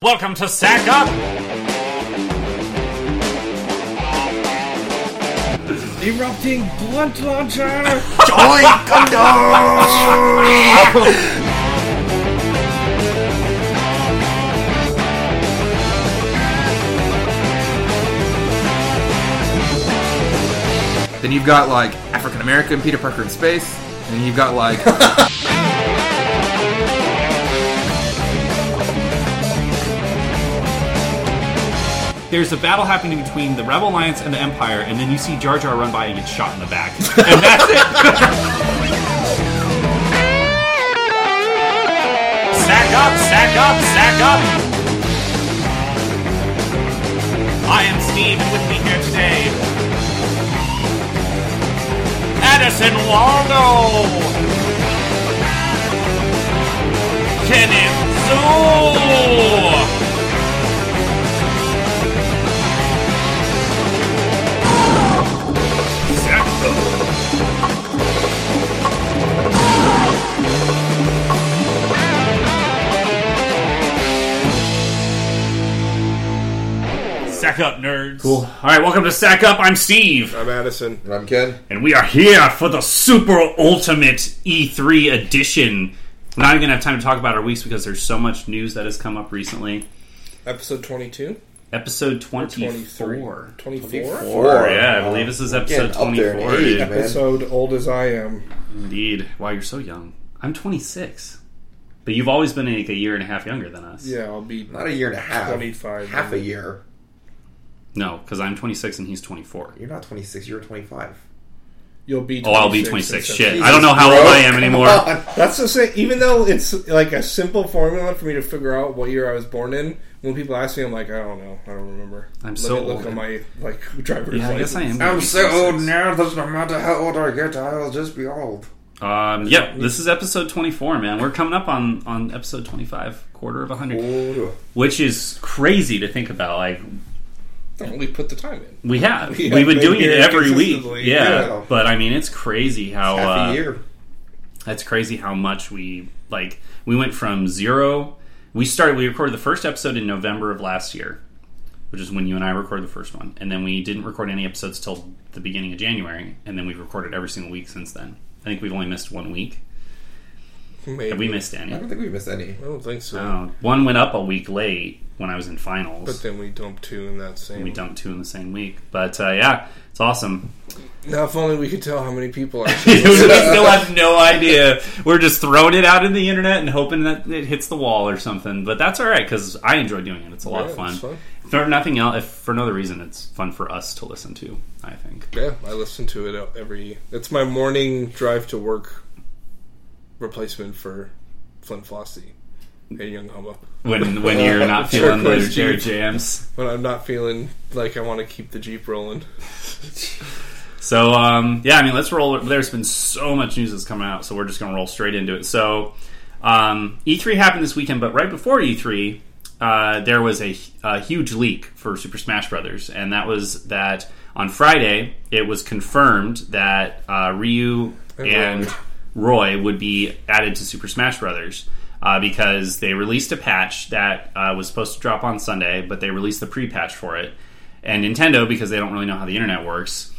Welcome to Sack Up! Erupting blunt launcher! Joy Gundam! Then you've got like African American Peter Parker in space, and you've got like There's a battle happening between the Rebel Alliance and the Empire, and then you see Jar Jar run by and get shot in the back. And that's it! sack up, sack up, sack up! I am Steve, and with me here today, Addison Waldo! Kenneth Zoo! Sack up, nerds. Cool. All right, welcome to Sack Up. I'm Steve, I'm Addison. I'm Ken. and we are here for the Super Ultimate E3 edition. We're not even going to have time to talk about our weeks because there's so much news that has come up recently. Episode 22? Episode 23? 24. 24? Four, yeah, I believe this is episode Getting up there in 24. age, dude. man. Episode old as I am. Indeed. Wow, you're so young. I'm 26. But you've always been like a year and a half younger than us. Yeah, I'll be. Not a year and a half. 25. Half a year. No, because I'm 26 and he's 24. You're not 26. You're 25. You'll be. Oh, I'll be 26 26. Shit. September. I don't know how old I am anymore. That's the same. Even though it's like a simple formula for me to figure out what year I was born in, when people ask me, I'm like, I don't know. I don't remember. I'm Let so me look old. at my like driver's Yeah, I guess I license. am. I'm so old now that no matter how old I get, I'll just be old. Um, yep, this is episode 24, man. We're coming up on, on episode 25, quarter of a 100, Old. which is crazy to think about. Like, we put the time in. we have. We have We've been been doing it every week. Yeah, Yeah. but I mean, it's crazy how. Half uh, a year. That's crazy how much we like. We went from zero. We started. We recorded the first episode in November of last year, which is when you and I recorded the first one, and then we didn't record any episodes till the beginning of January, and then we've recorded every single week since then. I think we've only missed one week. Maybe. Have we missed any? I don't think we missed any. I don't think so. Oh, one went up a week late when I was in finals. But then we dumped two in that same. we dumped two in the same week. But uh, yeah, it's awesome. Now, if only we could tell how many people are. we still have no idea. We're just throwing it out in the internet and hoping that it hits the wall or something. But that's all right because I enjoy doing it. It's a lot Yeah, of fun. it's fun. For nothing else, if for no other reason, it's fun for us to listen to. I think. Yeah, I listen to it every. It's my morning drive to work replacement for Flint Flossie and Young Humma. When when you're not feeling the their jams. When I'm not feeling like I want to keep the Jeep rolling. So um, yeah, I mean, let's roll. There's been so much news that's coming out, so we're just going to roll straight into it. So um, E3 happened this weekend, but right before E3, uh, there was a, a huge leak for Super Smash Brothers, and that was that on Friday it was confirmed that uh, Ryu and Roy would be added to Super Smash Brothers. Uh, because they released a patch that uh, was supposed to drop on Sunday, but they released the pre-patch for it. And Nintendo, because they don't really know how the internet works,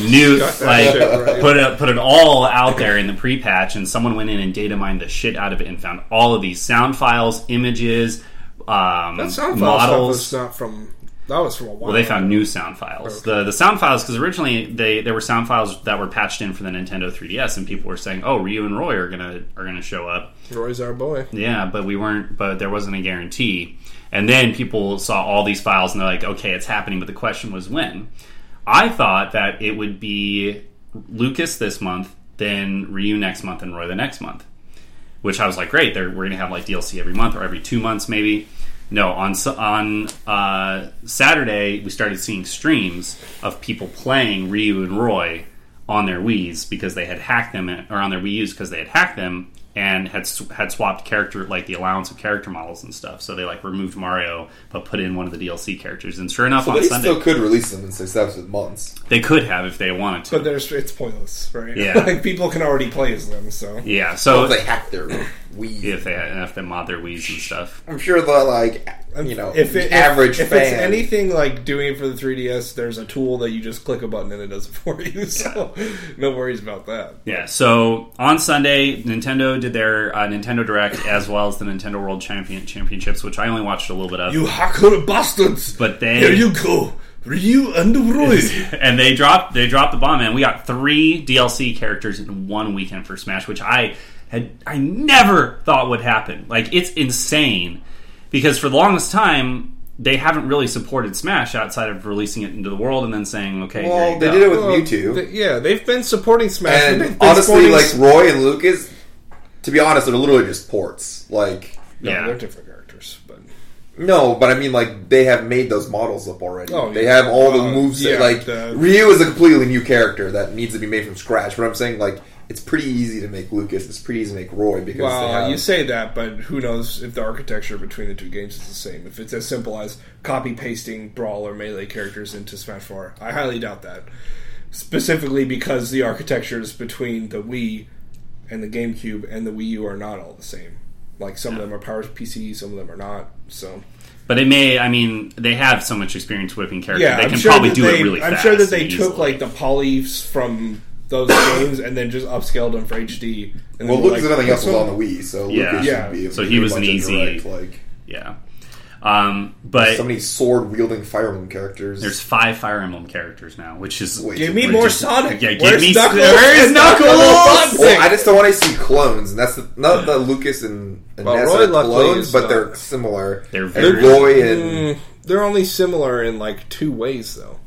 knew like right. put it put it all out there in the pre-patch, and someone went in and data mined the shit out of it and found all of these sound files, images, um, That sound file stuff models. was not from. That was from a while. Well, they found new sound files. Okay. The the sound files because originally they there were sound files that were patched in for the Nintendo 3DS, and people were saying, "Oh, Ryu and Roy are gonna are gonna show up." Roy's our boy. Yeah, but we weren't. But there wasn't a guarantee. And then people saw all these files and they're like, "Okay, it's happening." But the question was when. I thought that it would be Lucas this month, then Ryu next month, and Roy the next month. Which I was like, great. They're, we're gonna have like DLC every month or every two months, maybe. No, on on uh, Saturday we started seeing streams of people playing Ryu and Roy on their Wii's because they had hacked them, or on their Wii U's because they had hacked them and had s- had swapped character like the allowance of character models and stuff. So they like removed Mario but put in one of the DLC characters. And sure enough, So on they Sunday still could release them in successive months. they could have if they wanted to. But there's it's pointless, right? Yeah. like people can already play as them, so yeah, so Well, if they hack their Wii. if they if they mod their Wii's and stuff. I'm sure the like you know if it, average if, if it's anything like doing it for the 3ds, there's a tool that you just click a button and it does it for you. So no worries about that. Yeah, so on Sunday, Nintendo did their uh, Nintendo Direct as well as the Nintendo World Champion Championships, which I only watched a little bit of. You hacker bastards! but they Here you go, Ryu and Roy. and they dropped they dropped the bomb, man. We got three DLC characters in one weekend for Smash, which I had I never thought would happen. Like it's insane because for the longest time they haven't really supported Smash outside of releasing it into the world and then saying, okay, here well, you they go. did it with Well, Mewtwo, th- yeah, they've been supporting Smash. and They've been honestly, supporting like Roy and Lucas, to be honest, they're literally just ports. Like, no, Yeah. they're different characters, but no, but I mean, like they have made those models up already. Oh, they yeah. have all the Uh, moves. yeah, like the- Ryu is a completely new character that needs to be made from scratch. But I'm saying, like, it's pretty easy to make Lucas. It's pretty easy to make Roy because they well, have, you say that, but who knows if the architecture between the two games is the same? If it's as simple as copy pasting brawl or melee characters into Smash Four, I highly doubt that. Specifically because the architectures between the Wii and the GameCube and the Wii U are not all the same. Like some of them are Power PC, some of them are not. So But they may. I mean, they have so much experience whipping characters. yeah, they I'm can sure probably do they, it really I'm fast. sure that they easily. took like the polys from those games and then just upscaled them for HD. And well, then were Lucas like, and everything else was on the Wii, so Yeah. Lucas Yeah. should be. So able he was an easy- direct, like yeah. Um, but so many sword wielding Fire Emblem characters. there's five Fire Emblem characters now, which is Wait, Give me we're more just- Sonic. Yeah, give Where's me- Knuckles? where's Knuckles? Knuckles? Well, I just don't want to see clones, and that's the, not that Lucas and, and Well, Roy are clones, but they're similar. They're and Roy and Mm, they're only similar in like two ways, though.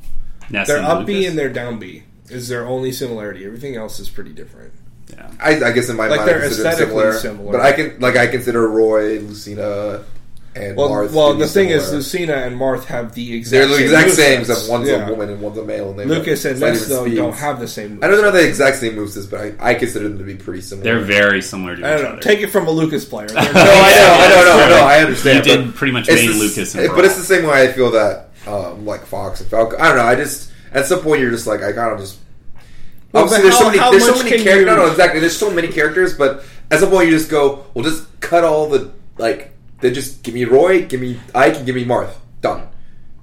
Ness Their and up B Lucas. and their down B is their only similarity. Everything else is pretty different. yeah. I, I guess in my Like, mind, I they're consider aesthetically similar, similar. But I can like I consider Roy, Lucina, and Well, Marth. well, the thing is, similar. Lucina and Marth have the exact they're the same exact same, movesets. except one's Yeah. a woman and one's a male. And they Lucas and slightly Ness different though speeds. don't have the same. I don't know the exact same moves, but I, I consider them to be pretty similar. They're very similar to I each don't know. other. Take it from a Lucas player. They're No, I know, I know, no, no, I You understand. did but pretty much it's main the- Lucas and but it's the same way I feel that um, like Fox and Falcon. I don't know. I just at some point you're just like I kind of just. Well, Obviously, but there's so many. There's so many characters. you- No, no, exactly. There's so many characters, but at some point you just go, well, just cut all the like. They just give me Roy, give me Ike, and give me Marth. Done.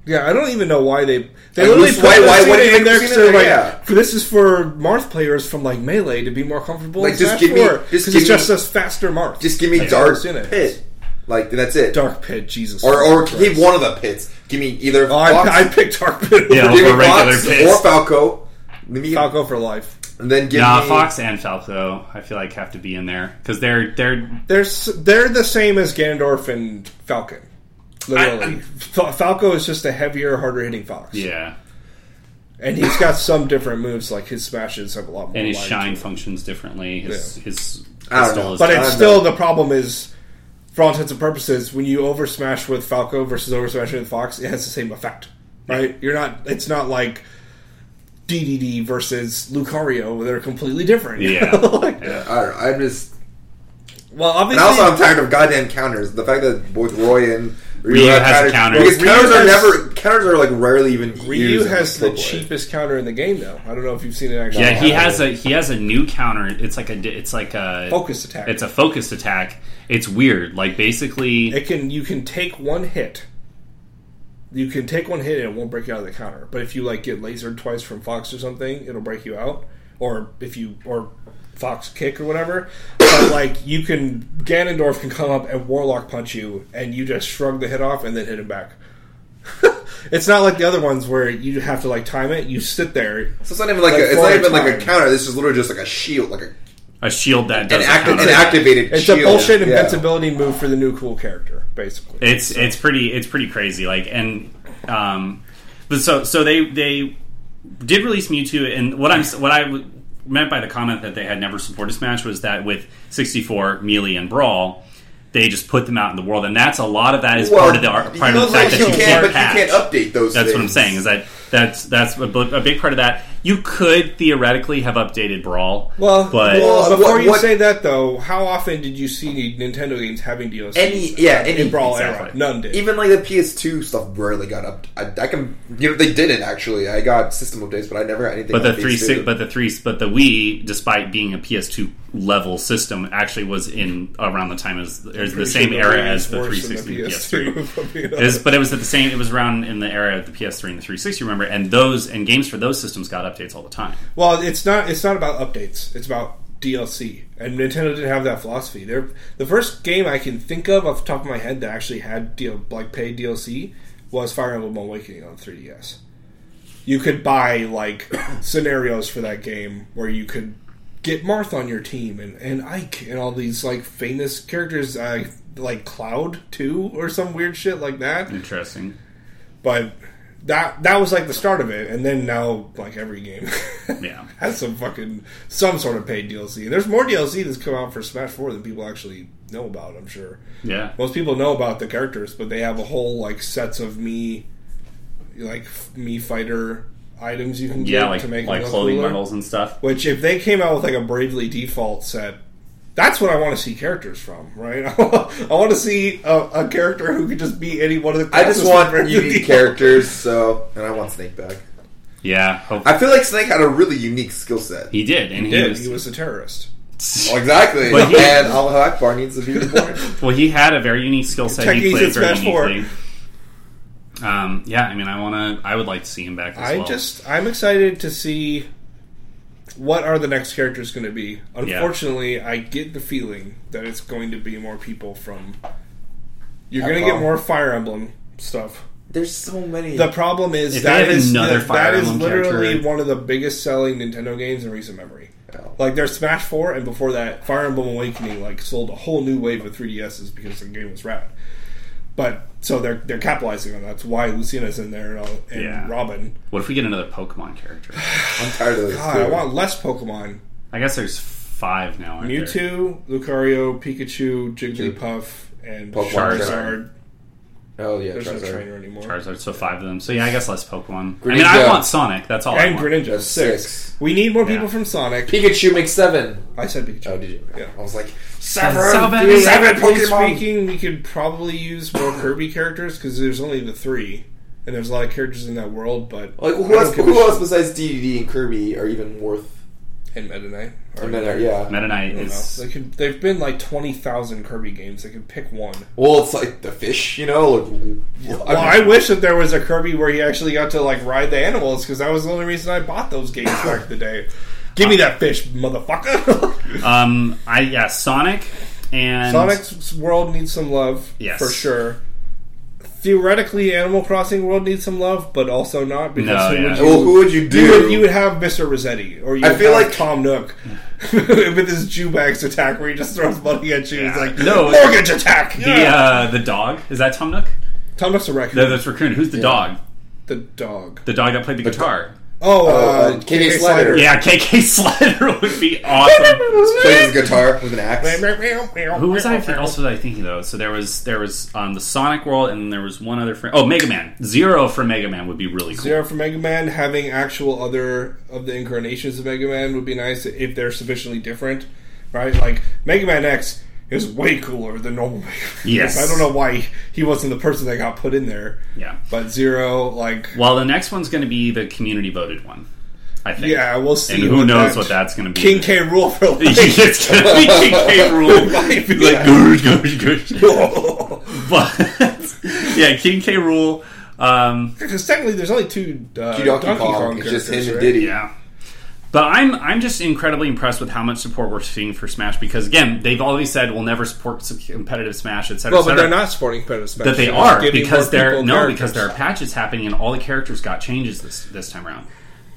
Yeah, I don't even know why they they Like, literally put why- why Lucina wouldn't in there Lucina 'cause they're there? like, Yeah. this is for Marth players from like melee to be more comfortable. Like, in just give me- 4, just 'cause give it's me- just a faster Marth. Just give me Yeah, Dark Lucina is. Pit. Like that's it. Dark Pit, Jesus. Or or Christ. keep one of the pits. Give me either Oh, I, Fox, I picked Dark Pit. Yeah, over give me regular Fox pits. or Falco. Let me- Falco for life. And then give Nah, me Fox and Falco, I feel like have to be in there because they're they're They're they're the same as Ganondorf and Falcon. Literally, Fa- Falco is just a heavier, harder hitting fox. yeah, and he's got some different moves. Like his smashes have a lot more. and his shine functions differently. His his I don't know. is But it's still the problem is, for all intents and purposes, when you over smash with Falco versus over smash with Fox, it has the same effect, right? You're not. It's not like DDD versus Lucario; they're completely different. yeah. Like- yeah. I don't know. I'm just. Well, And obviously, also, I'm tired of goddamn counters. The fact that both Roy and Ryu, Ryu have has a counters, counter. because Ryu counters are never counters are like rarely even Ryu used. in has the Triple cheapest counter in the game, though. I don't know if you've seen it actually. Yeah, he has a he has a new counter. It's like a it's like a focus attack. It's a focus attack. It's weird. Like basically, it can you can take one hit. You can take one hit and it won't break you out of the counter. But if you like get lasered twice from Fox or something, it'll break you out. Or if you or Fox kick or whatever. But like you can Ganondorf can come up and Warlock punch you and you just shrug the hit off and then hit him back. it's not like the other ones where you have to like time it. You sit there. So it's not even like, Like a, it's not even like a counter. This is literally just like a shield, like a a shield that does an, acti- counter an activated. It's shield. a bullshit Yeah. invincibility move for the new cool character, basically. It's it's pretty it's pretty crazy. Like and um, but so so they they did release Mewtwo, and what I'm what I w- meant by the comment that they had never supported Smash was that with 64 Melee and Brawl. They just put them out in the world, and that's a lot of that is Well, part of the part of the fact like, that you can't, can't but patch. you can't update those. That's what I'm saying. Is that that's that's a, a big part of that. You could theoretically have updated Brawl. Well, but well, Well, before what- you what- say that though, how often did you see Nintendo games having DLC? Any- yeah, any- in Brawl exactly. era, none did. Even like the PS2 stuff rarely got up. I, I can, you know, they didn't actually. I got system updates, but I never got anything. but the three PS2. six, but the three, but the Wii, despite being a PS2 level system, actually was in around the time as or the same sure era Wii as the 360 and the PS3. PS2, if I'm being It was, but it was at the same. It was around in the era of the PS3 and the 360. Remember, and those and games for those systems got updates all the time. Well, it's not. It's not about updates. It's about DLC. And Nintendo didn't have that philosophy. They're, the first game I can think of off the top of my head that actually had deal, like paid DLC was Fire Emblem Awakening on 3DS. You could buy like scenarios for that game where you could get Marth on your team and, and Ike and all these like famous characters, uh, like Cloud too, or some weird shit like that. Interesting. But that that was like the start of it, and then now like every game Yeah. has some fucking some sort of paid DLC. And There's more DLC that's come out for Smash Four than people actually know about. I'm sure Yeah. most people know about the characters, but they have a whole like sets of me, like Mii Fighter items you can get like to make like clothing cooler. bundles and stuff. Which if they came out with like a Bravely Default set. That's what I want to see characters from, right? I want to see a, a character who could just be any one of the. I just want unique characters, so and I want Snake back. Yeah. Hope, I feel like Snake had a really unique skill set. he did, and he, Did was, he was a terrorist? Well, exactly. But he- and Allah Akbar needs to be reborn. well. He had a very unique skill set. He played in very Smash four. uniquely. Um, yeah, I mean, I want to. I would like to see him back. As I well. just I'm excited to see what are the next characters going to be. Unfortunately, I get the feeling that it's going to be more people from. You're going to get more Fire Emblem stuff. There's so many. The problem is If they that have is another that- Fire that is Emblem literally character- one of the biggest selling Nintendo games in recent memory. Oh. Like there's Smash Four, and before that, Fire Emblem Awakening like sold a whole new wave of 3DSs because the game was rad. But so they're they're capitalizing on that. That's why Lucina's in there and, all, and Yeah. Robin. What if we get another Pokemon character? I'm tired of this. God, I want less Pokemon. I guess there's five now. Aren't there? Mewtwo, Lucario, Pikachu, Jigglypuff, and Pokemon Charizard. trainer. Oh yeah, There's no Charizard. trainer anymore. Charizard, so five of them. So yeah, I guess less Pokemon. I mean, I want Sonic. That's all I And want. Greninja, That's six. six. We need more people Yeah. from Sonic. Pikachu makes seven. I said Pikachu. Oh, did you? Yeah. I was like seven. Technically Pokemon. speaking, we could probably use more Kirby characters because there's only the three, and there's a lot of characters in that world. But Like I who don't else? give a Who else besides DDD and Kirby are even worth? And Meta Knight. I mean, uh, yeah. Meta Knight is. know. They could. They've been like twenty thousand Kirby games. They could pick one. Well, it's like the fish, you know. Like, Well, I wish that there was a Kirby where he actually got to like ride the animals because that was the only reason I bought those games back in the day. Give me that fish, motherfucker! Um, I yeah, Sonic and Sonic's world needs some love, Yes. for sure. Theoretically, Animal Crossing world needs some love, but also not because No, who yeah. would you, well, who would you you do? would, you would have Mr. Resetti, or you I would feel have like- Tom Nook with his Jewbags attack, where he just throws money at you. He's like, No. mortgage attack. the Yeah. uh, the dog. Is that Tom Nook? Tom Nook's a raccoon. No, that's Raccoon. Who's the dog? the dog. The dog that played the guitar. Oh, Oh, uh, uh, KK Slider. Yeah, KK Slider would be awesome. plays his guitar with an axe. Who was I? Th- also, was I thinking though? So there was there was um, the Sonic world, and there was one other. Fr- oh, Mega Man. Zero from Mega Man would be really cool. Zero for Mega Man, having actual other of the incarnations of Mega Man would be nice if they're sufficiently different, right? Like Mega Man X is way cooler than normal Mega Man. Yes. I don't know why he wasn't the person that got put in there, Yeah. but Zero, like, Well, the next one's going to be the community voted one. I think. yeah, we'll see. And who what knows that- what that's going to be? King K Rool for life. it's going to be King K Rool. Might be like that. gosh, gosh, gosh. But yeah, King K Rool. Um, Because technically, there's only two uh, Donkey, Donkey, Kong, Kong it's just him characters, and right? Yeah. But I'm I'm just incredibly impressed with how much support we're seeing for Smash because again they've always said we'll never support competitive Smash etc. Well, but they're not supporting competitive Smash. that they are because they're no characters. because there are patches happening and all the characters got changes this this time around.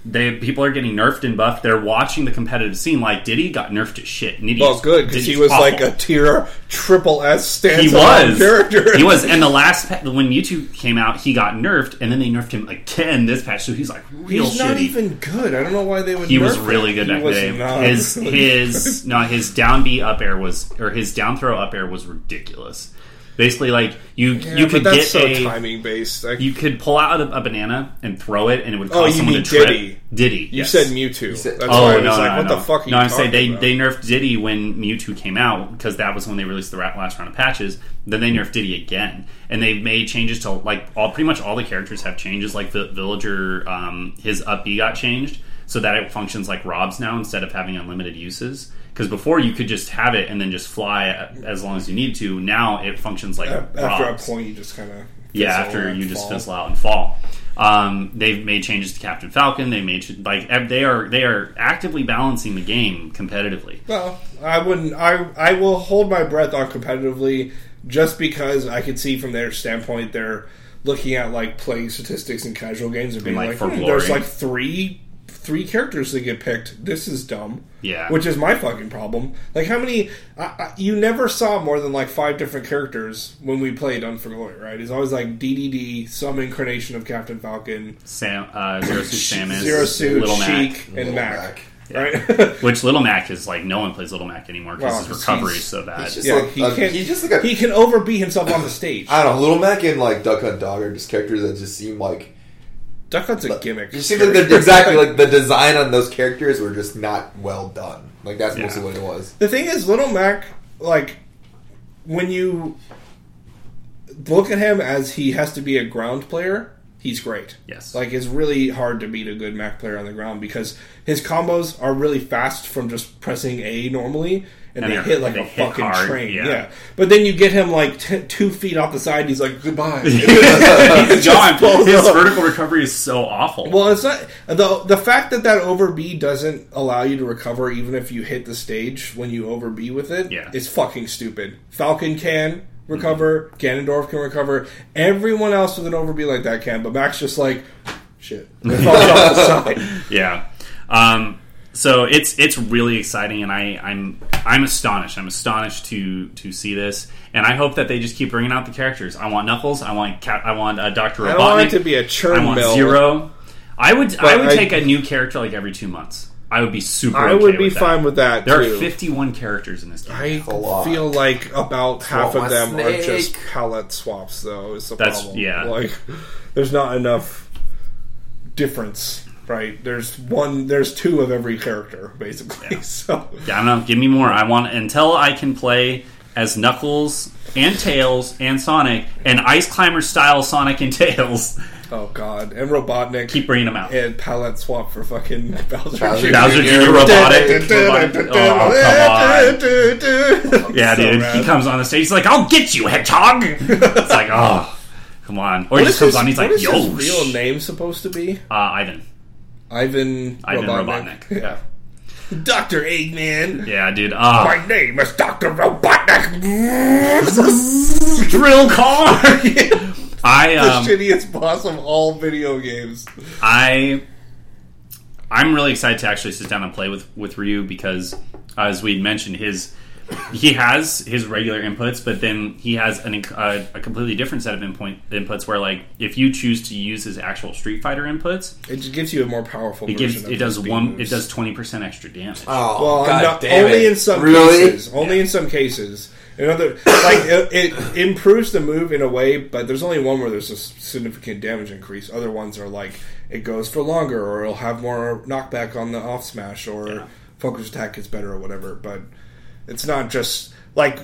They people are getting nerfed and buffed. They're watching the competitive scene like Diddy got nerfed to shit. Well, good because he was like a tier triple S stands he was character. he was and the last when Mewtwo came out he got nerfed and then they nerfed him again this patch so he's like real He's shitty. not even good. I don't know why they would. he was really good He that day. not His really his no his down B up air was or his down throw up air was ridiculous. Basically, like you Yeah, you but could that's get so a timing based. Like, you could pull out a, a banana and throw it, and it would cause Oh, you someone mean to trip. Diddy. Diddy. you yes. said Mewtwo. said- That's Oh why I no, was like, no, what no. the fuck are no, I'm saying they about? they nerfed Diddy when Mewtwo came out because that was when they released the last round of patches. Then they nerfed Diddy again, and they've made changes to like all pretty much all the characters have changes. Like the villager, um, his up B got changed so that it functions like Rob's now instead of having unlimited uses. Because before you could just have it and then just fly as long as you need to. Now it functions like after Rob's. a point, you just kind of Yeah, after you just fizzle out and fall. Um, they've made changes to Captain Falcon. They made like they are they are actively balancing the game competitively. Well, I wouldn't. I I will hold my breath on competitively, just because I could see from their standpoint they're looking at like playing statistics in casual games and being like, like, for "Hmm, there's like three three characters that get picked. This is dumb. Yeah. which is my fucking problem. Like how many? I, I, you never saw more than like five different characters when we played Done for Glory, right? It's always like DDD, some incarnation of Captain Falcon, Sam, uh, Zero Suit Samus, Zero Suit, Little Mac, Sheik, and Little Mac. Mac. Right? which Little Mac is like no one plays Little Mac anymore because Well, his recovery he's- is so bad. He's just yeah, like he a- can. he's just like a he can overbeat himself on the stage. I don't know, Little Mac and like Duck Hunt Dog are just characters that just seem like Duck Hunt's a gimmick. you the, exactly like the design on those characters were just not well done. Like that's mostly Yeah. what it was. The thing is, Little Mac, like, when you look at him as he has to be a ground player, he's great. Yes. Like, it's really hard to beat a good Mac player on the ground because his combos are really fast from just pressing A normally, and, And they hit like they a hit fucking hard, train. yeah. Yeah. But then you get him like t- two feet off the side, and he's like, goodbye. Pulls His up. vertical recovery is so awful. Well, it's not the the fact that that over B doesn't allow you to recover even if you hit the stage when you over B with it. Yeah. it's fucking stupid. Falcon can recover, Ganondorf can recover, everyone else with an over B like that can, but Max just like shit. Falls off the side. yeah. Um, so it's it's really exciting, and I, I'm I'm astonished. I'm astonished to to see this, and I hope that they just keep bringing out the characters. I want Knuckles. I want Cap, I want uh, Doctor Robotnik. I want it to be a churn I want mill. Zero. I would I would I- take a new character like every two months. I would be super. I okay would be with that. fine with that. There too. are 51 characters in this game. I a lot. feel like about half my of them are just palette swaps, though. Is the That's- problem? yeah. Like, there's not enough difference, right? There's one, there's two of every character, basically. So, Yeah, I don't know. Give me more. I want until I can play as Knuckles and Tails and Sonic and Ice Climber style Sonic and Tails. Oh god, and Robotnik Keep bringing them out. and palette swap for fucking Bowser. Bowser Jr. Bowser Jr. Jr. robotic. robotic- Oh, come on. Yeah, So dude. rad. He comes on the stage. He's like, "I'll get you, Hedgehog." it's like, oh, come on. Or What he just comes his, on. He's like, what is "Yo, his real name supposed to be? Uh, Ivan, Ivan, Ivan Robotnik. Robotnik." Yeah, Doctor Eggman. yeah, dude. Ah, My name is Doctor Robotnik. drill car. I the um, shittiest boss of all video games. I I'm really excited to actually sit down and play with with Ryu because as we mentioned his he has his regular inputs but then he has an, uh, a completely different set of input, inputs where like if you choose to use his actual Street Fighter inputs It just gives you a more powerful. it version gives of it does one moves. it does 20% extra damage Oh, Well, God not- damn only it. in some really? cases. Only in some cases. In other, like it, it improves the move in a way, but there's only one where there's a significant damage increase. Other ones are like it goes for longer, or it'll have more knockback on the off smash, or Yeah. focus attack gets better, or whatever. But it's not just like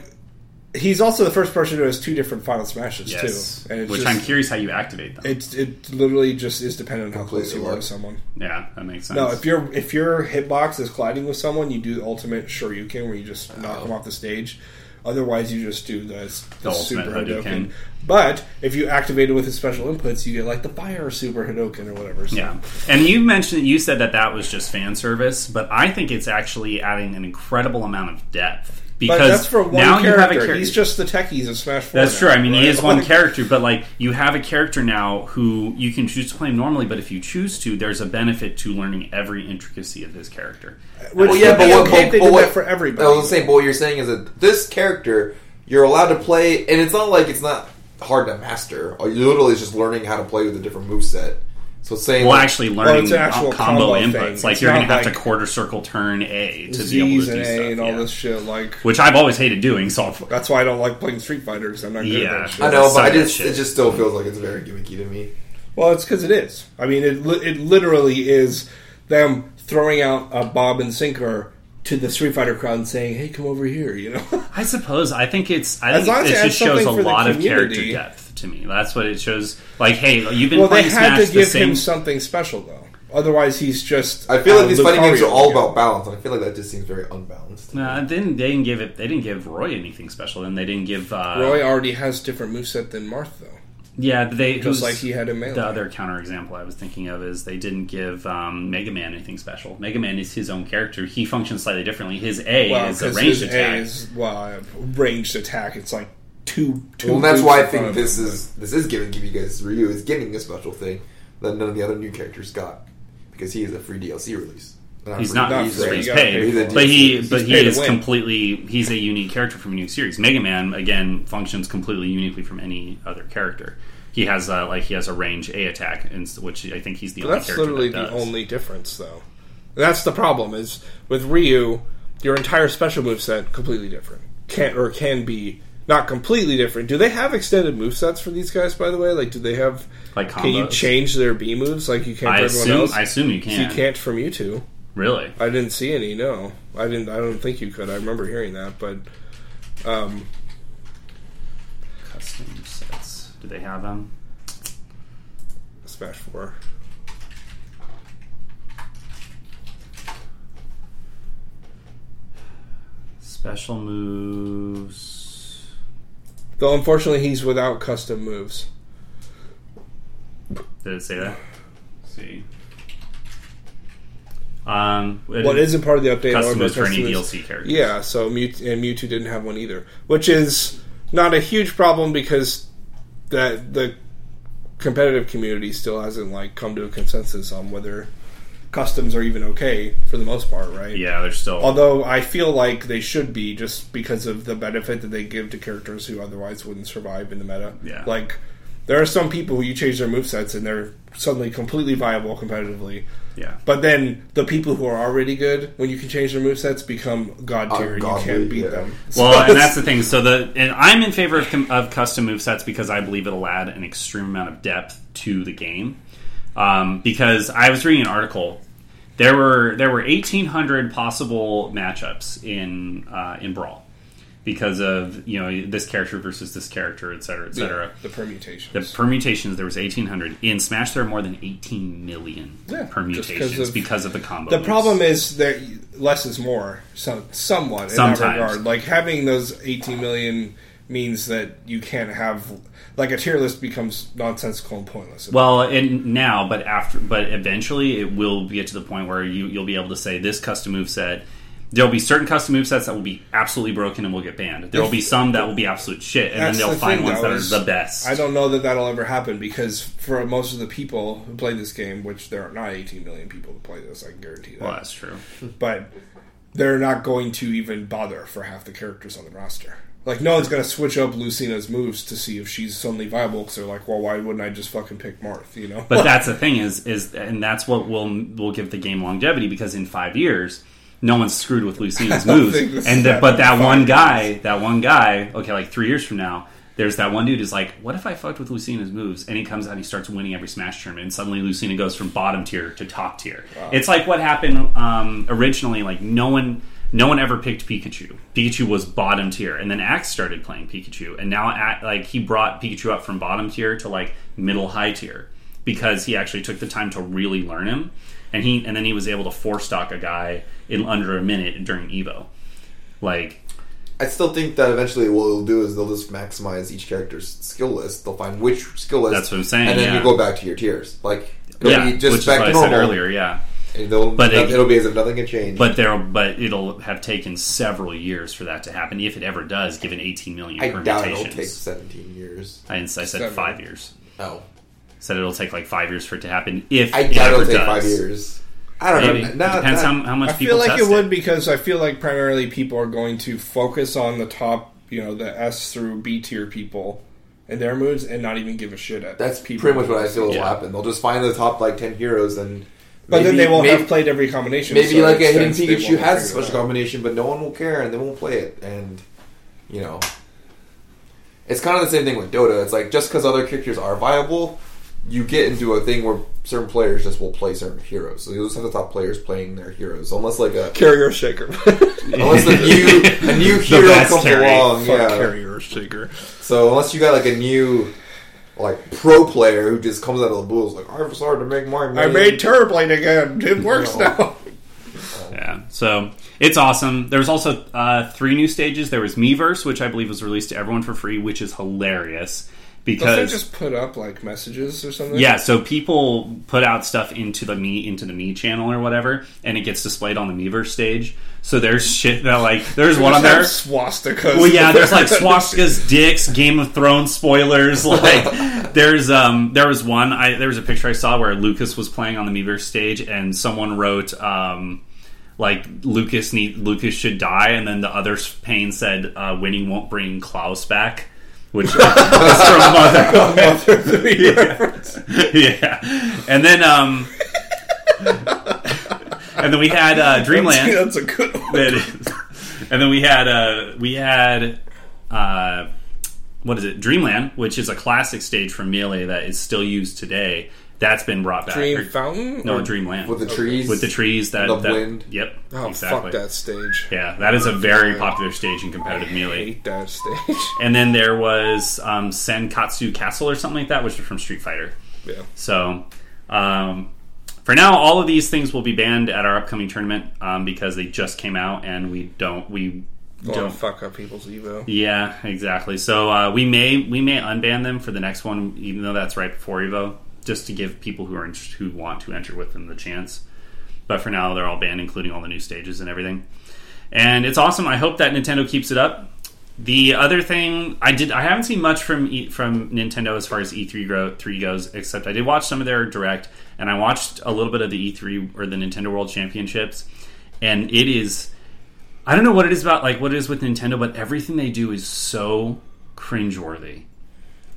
he's also the first person who has two different final smashes yes too, and it's which just, I'm curious how you activate them It's it literally just is dependent on how close you are to someone. yeah that makes sense No, if your if your hitbox is colliding with someone, you do the ultimate Shoryuken where you just knock Oh. them off the stage. Otherwise, you just do the, the, The super. Hadouken. But if you activate it with his special inputs, you get like the fire super Hadouken or whatever. So. Yeah, and you mentioned you said that that was just fan service, but I think it's actually adding an incredible amount of depth because But that's for one now character. you have a character. He's just the techies of Smash 4. That's now, true. I mean, he is one character, but like you have a character now who you can choose to play him normally. But if you choose to, there's a benefit to learning every intricacy of his character. Uh, which Well, yeah, but what, okay but, they but did what, that for everybody. I was saying, but what you're saying is that this character you're allowed to play, and it's not like it's not hard to master. You literally is just learning how to play with a different moveset. So saying Well, like, actually, learning it's an actual combo, combo inputs. thing. Like It's you're gonna have like to quarter circle turn A to be able to do and stuff. A and all yeah. this shit. Like Which I've always hated doing. So I'll- that's why I don't like playing Street Fighter because I'm not good Yeah. at that shit. I know, but I just shit. it just still feels like it's very gimmicky to me. Well, it's because it is. I mean, it li- it literally is them throwing out a bob and sinker to the Street Fighter crowd and saying, "Hey, come over here," you know. I suppose I think it's I As think long as it it just shows a lot of character depth to me. That's what it shows. Like, hey, you've been well, they had Smash to give same. him something special though. Otherwise, he's just. I feel like these fighting games are all again. about balance, and I feel like that just seems very unbalanced. Nah, they didn't, they didn't give it. They didn't give Roy anything special, and they didn't give. Uh, Roy already has different moveset than Marth though, yeah, they just like he had a Melee. The other counter example I was thinking of is they didn't give um, Mega Man anything special. Mega Man is his own character. He functions slightly differently. His A well, is a 'cause ranged his attack. A is well, ranged attack. It's like two. two Well, that's why I think this him. is this is giving you guys Ryu is getting a special thing that none of the other new characters got because he is a free DLC release. He's free- not. not He's, free. he's You paid, pay for it. but he He's but he is completely. He's a unique character from a new series. Mega Man again functions completely uniquely from any other character. He has uh, like he has a range A attack, and which I think he's the only That's character literally that the only difference, though. That's the problem. Is with Ryu, your entire special move set completely different. Can or can be not completely different. Do they have extended move sets for these guys? By the way, like do they have? Like Can you change their B moves like you can I for everyone assume. else? I assume you can. you can't from you two. really. I didn't see any. No, I didn't. I don't think you could. I remember hearing that, but um, Custom sets. Do they have them? Smash Four. Special moves. Though unfortunately, he's without custom moves. Did it say that? Let's see. Um, it- What isn't part of the update? custom moves for any DLC characters? Yeah, so Mewtwo, and Mewtwo didn't have one either, which is not a huge problem because that the competitive community still hasn't like come to a consensus on whether customs are even okay for the most part, right? Yeah, they're still. Although I feel like they should be just because of the benefit that they give to characters who otherwise wouldn't survive in the meta. Yeah. Like there are some people who you change their movesets and they're suddenly completely viable competitively. yeah. But then the people who are already good, when you can change their movesets, become god tier. you can't beat yeah. them. Well, So and that's the thing. So the and I'm in favor of, of custom move sets because I believe it'll add an extreme amount of depth to the game. Um, because I was reading an article, there were there were 1,800 possible matchups in uh, in Brawl because of you know this character versus this character, et cetera, et cetera. the permutations. The permutations there was 1,800 in Smash. There are more than 18 million Yeah, permutations of- because of the combo. the moves. problem is that less is more, some, somewhat in Sometimes. that regard. Like having those 18 million means that you can't have like a tier list becomes nonsensical and pointless. Well, and now, but after, but eventually, it will get to the point where you you'll be able to say this custom move set. There will be certain custom move sets that will be absolutely broken and will get banned. There will be some that will be absolute shit, and then they'll the find thing, ones though, that are the best. I don't know that that'll ever happen because for most of the people who play this game, which there are not 18 million people who play this, I can guarantee that. Well, that's true. but they're not going to even bother for half the characters on the roster. Like, no one's going to switch up Lucina's moves to see if she's suddenly viable because they're like, well, why wouldn't I just fucking pick Marth, you know? But that's the thing is is and that's what will will give the game longevity because in five years. No one's screwed with Lucina's moves, and the, but that one guy, that one guy, okay, like three years from now, there's that one dude who's like, "What if I fucked with Lucina's moves?" And he comes out, and he starts winning every Smash tournament, and suddenly Lucina goes from bottom tier to top tier. It's like what happened um, originally. Like no one, no one ever picked Pikachu. Pikachu was bottom tier, and then Axe started playing Pikachu, and now Ax- like he brought Pikachu up from bottom tier to like middle high tier because he actually took the time to really learn him, and he and then he was able to four stock a guy in under a minute during Evo. Like I still think that eventually what they'll do is they'll just maximize each character's skill list. They'll find which skill list. That's what I'm saying, And then yeah. you go back to your tiers. Like yeah, just which is back what to I said earlier. Yeah, And they'll, But but it- it, will be as if nothing had changed. but there, but it'll have taken several years for that to happen, if it ever does. Given 18 million I doubt it'll permutations, take 17 years. I, didn't, I said Seven. five years. Oh, Said it'll take like five years for it to happen. If I it doubt ever it'll take does. five years. I don't Maybe. know. It Not, depends not- how, how much I people feel like test it would because I feel like primarily people are going to focus on the top, you know, the S through B tier people in their moods and not even give a shit at. That's people. pretty much what I feel will Yeah. happen. They'll just find the top like ten heroes and. But then they won't maybe, have played every combination. Maybe so like a hidden makes sense they Pikachu has a special combination, but no one will care and they won't play it. And you know, it's kind of the same thing with Dota. It's like just because other characters are viable, you get into a thing where certain players just will play certain heroes. So you'll just have the top players playing their heroes, unless like a Carrier shaker. unless the new a new hero comes carry. along. Fuck Yeah. carrier shaker. So unless you got like a new like pro player who just comes out of the blue, is like I've decided to make my. I main-" made Terrorblade again. It works No. now. Yeah, so it's awesome. There was also uh, three new stages. There was Miiverse, which I believe was released to everyone for free, which is hilarious Don't they just put up like messages or something? yeah, so people put out stuff into the me into the Mii channel or whatever, and it gets displayed on the Miiverse stage. So there's shit that like there's one on there. Swastikas. Well, yeah, there's like swastikas, dicks, Game of Thrones spoilers. Like, there's um, there was one. I there was a picture I saw where Lucas was playing on the Miiverse stage, and someone wrote um, like Lucas need Lucas should die, and then the other pane said uh, winning won't bring Klaus back. Which is from Mother. yeah, and then um, and then we had uh, Dreamland. That's a good one. And then we had uh we had uh what is it? Dreamland, which is a classic stage from Melee that is still used today. That's been brought back. Dream Or- Fountain? no, Or- Dreamland with the trees. with the trees that, The that wind. Yep. Oh, exactly. fuck that stage. Yeah, that is a very Yeah. popular stage in competitive I Melee. hate that stage. And then there was um, Suzaku Castle or something like that, which is from Street Fighter. Yeah. So, um, for now, all of these things will be banned at our upcoming tournament um, because they just came out, and we don't we Don't don't. fuck up people's Evo. Yeah, exactly. So uh, we may we may unban them for the next one, even though that's right before Evo, just to give people who are who want to enter with them the chance. But for now, they're all banned, including all the new stages and everything. And it's awesome. I hope that Nintendo keeps it up. The other thing I did, I haven't seen much from e, from Nintendo as far as E3 grow, three goes, except I did watch some of their direct, and I watched a little bit of the E3 or the Nintendo World Championships, and it is, I don't know what it is about, like what it is with Nintendo, but everything they do is so cringeworthy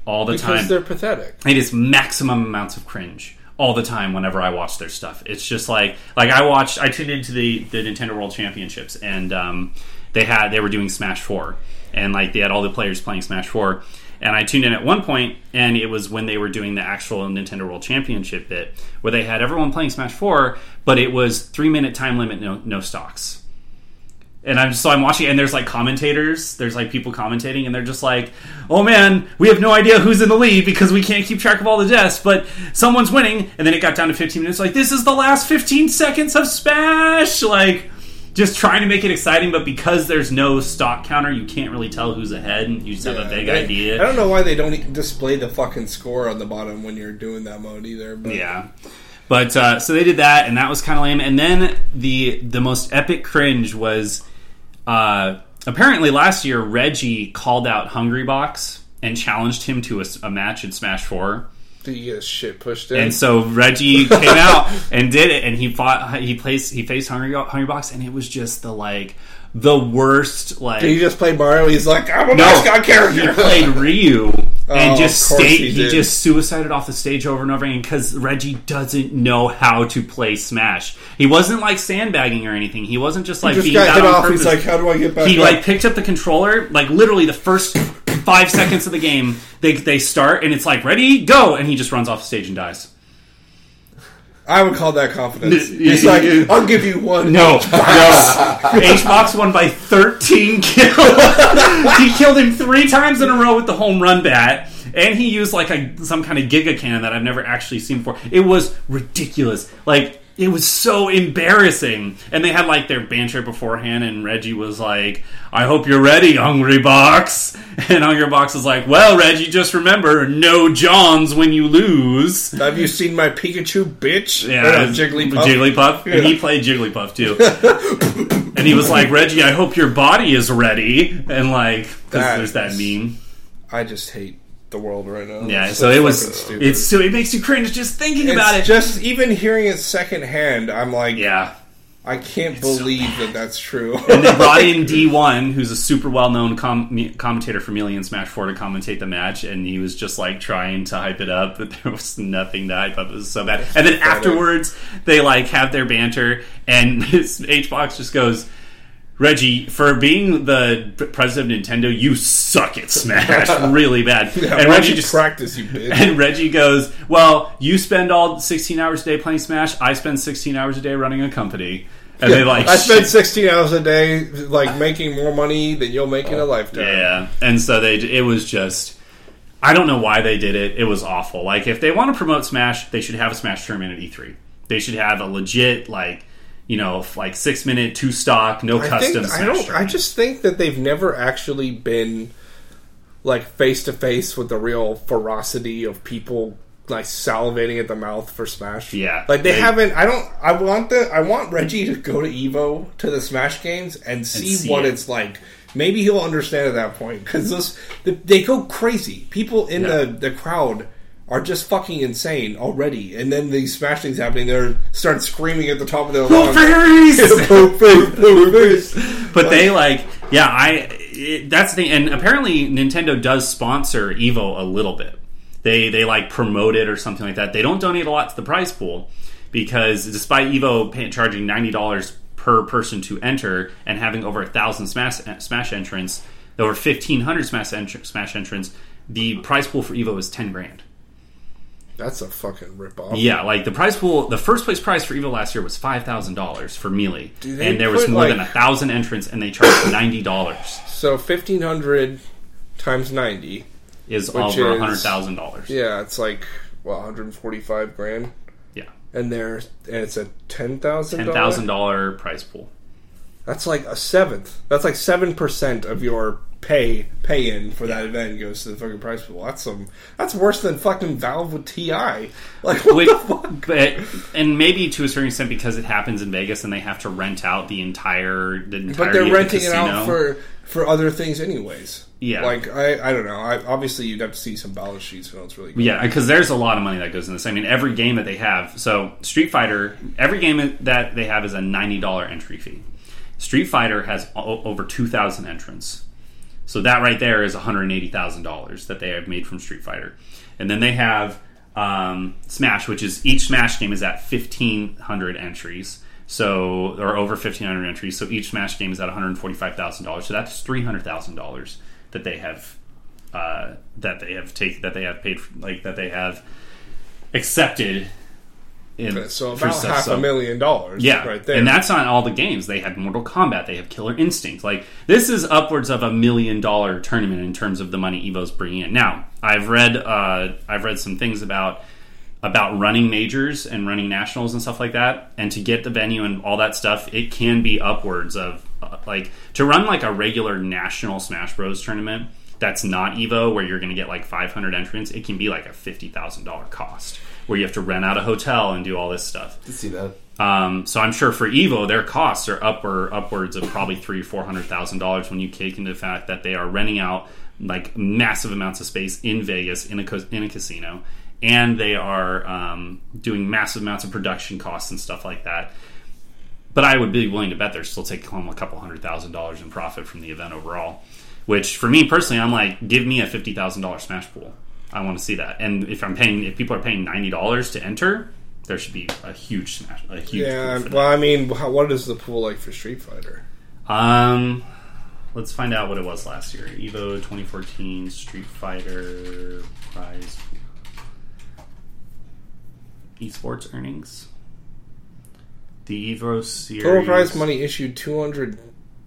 all the Because time. they're pathetic. It is maximum amounts of cringe all the time whenever I watch their stuff. It's just like like I watched I tuned into the the Nintendo World Championships and um, they had they were doing Smash Four and like they had all the players playing Smash Four. And I tuned in at one point, and it was when they were doing the actual Nintendo World Championship bit, where they had everyone playing Smash Four, but it was three minute time limit, no no stocks and I'm so I'm watching, and there's like commentators, there's like people commentating, and they're just like, "Oh man, we have no idea who's in the lead because we can't keep track of all the deaths, but someone's winning." And then it got down to 15 minutes. Like this is the last 15 seconds of Smash, like just trying to make it exciting, but because there's no stock counter, you can't really tell who's ahead, and you just have a vague I- idea. I don't know why they don't display the fucking score on the bottom when you're doing that mode either. But Yeah. But uh, so they did that, and that was kind of lame. And then the the most epic cringe was uh, apparently last year Reggie called out Hungry Box and challenged him to a match in Smash Four. Did you get shit pushed in? And so Reggie came out and did it, and he fought. He placed. He faced Hungry Hungry Box, and it was just the like the worst. Like Did he just play Mario? He's like, I'm a no, mascot he played Ryu and Oh, just stayed. he He, just suicided off the stage over and over again because Reggie doesn't know how to play Smash. He wasn't like sandbagging or anything. He wasn't just like just being got hit off. purpose. He's like, how do I get back? he up? like picked up the controller, like literally the first five seconds of the game. They they start and it's like ready go, and he just runs off the stage and dies. I would call that confidence. He's like, I'll give you one. No, no. HBox won by 13 kills. he killed him three times in a row with the home run bat, and he used like a some kind of Giga cannon that I've never actually seen before. It was ridiculous. Like it was so embarrassing. And they had like their banter beforehand, and Reggie was like, "I hope you're ready, Hungry Box." And Hungry Box is like, "Well, Reggie, just remember, no Johns when you lose." Have you seen my Pikachu, bitch? Yeah, uh, it's Jigglypuff. Jigglypuff. And he played Jigglypuff too. and he was like, Reggie, I hope your body is ready. And like, because there's that meme. I just hate the world right now. Yeah, It's so it was. stupid. It's so it makes you cringe just thinking It's about it. just even hearing it secondhand. I'm like, yeah, I can't believe that that's true. And they brought in D1, who's a super well known com- commentator for Melee and Smash 4 to commentate the match, and he was just like trying to hype it up, but there was nothing to hype up. It was so bad. And then afterwards, they like have their banter, and this Hbox just goes, Reggie, for being the president of Nintendo, you suck at Smash really bad. Yeah, and Reggie you just practice, you bitch. and Reggie goes, "Well, you spend all 16 hours a day playing Smash. I spend 16 hours a day running a company." And they like I spend 16 hours a day, like making more money than you'll make in a lifetime. Yeah, and so they it was just I don't know why they did it. It was awful. Like if they want to promote Smash, they should have a Smash tournament at E3. They should have a legit like you know like six minute two stock no I custom. think I don't. I just think that they've never actually been like face to face with the real ferocity of people like salivating at the mouth for Smash. Yeah, like they, they- haven't. I don't. I want the. I want Reggie to go to Evo to the Smash games and see, see what it. it's like. Maybe he'll understand at that point because those they, they go crazy. People in Yeah. the the crowd. Are just fucking insane already, and then these smash things happening. They're start screaming at the top of their lungs. Fairies! Poke face, poke face. but they like yeah i it, that's the thing and apparently nintendo does sponsor evo a little bit they they like promote it or something like that they don't donate a lot to the prize pool because despite evo pay, charging $90 per person to enter and having over a thousand smash smash entrants over 1500 smash entr- smash entrants the prize pool for evo is 10 grand That's a fucking ripoff. yeah, like the prize pool, the first place prize for Evo last year was five thousand dollars for Melee, and there was more like- than a thousand entrants, and they charged ninety dollars. So fifteen hundred times ninety. Is over is- hundred thousand dollars. Yeah, it's like well, one hundred forty-five grand, Yeah, and there, and it's a ten thousand. ten thousand dollar prize pool. That's like a seventh. That's like seven percent of your pay pay in for that event goes to the fucking prize pool. That's some. That's worse than fucking Valve with Ti. Like what Which, the fuck? but and maybe to a certain extent because it happens in Vegas and they have to rent out the entire the entire. But they're renting it out for for other things anyways. Yeah. Like I I don't know. I obviously you'd have to see some balance sheets know it's really good. Yeah, because there's a lot of money that goes in this. I mean, every game that they have. So Street Fighter, every game that they have is a ninety dollar entry fee. Street Fighter has o- over two thousand entrants. So that right there is one hundred eighty thousand dollars that they have made from Street Fighter, and then they have um, Smash, which is each Smash game is at fifteen hundred entries. So or over fifteen hundred entries. So each Smash game is at one hundred forty five thousand dollars. So that's three hundred thousand dollars that they have uh, that they have taken, that they have paid like that they have accepted. In, So for about half So- a million dollars. yeah, right there. and that's not all the games. They have Mortal Kombat. They have Killer Instinct. Like this is upwards of a million dollar tournament in terms of the money Evo's bringing in. Now, I've read uh, I've read some things about about running majors and running nationals and stuff like that, and to get the venue and all that stuff, it can be upwards of uh, like to run like a regular national Smash Bros tournament. That's not Evo, where you're going to get like 500 entrants. It can be like a fifty thousand dollar cost, where you have to rent out a hotel and do all this stuff. to see that. Um, so I'm sure for Evo, their costs are upper upwards of probably three four hundred thousand dollars when you take into the fact that they are renting out like massive amounts of space in Vegas in a ca- in a casino, and they are um, doing massive amounts of production costs and stuff like that. But I would be willing to bet they're still taking home a couple hundred thousand dollars in profit from the event overall. Which for me personally, I'm like, give me a fifty thousand dollars Smash pool. I want to see that. And if I'm paying, if people are paying ninety dollars to enter, there should be a huge smash, a huge. yeah. pool for that. Well, I mean, how, what is the pool like for Street Fighter? Um, let's find out what it was last year. Evo 2014 Street Fighter prize esports earnings. The Evo series Total prize money issued two hundred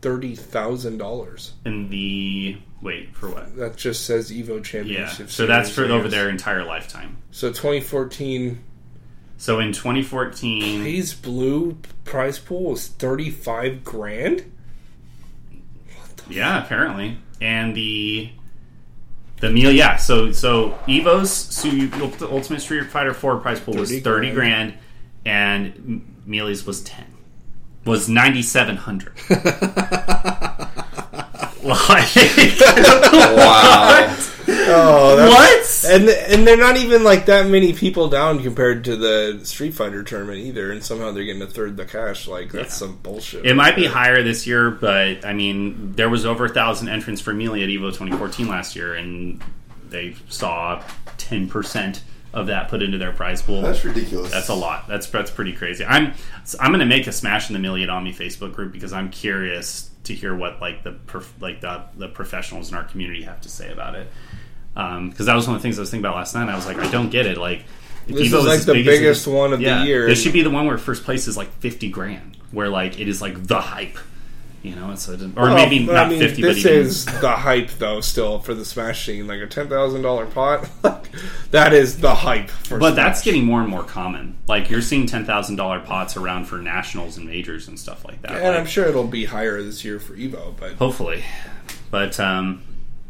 thirty thousand dollars. in the wait for what? That just says Evo Championship. Yeah, so that's for over their entire lifetime. So 2014 So in 2014, Hayes Blue prize pool was 35 grand. Yeah, apparently. And the the meal, yeah. So so Evo's so Ultimate Street Fighter Four prize pool was 30 grand. grand, and Melee's was ten. Was ninety seven hundred. like, Wow. Oh, that's- what? And and they're not even like that many people down compared to the Street Fighter tournament either. And somehow they're getting a third the cash. Like that's Yeah. some bullshit. It might be higher this year, but I mean, there was over a thousand entrants for Melee at Evo 2014 last year, and they saw 10% of that put into their prize pool. That's ridiculous. That's a lot. That's that's pretty crazy. I'm I'm going to make a smash in the Million Omni Facebook group because I'm curious to hear what like the prof, like the the professionals in our community have to say about it. Um, because that was one of the things I was thinking about last night. I was like, I don't get it. Like, This Evo is like as the big as it biggest one of the year. This should be the one where first place is like fifty grand, where like it is like the hype. You know, it's a, or Well, maybe not I mean, fifty, This but even is the hype though. Still for the Smash scene, like a ten thousand dollar pot. That is the hype. For But Smash. that's getting more and more common. Like you're seeing ten thousand dollar pots around for nationals and majors and stuff like that. and Like, I'm sure it'll be higher this year for Evo. But hopefully, but um,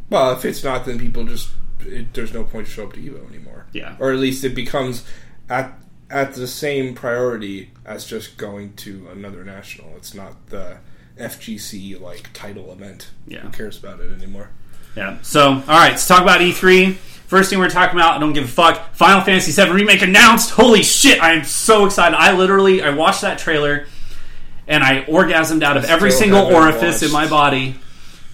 well, if it's not, then people just it, there's no point to show up to Evo anymore. Yeah. or at least it becomes at at the same priority as just going to another national. It's not the FGC like title event. Yeah. who cares about it anymore? yeah. So all right, let's talk about E3. First thing we're talking about, I don't give a fuck. Final Fantasy VII remake announced. Holy shit! I am so excited. I literally I watched that trailer and I orgasmed out of every single orifice in my body.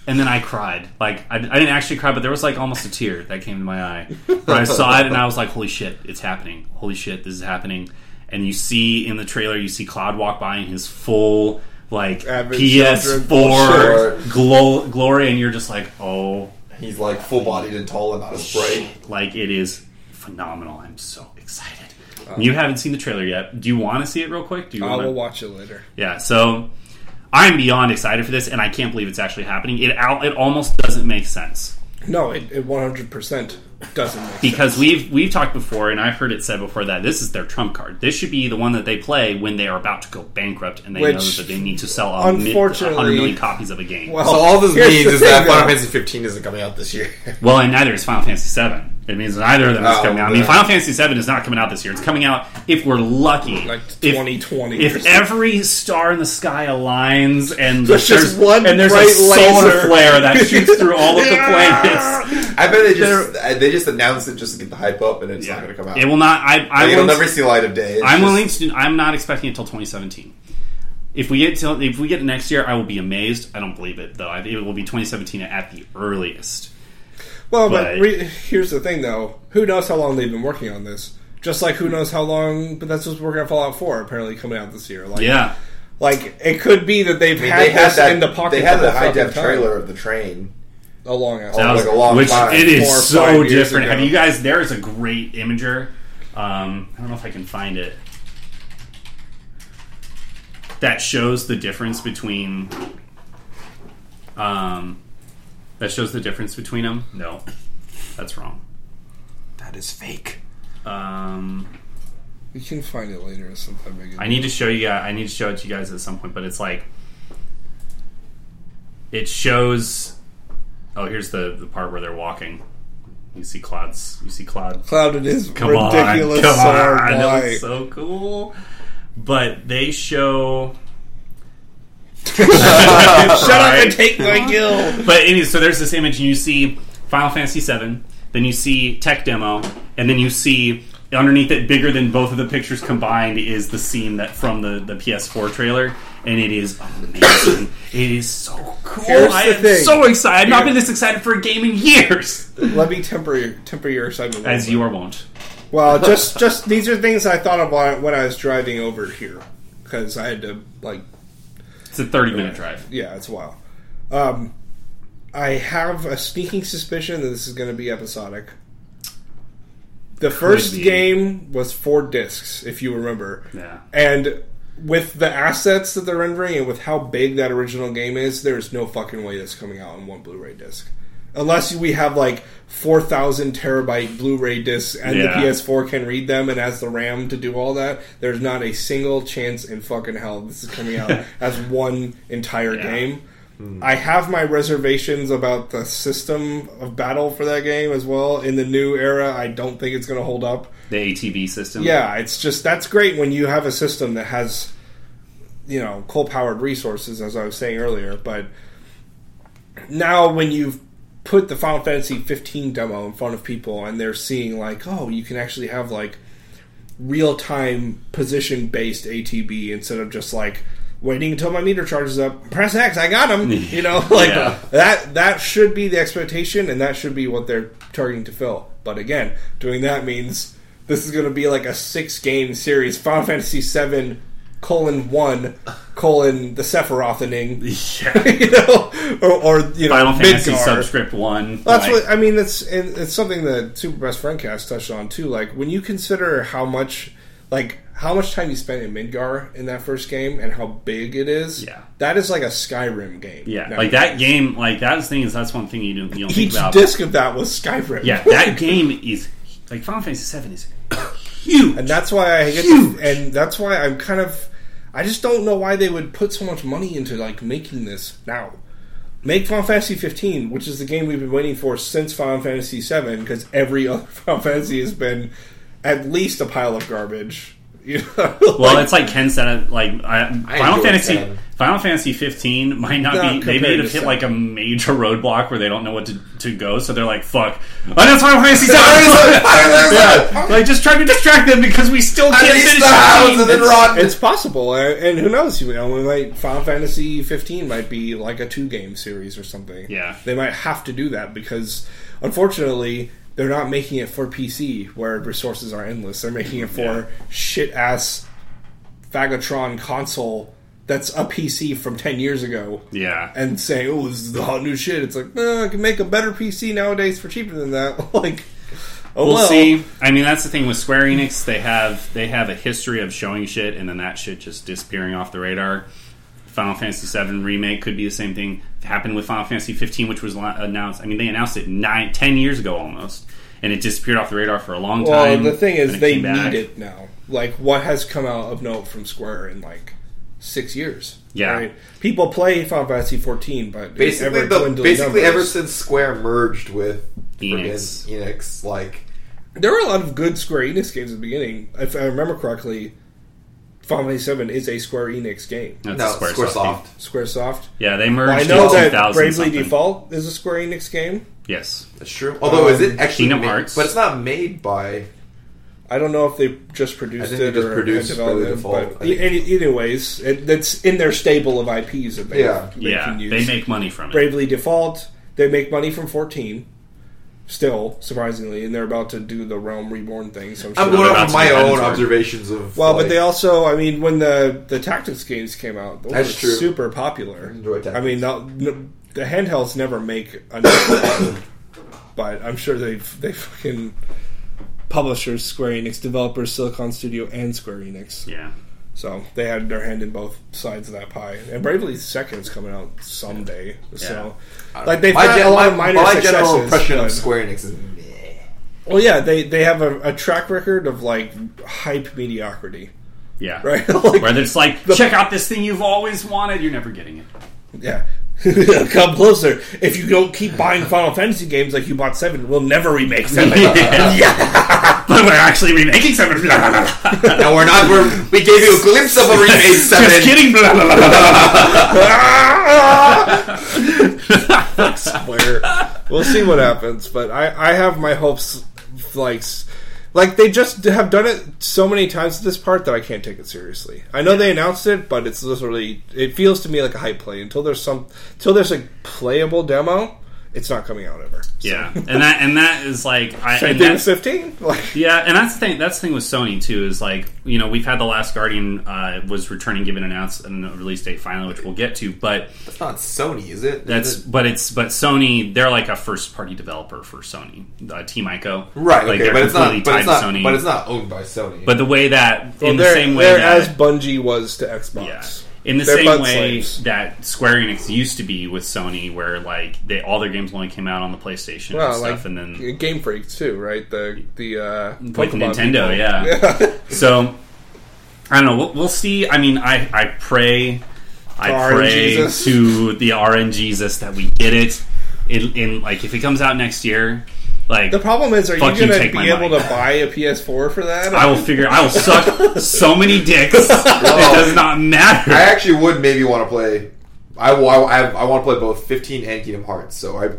And then I cried. Like I, I didn't actually cry, but there was like almost a tear that came to my eye. But I saw it and I was like, "Holy shit, it's happening! Holy shit, this is happening!" And you see in the trailer, you see Cloud walk by in his full like Average PS4 bullshit. glo- glory, and you're just like, "Oh, He's like full bodied and tall and out of spray. like it is phenomenal!" I'm so excited. Um, you haven't seen the trailer yet. Do you want to see it real quick? Do you I want will watch it later. yeah, so I'm beyond excited for this, and I can't believe it's actually happening. It al- it almost doesn't make sense No, it, it 100% doesn't make because sense. we've we've talked before, and I've heard it said before that this is their trump card. This should be the one that they play when they are about to go bankrupt, and they know that they need to sell a mi- unfortunately- 100 million copies of a game. Well, Well, So all this means is thing, that Final. Fantasy 15 isn't coming out this year. Well, and neither is Final Fantasy VII. It means neither of them is Oh, coming out. I mean, yeah. Final Fantasy VII is not coming out this year. It's coming out if we're lucky, like If- 2020. or if something. every star in the sky aligns and There's just one and there's a bright solar laser. flare that shoots through all of the planets. I bet they just uh, they just announced it just to get the hype up, and it's not going to come out. It will not. I, I Like, it'll will, never see light of day. It's I'm just- willing to. I'm not expecting it until 2017. If we get till if we get next year, I will be amazed. I don't believe it though. I it will be 2017 at the earliest. Well, but, But- re- here's the thing, though. Who knows how long they've been working on this? Just like who knows how long, but that's what's working on Fallout 4, apparently coming out this year. Like, Yeah, like it could be that they've I mean, had they had this that. in the pocket. they had the the high def trailer of the train. a long ass. That like a long which time. it is so different. ago. Have you guys? There is a great Imgur. Um, I don't know if I can find it. That shows the difference between. Um, that shows the difference between them. No, that's wrong. That is fake. Um, You can find it later sometime. Big I need to show you guys. I need to show it to you guys at some point, but it's like it shows. Oh, here's the the part where they're walking. You see clouds. You see cloud. Cloud it is Come ridiculous. on, come so on. That white. was so cool. But they show. Shut up and take my kill. But anyway, so there's this image, and you see Final Fantasy VII, then you see tech demo, and then you see underneath it, bigger than both of the pictures combined, is the scene that from the, the PS4 trailer, and it is amazing. it is so cool. Here's I am thing. so excited. I've not been this excited for a game in years, Let me temper your, temper your excitement. as you are wont. Well, just just these are things I thought of when when I was driving over here because I had to like It's a 30 minute drive. yeah, it's a while. Um, I have a sneaking suspicion that this is going to be episodic. The first be. game was four discs, if you remember, Yeah. and with the assets that they're rendering and with how big that original game is, there's no fucking way that's coming out on one Blu-ray disc. Unless we have like four thousand terabyte Blu-ray discs and Yeah. the PS4 can read them and has the RAM to do all that, there's not a single chance in fucking hell this is coming out as one entire Yeah. game. Hmm. I have my reservations about the system of battle for that game as well. In the new era, I don't think it's going to hold up. The ATB system. Yeah, it's just that's great when you have a system that has, you know, coal powered resources, as I was saying earlier. But now, when you've put the Final Fantasy 15 demo in front of people and they're seeing like, oh, you can actually have like real time position based ATB instead of just like waiting until my meter charges up. Press X, I got him. You know, like Yeah. that. That should be the expectation, and that should be what they're targeting to fill. But again, doing that means this is going to be like a six game series: Final Fantasy VII colon one colon the Sephirothening. Yeah. you know, or, or you know, Final Fantasy Midgar. subscript one. That's like- what I mean. It's and it's something that Super Best Friend Cast touched on too. Like when you consider how much, like how much time you spent in Midgar in that first game and how big it is. Yeah. that is like a Skyrim game. Yeah, Now, like that game. Like that's thing is that's one thing you don't you don't think Each about. disc of that was Skyrim. yeah, that game is like Final Fantasy Seven is huge. and that's why I get, Huge. and that's why I'm kind of, I just don't know why they would put so much money into like making this now. Make Final Fantasy 15, which is the game we've been waiting for since Final Fantasy 7, because every other Final Fantasy has been at least a pile of garbage. You know, well, it's like Ken said. Like I, Final enjoyed Fantasy, 10. Final Fantasy 15 might not Not be. They compared may have hit 7. like a major roadblock where they don't know what to, to go, so they're like, "Fuck, oh, that's Final Fantasy 7. yeah, like just trying to distract them because we still At can't finish the house and then It's- run. it's possible, and who knows? You know, we might Final Fantasy 15 might be like a two game series or something. Yeah. they might have to do that because, unfortunately, they're not making it for PC where resources are endless. They're making it for Yeah. shit ass Fagatron console that's a PC from 10 years ago. Yeah, And saying, "Oh, this is the hot new shit." It's like, no, I can make a better PC nowadays for cheaper than that. like, oh we'll well. see. I mean, that's the thing with Square Enix. They have they have a history of showing shit and then that shit just disappearing off the radar. Final Fantasy VII remake could be the same thing. It happened with Final Fantasy 15, which was announced. I mean, they announced it nine, ten years ago almost, and it disappeared off the radar for a long time. Well, time. the thing is, they came back. need it now. Like, what has come out of note from Square in like six years? Yeah. people play Final Fantasy 14, but it's Basically, ever the, dwindling basically ever since Square merged with Enix. friggin' Enix, like there were a lot of good Square Enix games at the beginning. If I remember correctly, Final Fantasy 7 is a Square Enix game. That's no, a Squaresoft. SquareSoft. game. SquareSoft. Yeah, they Well, I merged. know in that 2000 Bravely something. Default is a Square Enix game. Yes, That's true. Although, is Um, it actually Kingdom made- Hearts. But it's not made by. I don't know if they just produced I think they it just or produced had Bravely development, Default. but I think- e- any, either ways, it, that's in their stable of IPs that they, Yeah. they yeah, can use. they make money from it. Bravely Default. They make money from 14. Still, surprisingly, and they're about to do the Realm Reborn thing. So I'm, I'm going off of my do own Edward. observations of. well, like, but they also, I mean, when the the tactics games came out, those That's were true. super popular. Enjoy I Tactics. mean, not, no, the handhelds never make enough, but I'm sure they they fucking publishers, Square Enix, developers, Silicon Studio, and Square Enix. Yeah, So they had their hand in both sides of that pie. And Bravely Second's coming out someday. So, like they've my, got gen- a lot of minor my successes. general impression of Square Enix is meh. Well, yeah, they they have a, a track record of like hype mediocrity, yeah. right? like, Where it's like, check out this thing you've always wanted. You're never getting it. yeah. Come closer. If you don't keep buying Final Fantasy games like you bought Seven, we'll never remake Seven. yeah. but we're actually remaking seven. Blah, blah, blah, blah. No, we're not. We're, we gave you a glimpse of a remake seven. Just kidding. Blah, blah, blah, blah, blah. Swear. We'll see what happens, but I, I have my hopes like s- like they just have done it so many times at this part that I can't take it seriously. I know they announced it, but it's literally it feels to me like a hype play until there's some until there's a playable demo. It's not coming out ever. So. Yeah, and that and that is like, I, Same and thing with that's, fifteen. Like yeah, and that's the thing. That's the thing with Sony too. Is like, you know, we've had the Last Guardian uh, was returning, given announced and a release date finally, which we'll get to. But That's not Sony, is it? that's Is it- but it's but Sony. They're like a first party developer for Sony. Uh, Team Ico, right. Like Okay, they're but it's not. completely But tied it's not. Sony. But it's not owned by Sony. But the way that well, in the same way they're that as Bungie was to Xbox. Yeah. In the They're same way slaves. that Square Enix used to be with Sony, where like they all their games only came out on the PlayStation Well, and like stuff, and then Game Freak too, right? The the uh, with Nintendo, people. yeah. So I don't know. We'll, we'll see. I mean, I I pray, I pray to the RNGesus that we get it in, in like if it comes out next year, like The problem is, are you going to be able money. to buy a PS4 for that? I will figure. I will suck so many dicks. it does not matter. I actually would maybe want to play. I, I, I, I want to play both 15 and Kingdom Hearts. So I.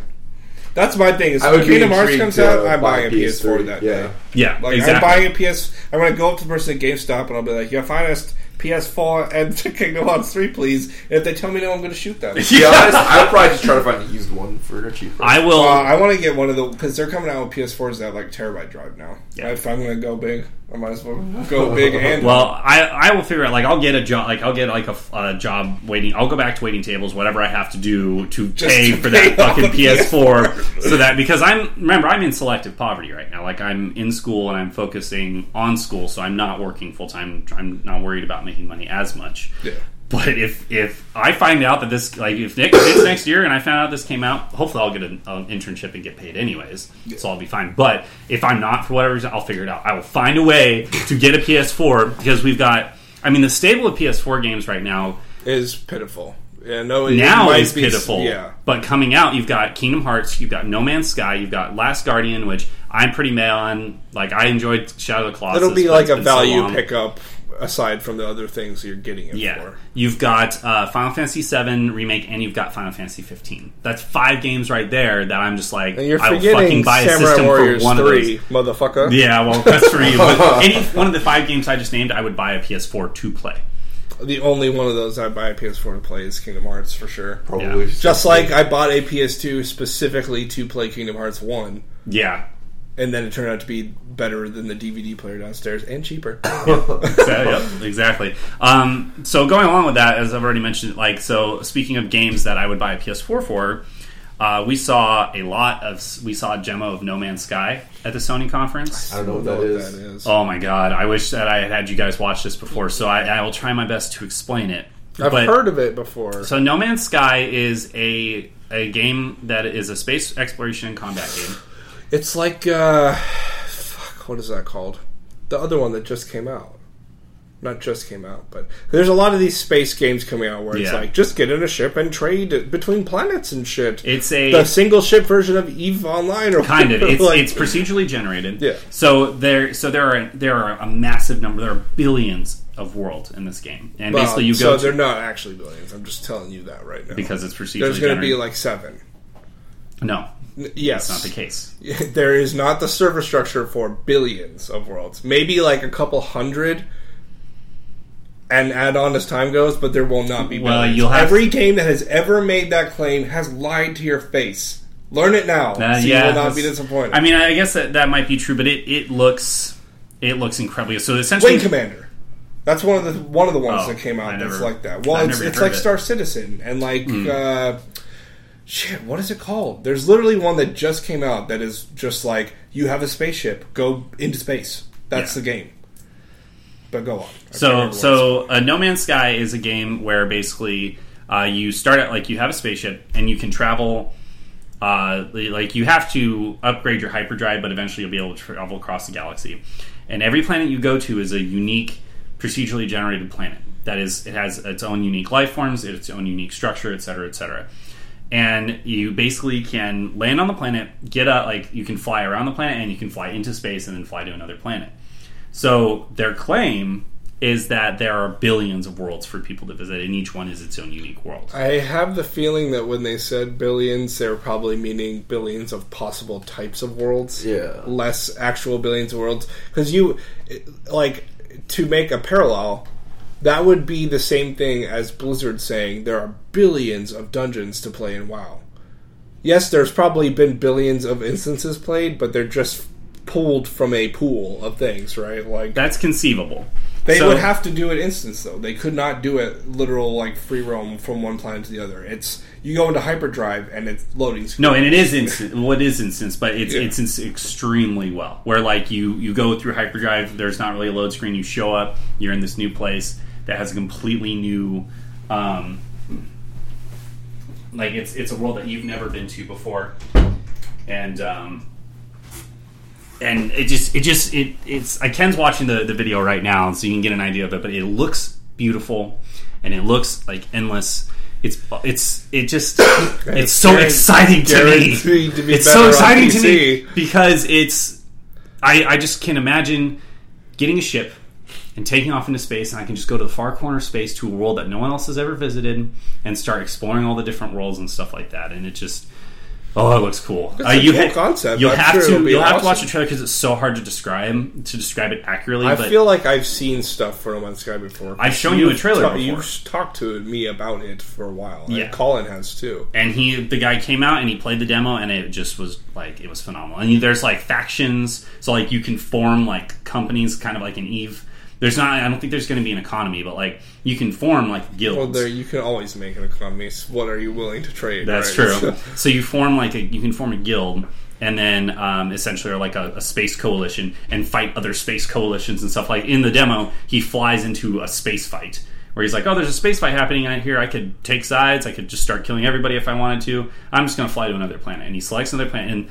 That's my thing. Is I would Kingdom Hearts comes out, I'm buy buying a PS4 that yeah. day. Yeah, Like exactly. I'm buying a PS. I'm gonna go up to the person at GameStop and I'll be like, "Your finest PS4 and Kingdom Hearts 3, please." And if they tell me no, I'm gonna shoot them. To be honest, I'll probably just try to find a used one for a cheaper. I will. Uh, I want to get one of the because they're coming out with PS4s that have like terabyte drive now. Yeah. If I'm gonna go big, I might as well go big and Well, I I will figure out like I'll get a job like I'll get like a job waiting. I'll go back to waiting tables, whatever I have to do to Just pay to for pay that fucking the PS4, so that because I'm remember I'm in selective poverty right now. Like I'm in school and I'm focusing on school, so I'm not working full time. I'm not worried about making money as much. Yeah. But if if I find out that this like if next, it's next year and I found out this came out, hopefully I'll get an, an internship and get paid anyways, so I'll be fine. But if I'm not for whatever reason, I'll figure it out. I will find a way to get a PS4 because we've got. I mean, the stable of PS4 games right now is pitiful. Yeah, no, it now is pitiful. Yeah, But coming out, you've got Kingdom Hearts, you've got No Man's Sky, you've got Last Guardian, which I'm pretty mad on. Like I enjoyed Shadow of the Colossus. it'll be like a been so value pickup aside from the other things you're getting it Yeah, for. you've got uh, Final Fantasy VII remake, and you've got Final Fantasy 15. That's five games right there that I'm just like, And you're I will fucking buy a Samurai system Warriors for one Three, of motherfucker. Yeah, well, that's for you. But any one of the five games I just named, I would buy a PS4 to play. The only one of those I buy a PS4 to play is Kingdom Hearts for sure. Probably Yeah. Just like I bought a PS2 specifically to play Kingdom Hearts One, Yeah, and then it turned out to be better than the DVD player downstairs and cheaper. So, yep, exactly. Um, so going along with that, as I've already mentioned, like so, speaking of games that I would buy a PS4 for, uh, we saw a lot of we saw a demo of No Man's Sky at the Sony conference. I don't know what Know that what is. that is. Oh my god! I wish that I had had you guys watch this before, so I, I will try my best to explain it. I've But- heard of it before. So No Man's Sky is a a game that is a space exploration and combat game. It's like uh, fuck, what is that called? The other one that just came out. Not just came out, but there's a lot of these space games coming out where it's Yeah. like just get in a ship and trade between planets and shit. It's a the single ship version of Eve Online, or kind of it's, like, it's procedurally generated. Yeah. So there so there are there are a massive number. There are billions of worlds in this game, and well, basically you go so go they're not actually billions. I'm just telling you that right now because it's procedurally there's going to be generated. like seven. no, Yes, that's not the case. there is not the server structure for billions of worlds. Maybe like a couple hundred, and add on as time goes, but there will not be. Well, you'll have- every game that has ever made that claim has lied to your face. Learn it now, Uh, so yeah, you will not be disappointed. I mean, I guess that, that might be true, but it, it looks it looks incredibly. So essentially, Wing Commander. That's one of the one of the ones Oh, that came out that's like that. Well, I've it's it's like of it. Star Citizen and like Hmm. uh, shit. What is it called? There's literally one that just came out that is just like you have a spaceship, go into space. That's Yeah. the game. But go on. I So, so uh, No Man's Sky is a game where basically uh, you start out like you have a spaceship and you can travel. Uh, like you have to upgrade your hyperdrive, but eventually you'll be able to travel across the galaxy. And every planet you go to is a unique, procedurally generated planet. That is, it has its own unique life forms, its own unique structure, et cetera, et cetera. And you basically can land on the planet, get out, like you can fly around the planet, and you can fly into space and then fly to another planet. So their claim is that there are billions of worlds for people to visit, and each one is its own unique world. I have the feeling that when they said billions, they were probably meaning billions of possible types of worlds. Yeah. Less actual billions of worlds. Because you, like, to make a parallel, that would be the same thing as Blizzard saying there are billions of dungeons to play in WoW. Yes, there's probably been billions of instances played, but they're just pulled from a pool of things, right? Like, That's conceivable. they So- would have to do an instance though. They could not do it literal like free roam from one planet to the other. It's you go into hyperdrive and it's loading. Screen. No, and it is instant. Well, it is instance, but it's Yeah. it's extremely well. Where like you you go through hyperdrive, there's not really a load screen. You show up, you're in this new place that has a completely new, um, like it's it's a world that you've never been to before, and um, and it just it just it it's I Ken's watching the the video right now, so you can get an idea of it. But it looks beautiful, and it looks like endless. It's it's it just it's so exciting to me. to be It's so exciting to me because it's I I just can't imagine getting a ship and taking off into space, and I can just go to the far corner of space to a world that no one else has ever visited, and start exploring all the different worlds and stuff like that. And it just Oh, it looks cool. It's Uh, a you cool ha- concept. You'll I'm have sure to. You'll have to watch the trailer because it's so hard to describe to describe it accurately. I feel like I've seen stuff for No Man's Sky before. I've shown you a trailer ta- before. You've talked to me about it for a while. Yeah. and Colin has too. and he the guy came out and he played the demo and it just was like it was phenomenal and there's like factions so like you can form like companies kind of like an eve there's not i don't think there's going to be an economy but like you can form like guilds. Well, there you can always make an economy. So What are you willing to trade? that's right? true. So you form like a you can form a guild and then um, essentially are like a, a space coalition and fight other space coalitions and stuff. Like in the demo he flies into a space fight where he's like oh there's a space fight happening out here. I could take sides. I could just start killing everybody if i wanted to. I'm just going to fly to another planet. And he selects another planet and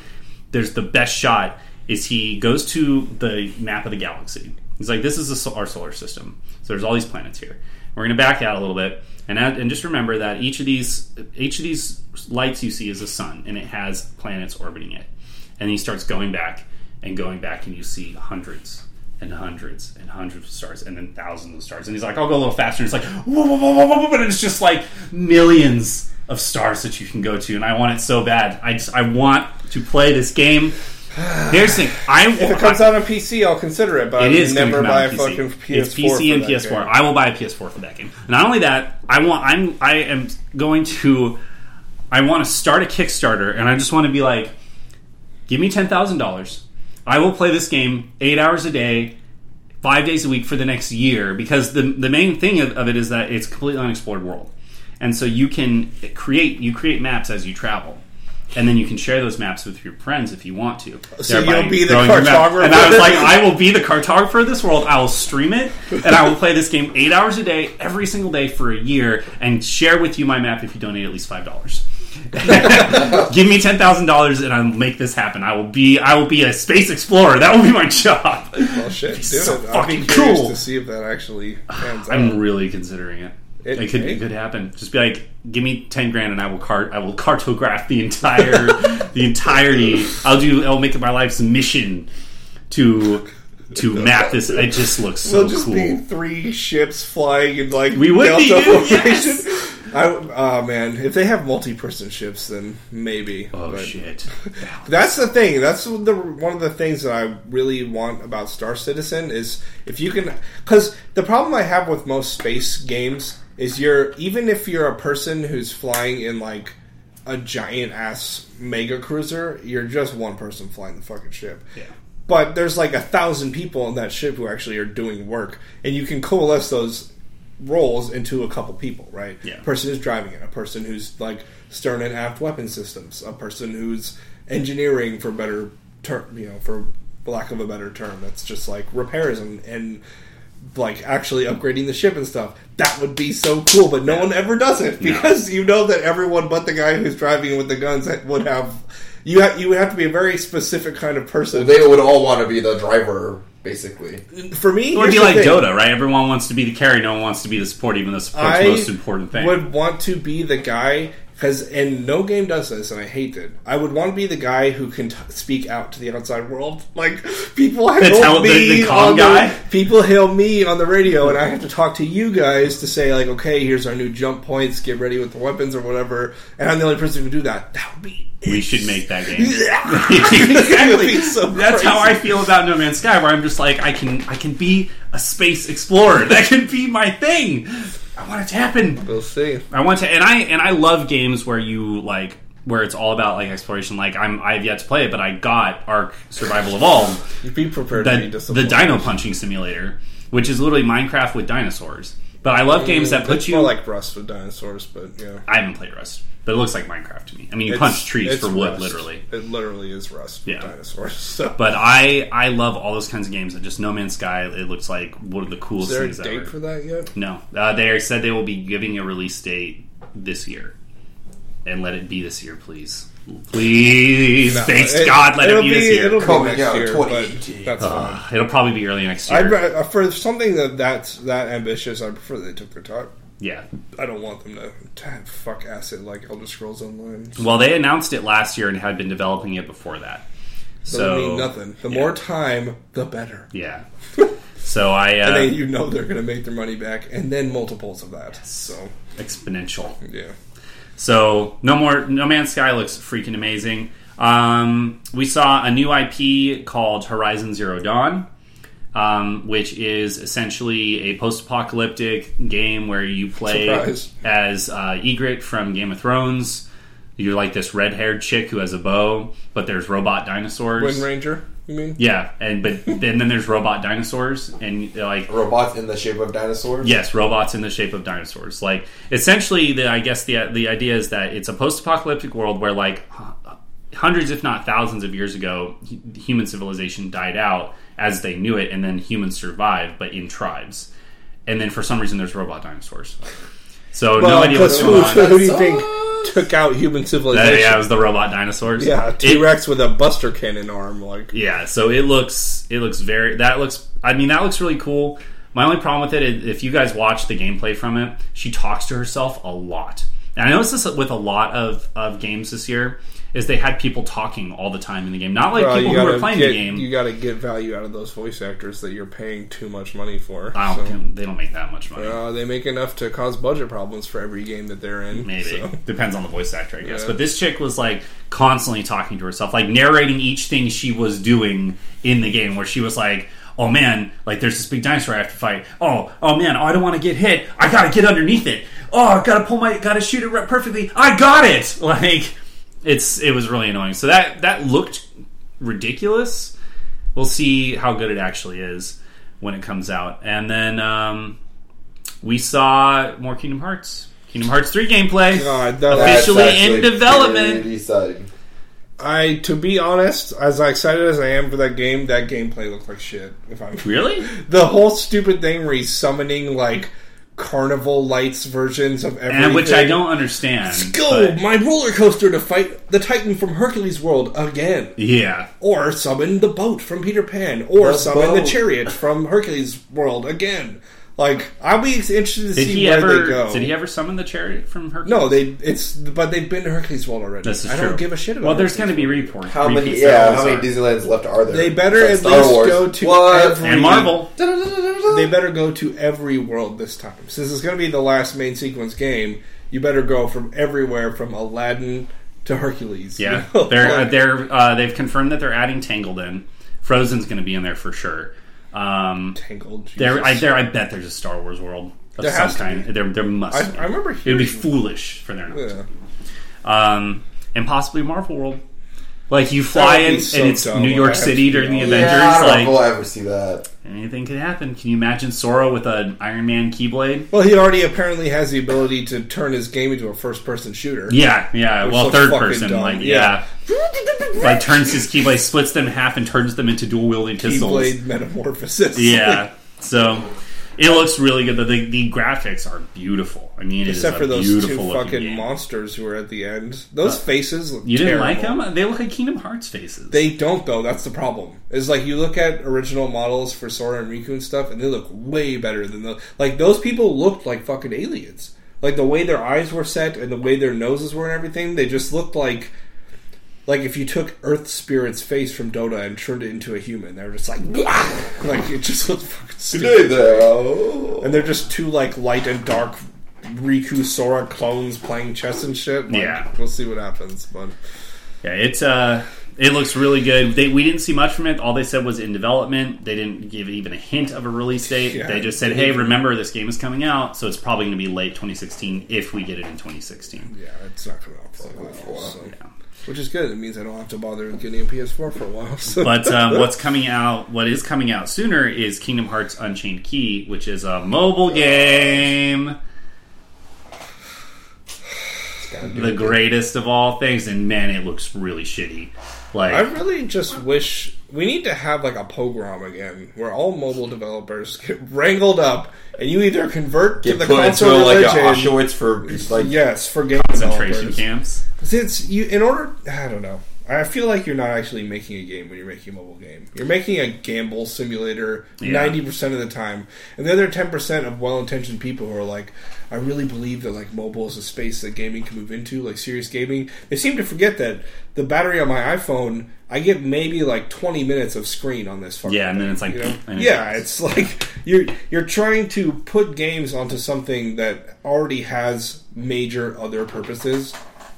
there's the best shot is he goes to the map of the galaxy he's like this is our solar system. So there's all these planets here. We're going to back out a little bit. And, add, and just remember that each of these each of these lights you see is a sun and it has planets orbiting it. And he starts going back and going back and you see hundreds and hundreds and hundreds of stars and then thousands of stars. And he's like i'll go a little faster. And it's like whoa, whoa, whoa, whoa, whoa, it's just like millions of stars that you can go to. And i want it so bad. I just i want to play this game here's the thing i If it comes out on PC, I'll consider it. But it I is would going to never buy a fucking PC. PS4. It's PC and that PS4. game. I will buy a PS4 for that game. Not only that, I want. I'm. I am going to. I want to start a Kickstarter, and I just want to be like, give me ten thousand dollars. I will play this game eight hours a day, five days a week for the next year. Because the the main thing of, of it is that it's a completely unexplored world, and so you can create you create maps as you travel. And then you can share those maps with your friends if you want to. So thereby you'll be the growing your map. cartographer? And I was like, I will be the cartographer of this world. I will stream it, and I will play this game eight hours a day, every single day for a year, and share with you my map if you donate at least five dollars. Give me ten thousand dollars, and I'll make this happen. I will be, I will be a space explorer. That will be my job. Well, shit, do so it. Fucking cool. to see if that actually. I'm really considering it. It It, could, it could happen. Just be like, give me ten grand, and I will cart. I will cartograph the entire, the entirety. I'll do. I'll make it my life's mission to to map this. It just looks so We'll just cool. be three ships flying in like We would be, dude, formation. I, oh man, if they have multi-person ships, then maybe. oh But shit! That's the thing. That's the one of the things that I really want about Star Citizen is if you can, because the problem I have with most space games is you're even if you're a person who's flying in like a giant ass mega cruiser, you're just one person flying the fucking ship. Yeah. But there's like a thousand people in that ship who actually are doing work, and you can coalesce those roles into a couple people, right? Yeah. A person who's driving it, a person who's like stern and aft weapon systems, a person who's engineering for better term, you know, for lack of a better term. That's just like repairs and and like actually upgrading the ship and stuff. That would be so cool, but no one ever does it because you know that everyone but the guy who's driving with the guns would have. You have, you would have to be a very specific kind of person. They would all want to be the driver, basically. For me, It would be like thing. Dota, right? Everyone wants to be the carry, no one wants to be the support, even though support's I the most important thing. would want to be the guy because, and no game does this, and I hate it. I would want to be the guy who can t- speak out to the outside world. Like people hail the- me the calm on guy? The, people hail me on the radio, and I have to talk to you guys to say like, okay, here's our new jump points. Get ready with the weapons or whatever. And I'm the only person who can do that. That would be. we should make that game. Exactly. so That's how I feel about No Man's Sky, where I'm just like, I can, I can be a space explorer. That can be my thing. I want it to happen. We'll see. I want to, and I and I love games where you like where it's all about like exploration. Like I'm, I've yet to play it, but I got Ark Survival Evolved, Be prepared to be the, the dino punching simulator, which is literally Minecraft with dinosaurs. But I love games that put It's you. more like Rust with dinosaurs, but yeah. I haven't played Rust, but it looks like Minecraft to me. I mean, you It's- punch trees for wood, Rust. literally. It literally is Rust with Yeah. dinosaurs. So. But I I love all those kinds of games. And just No Man's Sky, it looks like one of the coolest is there a things date ever. for that yet? No, uh, they said they will be giving a release date this year, and let it be this year, please, please, No, thanks it- God, let it it'll be, this year. It'll be Coming next out year, 2018. but that's fine. Uh, it'll probably be early next I'd, year. ra- for something that that's that ambitious, I prefer they took their time. Yeah. I don't want them to, to have fuck acid like Elder Scrolls Online. Well, they announced it last year and had been developing it before that. So So mean nothing. The yeah. more time, the better. Yeah. So I uh, And then you know they're going to make their money back, and then multiples of that. So exponential. yeah, So no more No Man's Sky looks freaking amazing. Um, we saw a new IP called Horizon Zero Dawn, um, which is essentially a post-apocalyptic game where you play Surprise. as uh, Ygritte from Game of Thrones. You're like this red-haired chick who has a bow, but there's robot dinosaurs. Wind Ranger, you mean? Yeah, and but then then there's robot dinosaurs, and like Robots in the shape of dinosaurs. Yes, robots in the shape of dinosaurs. Like essentially, the I guess the the idea is that it's a post-apocalyptic world where like hundreds, if not thousands, of years ago, human civilization died out as they knew it, and then humans survived, but in tribes. And then for some reason, there's robot dinosaurs. So no idea what's going who, on. who do you think took out human That- civilization? yeah, it was the robot dinosaurs. Yeah, T Rex with a Buster Cannon arm. Like, Yeah, so it looks it looks very that looks I mean that looks really cool. My only problem with it is if you guys watch the gameplay from it, she talks to herself a lot. And I noticed this with a lot of, of games this year is they had people talking all the time in the game. Not like well, people who were playing get, the game. You got to get value out of those voice actors that you're paying too much money for. I so. don't they don't make that much money. Uh, they make enough to cause budget problems for every game that they're in. Maybe so. depends on the voice actor, I guess. Yeah. But this chick was like constantly talking to herself, like narrating each thing she was doing in the game. Where she was like, "Oh man, like there's this big dinosaur I have to fight. Oh, oh man, I don't want to get hit. I gotta get underneath it. Oh, I gotta pull my, gotta shoot it right perfectly. I got it. Like it's it was really annoying. So that that looked ridiculous. We'll see how good it actually is when it comes out, and then. um we saw more Kingdom Hearts. Kingdom Hearts 3 gameplay. God, that- That's Officially actually in development. pretty exciting. I, to be honest, as excited as I am for that game, that gameplay looked like shit. If I'm Really? the whole stupid thing where he's summoning like carnival lights versions of everything, And which I don't understand. Go but- my roller coaster to fight the Titan from Hercules World again, yeah. or summon the boat from Peter Pan, or The summon the chariot from Hercules World again. Like I'll be interested to Did see he where ever? they go. Did he ever summon the chariot from Hercules? No, they it's but they've been to Hercules World already. This is I true. don't give a shit about. Well, there's going to be World. reports. How many? Yeah, there how many always are. Disneylands left are there? They better at Star least Wars. go to What? every And Marvel. They better go to every world this time. Since it's going to be the last main sequence game, you better go from everywhere from Aladdin to Hercules. Yeah, You know? they're uh, Like, they're uh, they've confirmed that they're adding Tangled in. Frozen's going to be in there for sure. Um, tangled. there, I, there, I bet there's a Star Wars world of There some kind. There, there must. I, be. I remember. It would be foolish for there not. Yeah. um, and possibly Marvel World. Like you fly in so and it's dumb. New York City during the Avengers. Yeah, I don't know if like we'll ever see that. anything could happen. Can you imagine Sora with an Iron Man keyblade? Well, he already apparently has the ability to turn his game into a first-person shooter. Yeah, yeah. Well, third person, dumb. like yeah. like turns his keyblade, splits them in half, and turns them into dual wielding pistols. Keyblade metamorphosis. Yeah. So it looks really good. The, the, the graphics are beautiful. I mean, it is Except for those two fucking game. monsters who are at the end. Those uh, faces look You didn't terrible. like them? They look like Kingdom Hearts faces. They don't though. That's the problem. Is like you look at original models for Sora and Riku and stuff, and they look way better than the like those people looked like fucking aliens. Like the way their eyes were set and the way their noses were and everything, they just looked like like if you took Earth Spirit's face from Dota and turned it into a human. they're just like like it just looks fucking stupid. though. And they're just two like light and dark Riku Sora clones playing chess and shit. Like, Yeah. we'll see what happens. But yeah, it's uh, it looks really good. They, we didn't see much from it. All they said was in development. They didn't give even a hint of a release date. Yeah. they just said, "Hey, remember this game is coming out, so it's probably going to be late 2016 if we get it in 2016." yeah, it's not coming out for a while. So. Yeah. Which is good. It means I don't have to bother getting a PS4 for a while. So. But um, what's coming out, what is coming out sooner, is Kingdom Hearts Unchained Key, which is a mobile game, the greatest of all things. And man, it looks really shitty. Like, I really just wish we need to have like a pogrom again, where all mobile developers get wrangled up, and you either convert to the put into console like a religion. Auschwitz for like yes, for game concentration developers. camps. Since you, in order, I don't know. I feel like you're not actually making a game when you're making a mobile game. You're making a gamble simulator Yeah. ninety percent of the time, and the other ten percent of well-intentioned people who are like, "I really believe that like mobile is a space that gaming can move into, like serious gaming." They seem to forget that the battery on my iPhone, I get maybe like twenty minutes of screen on this. Fucking Yeah, and then it's like- you know? yeah, it's like you're you're trying to put games onto something that already has major other purposes.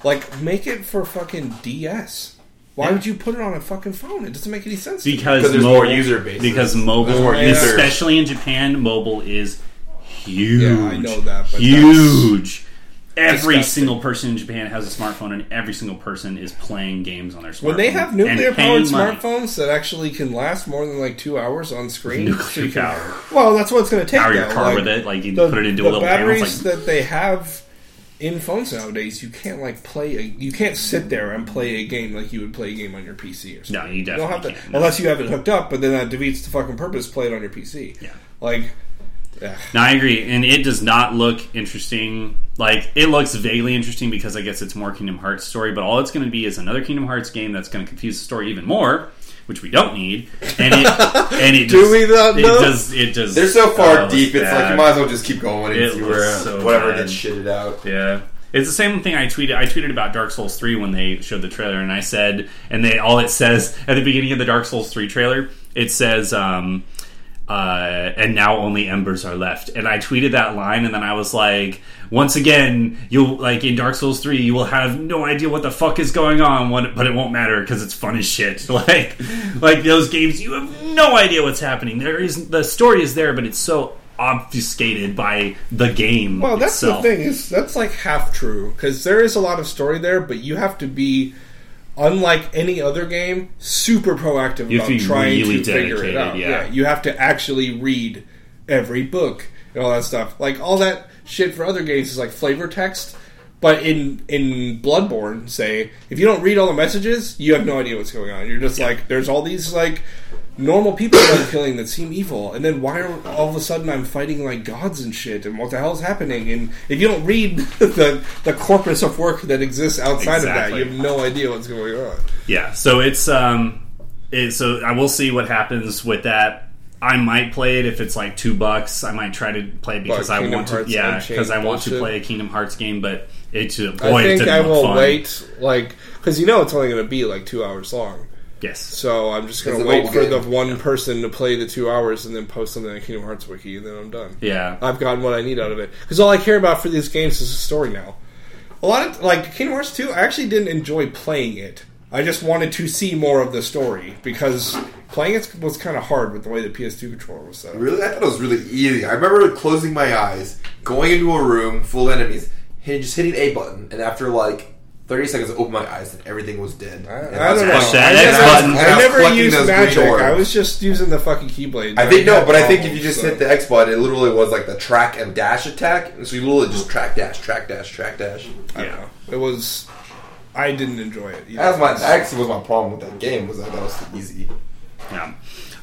Like, make it for fucking DS. Why Yeah. would you put it on a fucking phone? It doesn't make any sense. to me. because Because there's mobile, more user base. Because mobile, more especially in Japan, mobile is huge. Yeah, I know that, but huge. Every disgusting. single person in Japan has a smartphone, and every single person is playing games on their smartphone. When they have nuclear powered paying smartphones that actually can last more than like two hours on screen, Nuclear you can- power. Well, that's what it's going to take. Power your though. car Like, with it, like you the, put it into a little panel. batteries It's like, that they have in phones nowadays, you can't like play. A, you can't sit there and play a game like you would play a game on your PC or something. No, you don't definitely have to, can't, no. unless you have it hooked up. But then that defeats the fucking purpose. Play it on your PC. Yeah. like. Yeah. No, I agree, and it does not look interesting. Like it looks vaguely interesting because I guess it's more Kingdom Hearts story, but all it's going to be is another Kingdom Hearts game that's going to confuse the story even more, which we don't need. And it and it Do just, we not It know? just it just They're so far oh, deep. It's like bad. you might as well just keep going and It see was where so whatever bad. gets shitted out. Yeah. It's the same thing I tweeted. I tweeted about Dark Souls 3 when they showed the trailer, and I said, and they all it says at the beginning of the Dark Souls 3 trailer, it says, um, uh, and now only embers are left. And I tweeted that line, and then I was like, once again, you'll like in Dark Souls 3, you will have no idea what the fuck is going on, what- but it won't matter because it's fun as shit. Like, like those games, you have no idea what's happening. There is the story is there, but it's so obfuscated by the game. Well, that's itself. the thing is that's like half true because there is a lot of story there, but you have to be, unlike any other game, super proactive You about trying really to figure it out. yeah. you have to actually read every book and all that stuff. Like all that shit for other games is like flavor text. But in in Bloodborne, say if you don't read all the messages, you have no idea what's going on. You're just like, there's all these like normal people that I'm killing that seem evil, and then why are all of a sudden I'm fighting like gods and shit, and what the hell is happening? And if you don't read the the corpus of work that exists outside Exactly. of that, you have no idea what's going on. Yeah, so it's um, it, so I will see what happens with that. I might play it if it's like two bucks. I might try to play it because What, I Kingdom want to. Yeah, because I want to play a Kingdom Hearts game, but it's uh, boy, I it think didn't I will fun. wait, like because you know it's only going to be like two hours long. Yes, So I'm just going to wait mobile for the game. one person to play the two hours and then post something on Kingdom Hearts wiki, and then I'm done. yeah, I've gotten what I need out of it because all I care about for these games is the story now. A lot of like Kingdom Hearts 2, I actually didn't enjoy playing it. I just wanted to see more of the story because playing it was kind of hard with the way the PS2 controller was set up. Really, I thought it was really easy. I remember closing my eyes, going into a room full of enemies, hit, just hitting a button, and after like thirty seconds, I opened my eyes and everything was dead. I, And I don't know. collecting- that never, button. I I never used magic. I was just using the fucking keyblade. I think no, but I think if you just so- hit the X button, it literally was like the track and dash attack. And so you literally just track dash, track dash, track dash. I don't Yeah. know. It was. I didn't enjoy it. either. That was my that actually was my problem with that game was that that was too easy. yeah.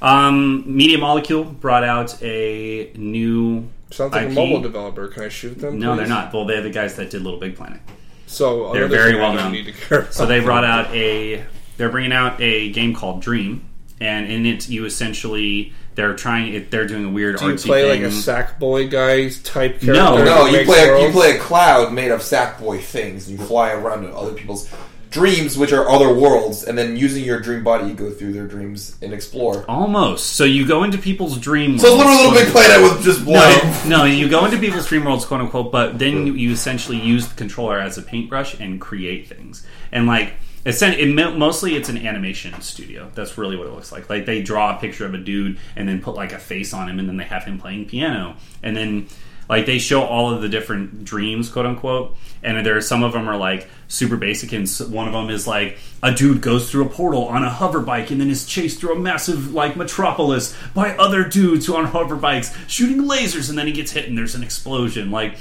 Um, Media Molecule brought out a new. Sounds like IP. a mobile developer. Can I shoot them? No, please? they're not. Well, they're the guys that did Little Big Planet. So They're very well known. Need to care So about. they brought out a. They're bringing out a game called Dream, and in it you essentially they're trying. It, they're doing a weird Do you artsy play thing. like a Sackboy guy type character? No. No, you makes play a, you play a cloud made of Sackboy things, and you fly around to other people's dreams, which are other worlds, and then using your dream body, you go through their dreams and explore. Almost. So you go into people's dream. So it's literally a little big quote- planet with just blood. No, no, you go into people's dream worlds, quote unquote, but then you, you essentially use the controller as a paintbrush and create things. And like, it's an, it, mostly it's an animation studio. That's really what it looks like. Like they draw a picture of a dude and then put like a face on him, and then they have him playing piano, and then like they show all of the different dreams, quote unquote. And there are some of them are like super basic, and one of them is like a dude goes through a portal on a hover bike and then is chased through a massive like metropolis by other dudes who are on hover bikes shooting lasers, and then he gets hit and there's an explosion. Like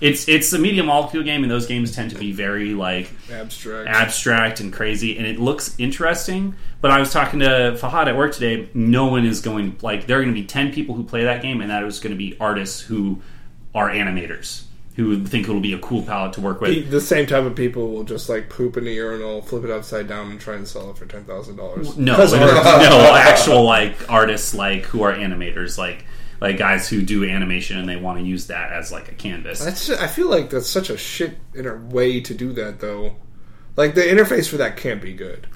it's it's a Media Molecule game, and those games tend to be very like abstract. abstract and crazy, and it looks interesting. But I was talking to Fahad at work today. No one is going like there are going to be ten people who play that game, and that is going to be artists who are animators. who think it'll be a cool palette to work with. The, the same type of people will just like poop in the urinal, flip it upside down, and try and sell it for ten thousand dollars. No, no, actual like artists like who are animators, like like guys who do animation and they want to use that as like a canvas. That's I feel like that's such a shit in a way to do that though. Like the interface for that can't be good.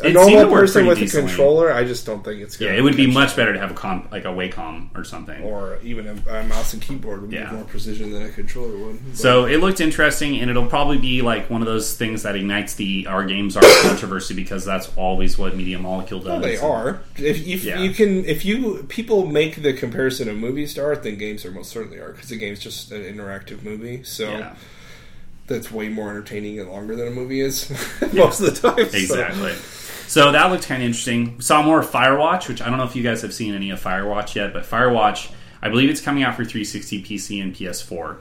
A It normal person with a controller, I just don't think it's. Good yeah, it would be much better to have a com like a Wacom or something. or even a, a mouse and keyboard would Yeah. be more precision than a controller would. But- So it looked interesting, and it'll probably be like one of those things that ignites the our games are controversy because that's always what Media Molecule does. Well, they are. If, if Yeah. you can, if you people make the comparison of movies to art, then games are most certainly are because the game's just an interactive movie. So Yeah, that's way more entertaining and longer than a movie is most of the time. so- exactly. So that looked kind of interesting. Saw more of Firewatch, which I don't know if you guys have seen any of Firewatch yet, but Firewatch, I believe it's coming out for 360, PC, and PS4,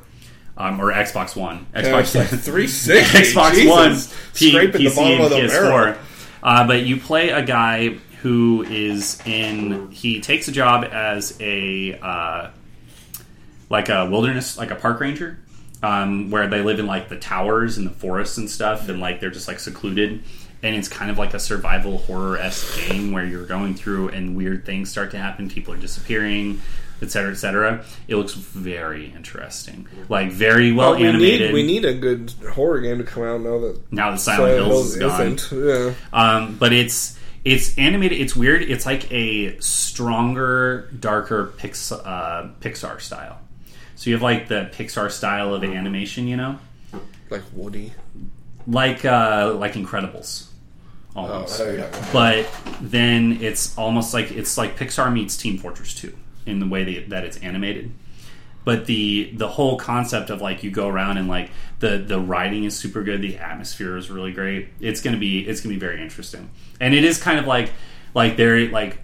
um, or Xbox One. Xbox like 360. Xbox Jesus. One, P- Scraping the PC, bottom and of the PS4. Uh, but you play a guy who is in. He takes a job as a uh, like a wilderness, like a park ranger, um, where they live in like the towers and the forests and stuff, and like they're just like secluded. And it's kind of like a survival horror esque game where you're going through and weird things start to happen. People are disappearing, et cetera, et cetera. It looks very interesting, like very well But we animated. need we need a good horror game to come out now that now that Silent Hills is gone. Yeah. Um, but it's it's animated. It's weird. It's like a stronger, darker Pix, uh, Pixar style. So you have like the Pixar style of animation, you know, Like Woody. like uh, like Incredibles, almost. Oh, yeah. But then it's almost like it's like Pixar meets Team Fortress 2 in the way that, that it's animated. But the the whole concept of like you go around and like the the writing is super good, the atmosphere is really great. It's gonna be it's gonna be very interesting, and it is kind of like like they're like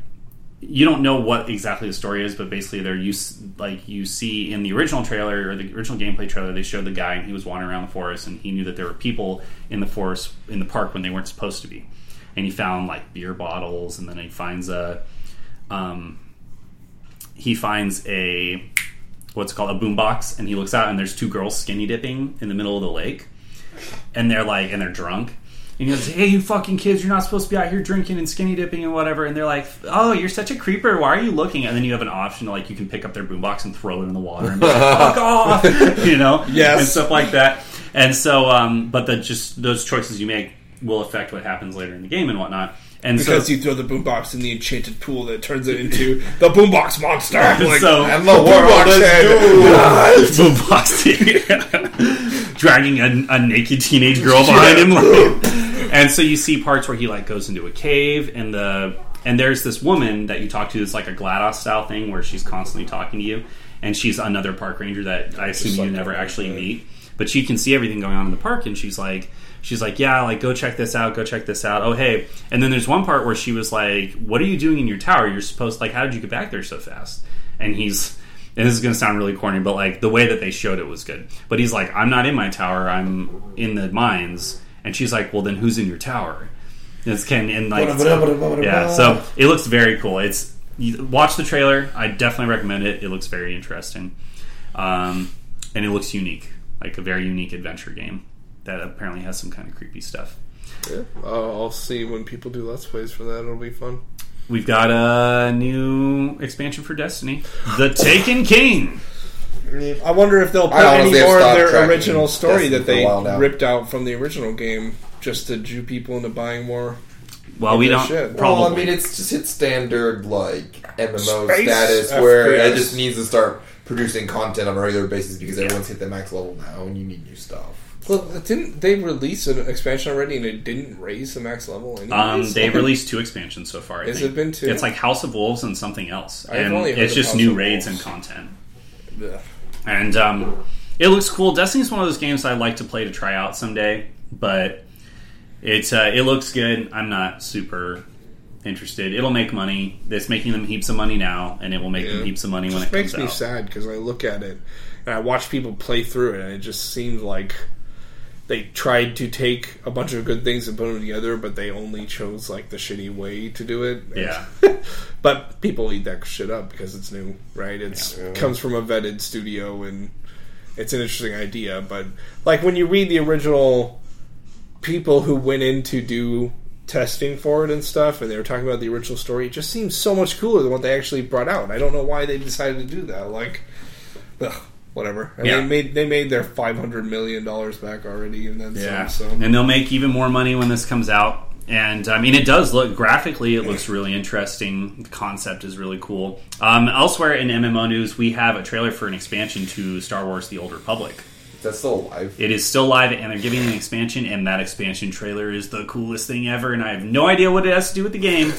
you don't know what exactly the story is, but basically they're use like you see in the original trailer or the original gameplay trailer, they showed the guy and he was wandering around the forest and he knew that there were people in the forest in the park when they weren't supposed to be, and he found like beer bottles and then he finds a um, he finds a what's it called a boombox and he looks out and there's two girls skinny dipping in the middle of the lake. And they're like and they're drunk. And he goes hey you fucking kids you're not supposed to be out here drinking and skinny dipping and whatever. And they're like oh you're such a creeper. Why are you looking? And then you have an option to like you can pick up their boombox and throw it in the water and be like fuck off you know Yes. and stuff like that. And so um but the just those choices you make will affect what happens later in the game and whatnot. And Because so you throw the boombox in the enchanted pool that turns it into the boombox monster. Like, so And the doomed. boombox dragging a, a naked teenage girl behind him like- and so you see parts where he like goes into a cave and the and there's this woman that you talk to that's like a GLaDOS style thing where she's constantly talking to you. And she's another park ranger that I assume you like never actually meet. But she can see everything going on in the park and she's like she's like yeah like go check this out go check this out. Oh hey. And then there's one part where she was like what are you doing in your tower? You're supposed like how did you get back there so fast? And he's and this is going to sound really corny but like the way that they showed it was good. But he's like i'm not in my tower i'm in the mines. And she's like well then who's in your tower? And it's Ken, and like yeah so it looks very cool. It's you watch the trailer. I definitely recommend it. It looks very interesting. Um, and it looks unique like a very unique adventure game that apparently has some kind of creepy stuff Yeah. Uh, I'll see when people do let's plays for that. It'll be fun. we've got a new expansion for destiny the taken king I wonder if they'll put I any more of their original story Destiny that they ripped out from the original game just to Jew people into buying more. well we don't shit. probably Well, I mean, it's just its standard like MMO Space status where FPS. it just needs to start producing content on a regular basis because everyone's hit the max level now and you need new stuff. Well, didn't they release an expansion already and it didn't raise the max level? Anyways? Um, they've released two expansions so far. I Has think. it been two? It's like House of Wolves and something else, I've and only heard it's of just House new of raids Wolves. and content. Ugh. And um, it looks cool. Destiny's one of those games I'd like to play to try out someday, but it's uh, it looks good. I'm not super interested. It'll make money. It's making them heaps of money now, and it will make them heaps of money when It it makes comes me out. sad because I look at it and I watch people play through it, and it just seems like they tried to take a bunch of good things and put them together, but they only chose like the shitty way to do it. Yeah. but people eat that shit up because it's new, right? It's comes from a vetted studio, and it's an interesting idea. But like when you read the original people who went in to do testing for it and stuff, and they were talking about the original story, it just seems so much cooler than what they actually brought out. I don't know why they decided to do that. Like, ugh, whatever. And Yeah. they made they made their five hundred million dollars back already, and then Yeah, some. So and they'll make even more money when this comes out. And I mean, it does look graphically, it looks really interesting. The concept is really cool. Um, elsewhere in MMO news, we have a trailer for an expansion to Star Wars: The Old Republic. That's still alive. It is still live, and they're giving an expansion, and that expansion trailer is the coolest thing ever. And I have no idea what it has to do with the game,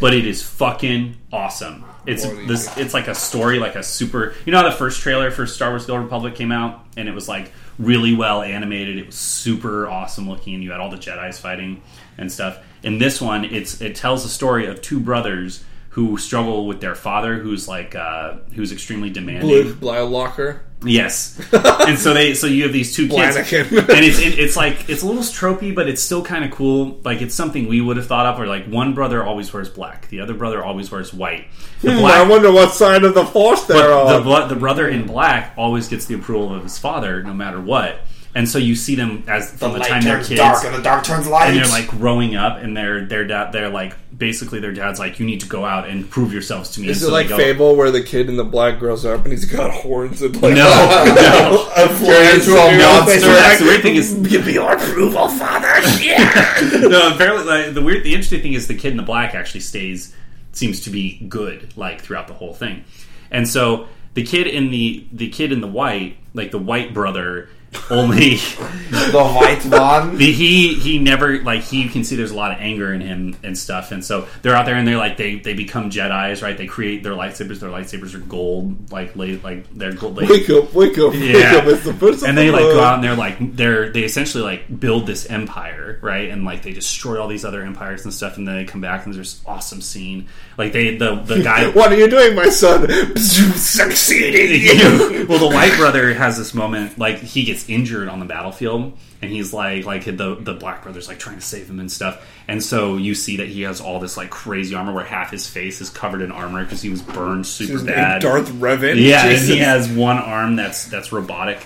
but it is fucking awesome. It's What do you this. It's like a story, like a super. You know how the first trailer for Star Wars: The Old Republic came out, and it was like really well animated. It was super awesome looking, and you had all the Jedi's fighting and stuff. In this one, it's it tells the story of two brothers who struggle with their father, who's like uh, who's extremely demanding. Blue Locker. Yes, and so they so you have these two kids, and it's it, it's like it's a little tropey, but it's still kind of cool. Like it's something we would have thought of. Or like one brother always wears black, the other brother always wears white. The Hmm, I wonder what side of the force they're but the on. the brother in black always gets the approval of his father, no matter what. And so you see them as from the, time they're kids, dark, and the dark turns light. and they're like growing up, and they're their dad. They're like basically their dad's like, you need to go out and prove yourselves to me. Is And it so like go, Fable where the kid in the black grows up and he's got horns and like No, no. a flying into a monster. face? That's the weird thing is give me your approval, father. Yeah. no, apparently like, the weird, the interesting thing is the kid in the black actually stays, seems to be good like throughout the whole thing, and so the kid in the the kid in the white, like the white brother, only the white one. the, he he never like he can see there's a lot of anger in him and stuff, and so they're out there and they're like they they become Jedi's right. They create their lightsabers. Their lightsabers are gold, like la- like they're gold. Like, wake up, wake up, wake Yeah. up! It's the first of and they the like go out and they're like they're they essentially like build this empire right and like they destroy all these other empires and stuff and then they come back and there's this awesome scene like they the the guy What are you doing, my son? Succeeding. you. well the white brother has this moment like he gets injured on the battlefield and he's like like the the black brother's like trying to save him and stuff. And so you see that he has all this like crazy armor where half his face is covered in armor because he was burned super bad. Darth Revan. yeah and he has one arm that's that's robotic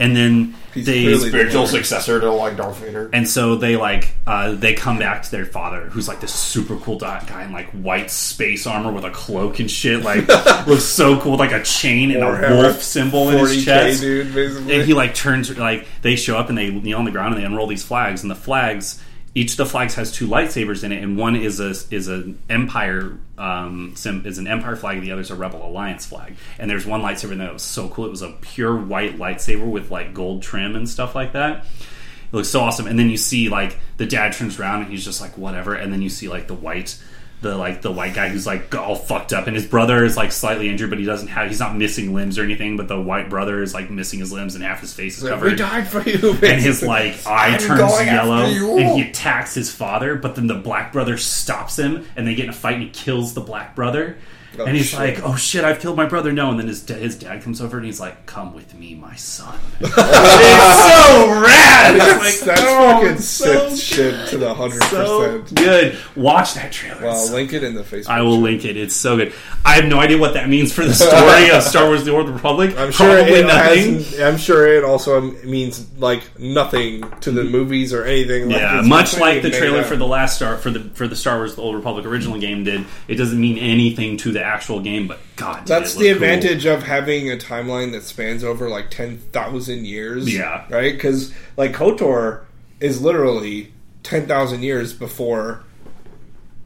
and then He's they clearly Spiritual successor to like Darth Vader. and so they like uh, they come back to their father, who's like this super cool di- guy in like white space armor with a cloak and shit. Like looks so cool, with, like a chain and a Warhammer wolf symbol in his 40K, chest. dude. Basically, And he like turns like they show up and they kneel on the ground and they unroll these flags and the flags each of the flags has two lightsabers in it and one is a is an empire um, sim, is an empire flag and the other is a rebel alliance flag. And there's one lightsaber that was so cool. It was a pure white lightsaber with like gold trim and stuff like that. It looks so awesome. And then you see like the dad turns around and he's just like whatever. And then you see like the white the like the white guy who's like all fucked up and his brother is like slightly injured but he doesn't have he's not missing limbs or anything but the white brother is like missing his limbs and half his face is covered. We died for you. and his like eye turns going after yellow and he attacks his father but then the black brother stops him and they get in a fight and he kills the black brother Oh, and he's shit. like oh shit i've killed my brother no and then his, da- his dad comes over and he's like come with me my son it's so rad it's like That's oh, fucking so shit to the hundred so percent. good watch that trailer Well, so link it in the Facebook. I will link it. It's so good. I have no idea what that means for the story of Star Wars: The Old Republic. I'm sure Probably it nothing. has, I'm sure it also means like nothing to the mm. movies or anything. Like, Yeah, much like the trailer for the last Star for the for the Star Wars: The Old Republic original game did. It doesn't mean anything to the actual game, but God, That's the look cool. advantage of having a timeline that spans over like ten thousand years. Yeah. right. Because like Kotor is literally ten thousand years before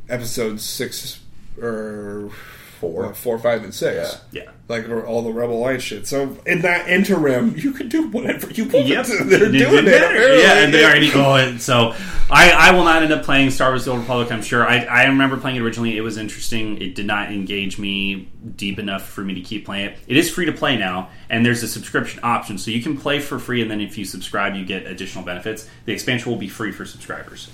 episode six or Four. what, four, five, and six. Yeah. Like all the Rebel Light shit. So in that interim, you can do whatever you want. Yep, They're They doing it. better. apparently. Yeah, and they already go in. So I, I will not end up playing Star Wars: The Old Republic. I'm sure. I, I remember playing it originally. It was interesting. It did not engage me deep enough for me to keep playing it. It is free to play now, and there's a subscription option, so you can play for free, and then if you subscribe, you get additional benefits. The expansion will be free for subscribers.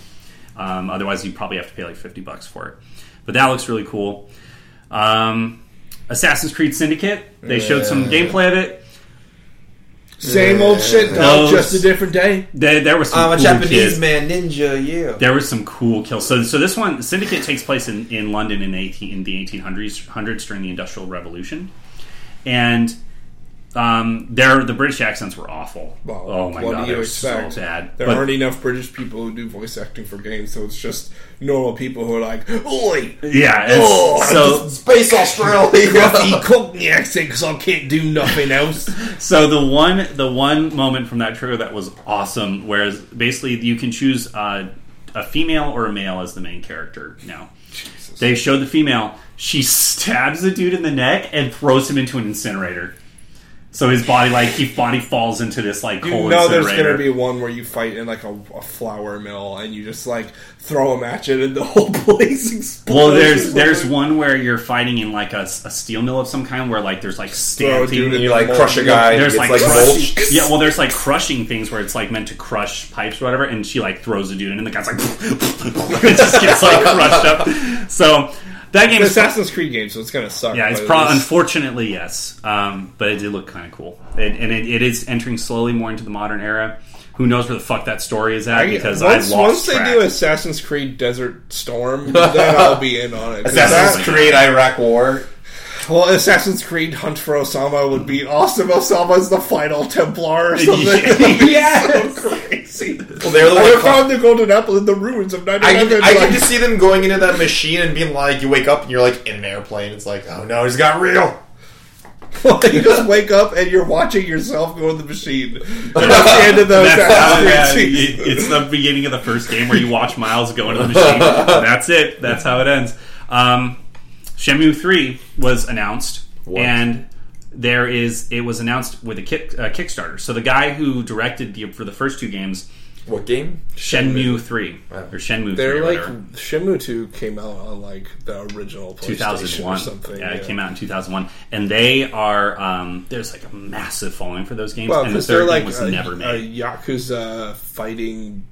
Um, otherwise, you probably have to pay like 50 bucks for it. But that looks really cool. Um, Assassin's Creed Syndicate. They showed some gameplay of it. Same old shit, though, Those- just a different day. There, there was some I'm a cool Japanese kids. man ninja. Yeah. There was some cool kills. So, so this one, Syndicate takes place in, in London in, 18, in the 1800s hundreds during the Industrial Revolution, and Um, their the British accents were awful. Well, oh my god, they were expect? so bad. There But- aren't enough British people who do voice acting for games, so it's just normal people who are like, "Oi, yeah, it's, Oh, so Space Australia. gruffy Cockney accent because I can't do nothing else." So the one the one moment from that trailer that was awesome, whereas basically you can choose uh, a female or a male as the main character. Now they showed the female. She stabs the dude in the neck and throws him into an incinerator. So his body, like he body falls into this like You coal know, there's gonna be one where you fight in like a, a flour mill, and you just like throw a match in, and the whole place explodes. well, there's there's one where you're fighting in like a, a steel mill of some kind, where like there's like Throw a stamping. dude in you like crush a guy. there's like, like crush- yeah well there's like crushing things where it's like meant to crush pipes or whatever and she like throws a dude in and the guy's like it just gets like crushed up so that game It's is Assassin's Creed game, so it's gonna suck. yeah it's but pro- unfortunately yes um, but it did look kind of cool it, and it, it is entering slowly more into the modern era who knows where the fuck that story is at I- because once, I've lost once they track. do Assassin's Creed Desert Storm, then I'll be in on it. 'Cause Assassin's that- Creed Iraq War. Well, Assassin's Creed Hunt for Osama would be awesome. Osama's the final Templar or something. Yes. so crazy. Well, they're the I one- found the golden apple in the ruins of 9 I can, 11. I can just see them going into that machine and being like, you wake up and you're like in an airplane. It's like, oh no, he's got real. you just wake up and you're watching yourself go in the machine. And that's the end of the Assassin's Creed season. it's the beginning of the first game where you watch Miles go into the machine. That's it. That's how it ends. Um, Shenmue Three was announced, What? and there is it was announced with a kick, uh, Kickstarter. So the guy who directed the for the first two games, What game? Shenmue Three Wow. or Shenmue They're Three, like whatever. Shenmue 2 came out on like the original PlayStation 2001. or something. yeah, it came out in 2001, and they are um, there's like a massive following for those games. Well, and the because third they're like was a, never a. Yakuza fighting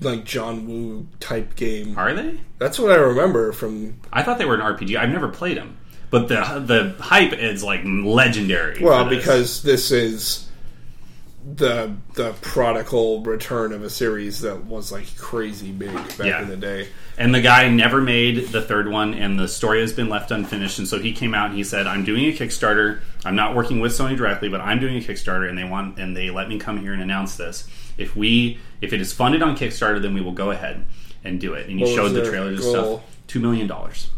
like John Woo type game. Are they? That's what I remember from I thought they were an RPG. I've never played them, but the the hype is like legendary. Well, this. because this is the the prodigal return of a series that was like crazy big back Yeah. in the day. And the guy never made the third one, and the story has been left unfinished. And so he came out and he said, "I'm doing a Kickstarter. I'm not working with Sony directly, but I'm doing a Kickstarter, and they want and they let me come here and announce this. If we if it is funded on Kickstarter, then we will go ahead and do it." And he What was showed the their trailers and stuff. Two million dollars.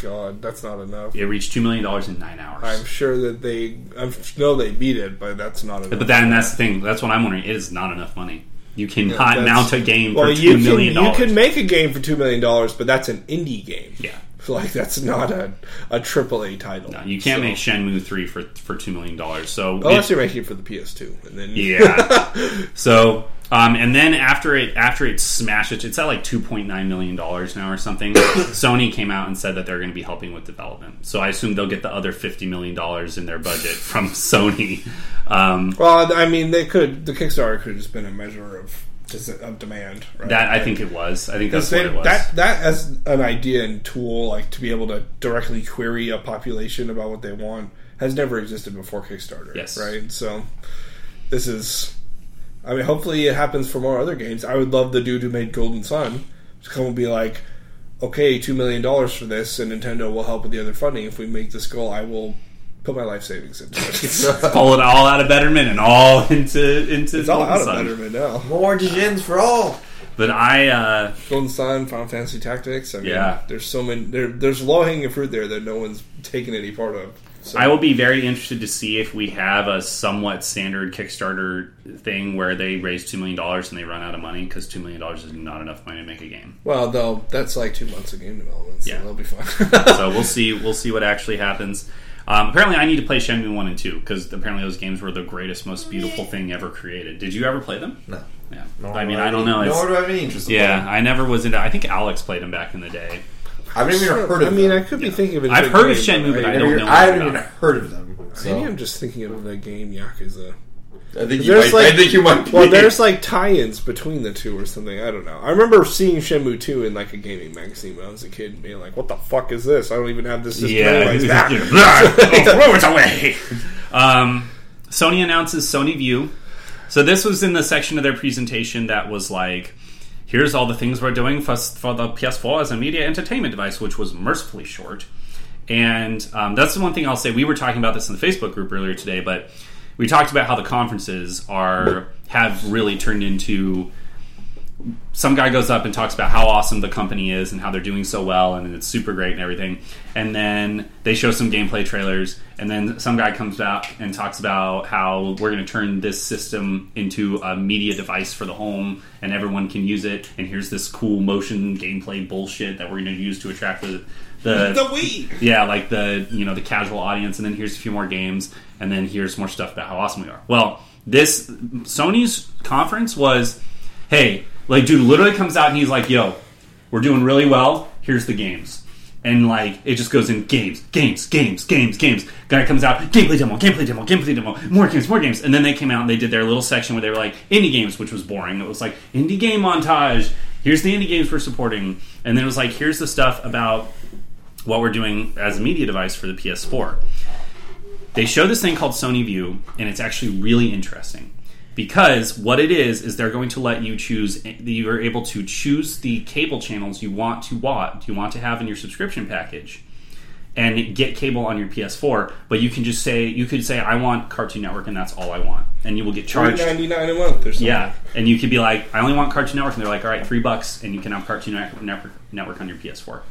God, that's not enough. It reached two million dollars in nine hours. I'm sure that they I know they beat it, but that's not enough. but then that's the thing. That's what I'm wondering. It is not enough money. You cannot That's- mount a game for two million you can make a game for two million dollars, but that's an indie game. yeah. Like that's not a a triple A title. No, you can't So- make Shenmue three for for two million dollars. So unless it- you're making it for the PS2, and then yeah. so um, and then after it after it smashed it, it's at like two point nine million dollars now or something. Sony came out and said that they're going to be helping with development. So I assume they'll get the other fifty million dollars in their budget from Sony. Um, Well, I mean, they could. The Kickstarter could have just been a measure of of demand. Right? that I think it was. I think that's Because what it was. that that as an idea and tool, like to be able to directly query a population about what they want, has never existed before Kickstarter. Yes. right. So this is. I mean, hopefully it happens for more other games. I would love the dude who made Golden Sun to come and be like, "Okay, two million dollars for this, and Nintendo will help with the other funding. If we make this goal, I will put my life savings into it." Pull it all out of Betterment and all into into it's all Golden out of Sun. Betterment now. More Dijins for all. But I uh, Golden Sun, Final Fantasy Tactics. I mean, Yeah. there's so many. There, there's low hanging fruit there that no one's taken any part of. So, I will be very interested to see if we have a somewhat standard Kickstarter thing where they raise two million dollars and they run out of money because two million dollars is not enough money to make a game. well, though that's like two months of game development, so Yeah. that'll be fun. So we'll see. We'll see what actually happens. Um, apparently, I need to play Shenmue one and two because apparently those games were the greatest, most beautiful thing ever created. Did you ever play them? No. Yeah. Nor I do mean, I don't know. It's- Nor do I have any interest. in yeah. I never was into. I think Alex played them back in the day. I haven't even heard of. I mean, them. I could be thinking of it. as I've a heard of game, Shenmue, but I I, don't never- know I haven't even heard of them. So. Maybe I'm just thinking of the game Yakuza. I think you There's might. like- I think you might. Be. Well, there's like tie-ins between the two or something. I don't know. I remember seeing Shenmue 2 in like a gaming magazine when I was a kid, and being like, "What the fuck is this? I don't even have this system." Yeah, anyways." Ah. throw it away. Um, Sony announces Sony View. So this was in the section of their presentation that was like, "Here's all the things we're doing for, for the PS4 as a media entertainment device," which was mercifully short. And um, that's the one thing I'll say. We were talking about this in the Facebook group earlier today, but we talked about how the conferences are have really turned into some guy goes up and talks about how awesome the company is and how they're doing so well and it's super great and everything. And then they show some gameplay trailers and then some guy comes out and talks about how we're going to turn this system into a media device for the home and everyone can use it and here's this cool motion gameplay bullshit that we're going to use to attract the the, The Wii. yeah, like the you know the casual audience, and then here's a few more games, and then here's more stuff about how awesome we are. Well, this Sony's conference was, hey, like dude literally comes out and he's like, yo, we're doing really well. Here's the games. And like it just goes in games, games, games, games, games. Guy comes out, gameplay demo, gameplay demo, gameplay demo, more games, more games. And then they came out and they did their little section where they were like indie games, which was boring. It was like indie game montage. Here's the indie games we're supporting, and then it was like here's the stuff about what we're doing as a media device for the PS4. They show this thing called Sony View, and it's actually really interesting because what it is is they're going to let you choose. You are able to choose the cable channels you want to watch, you want to have in your subscription package, and get cable on your PS4. But you can just say you could say I want Cartoon Network, and that's all I want, and you will get charged. ninety nine a month or something. Yeah, and you could be like, I only want Cartoon Network, and they're like, all right, three bucks, and you can have Cartoon network, network on your PS4.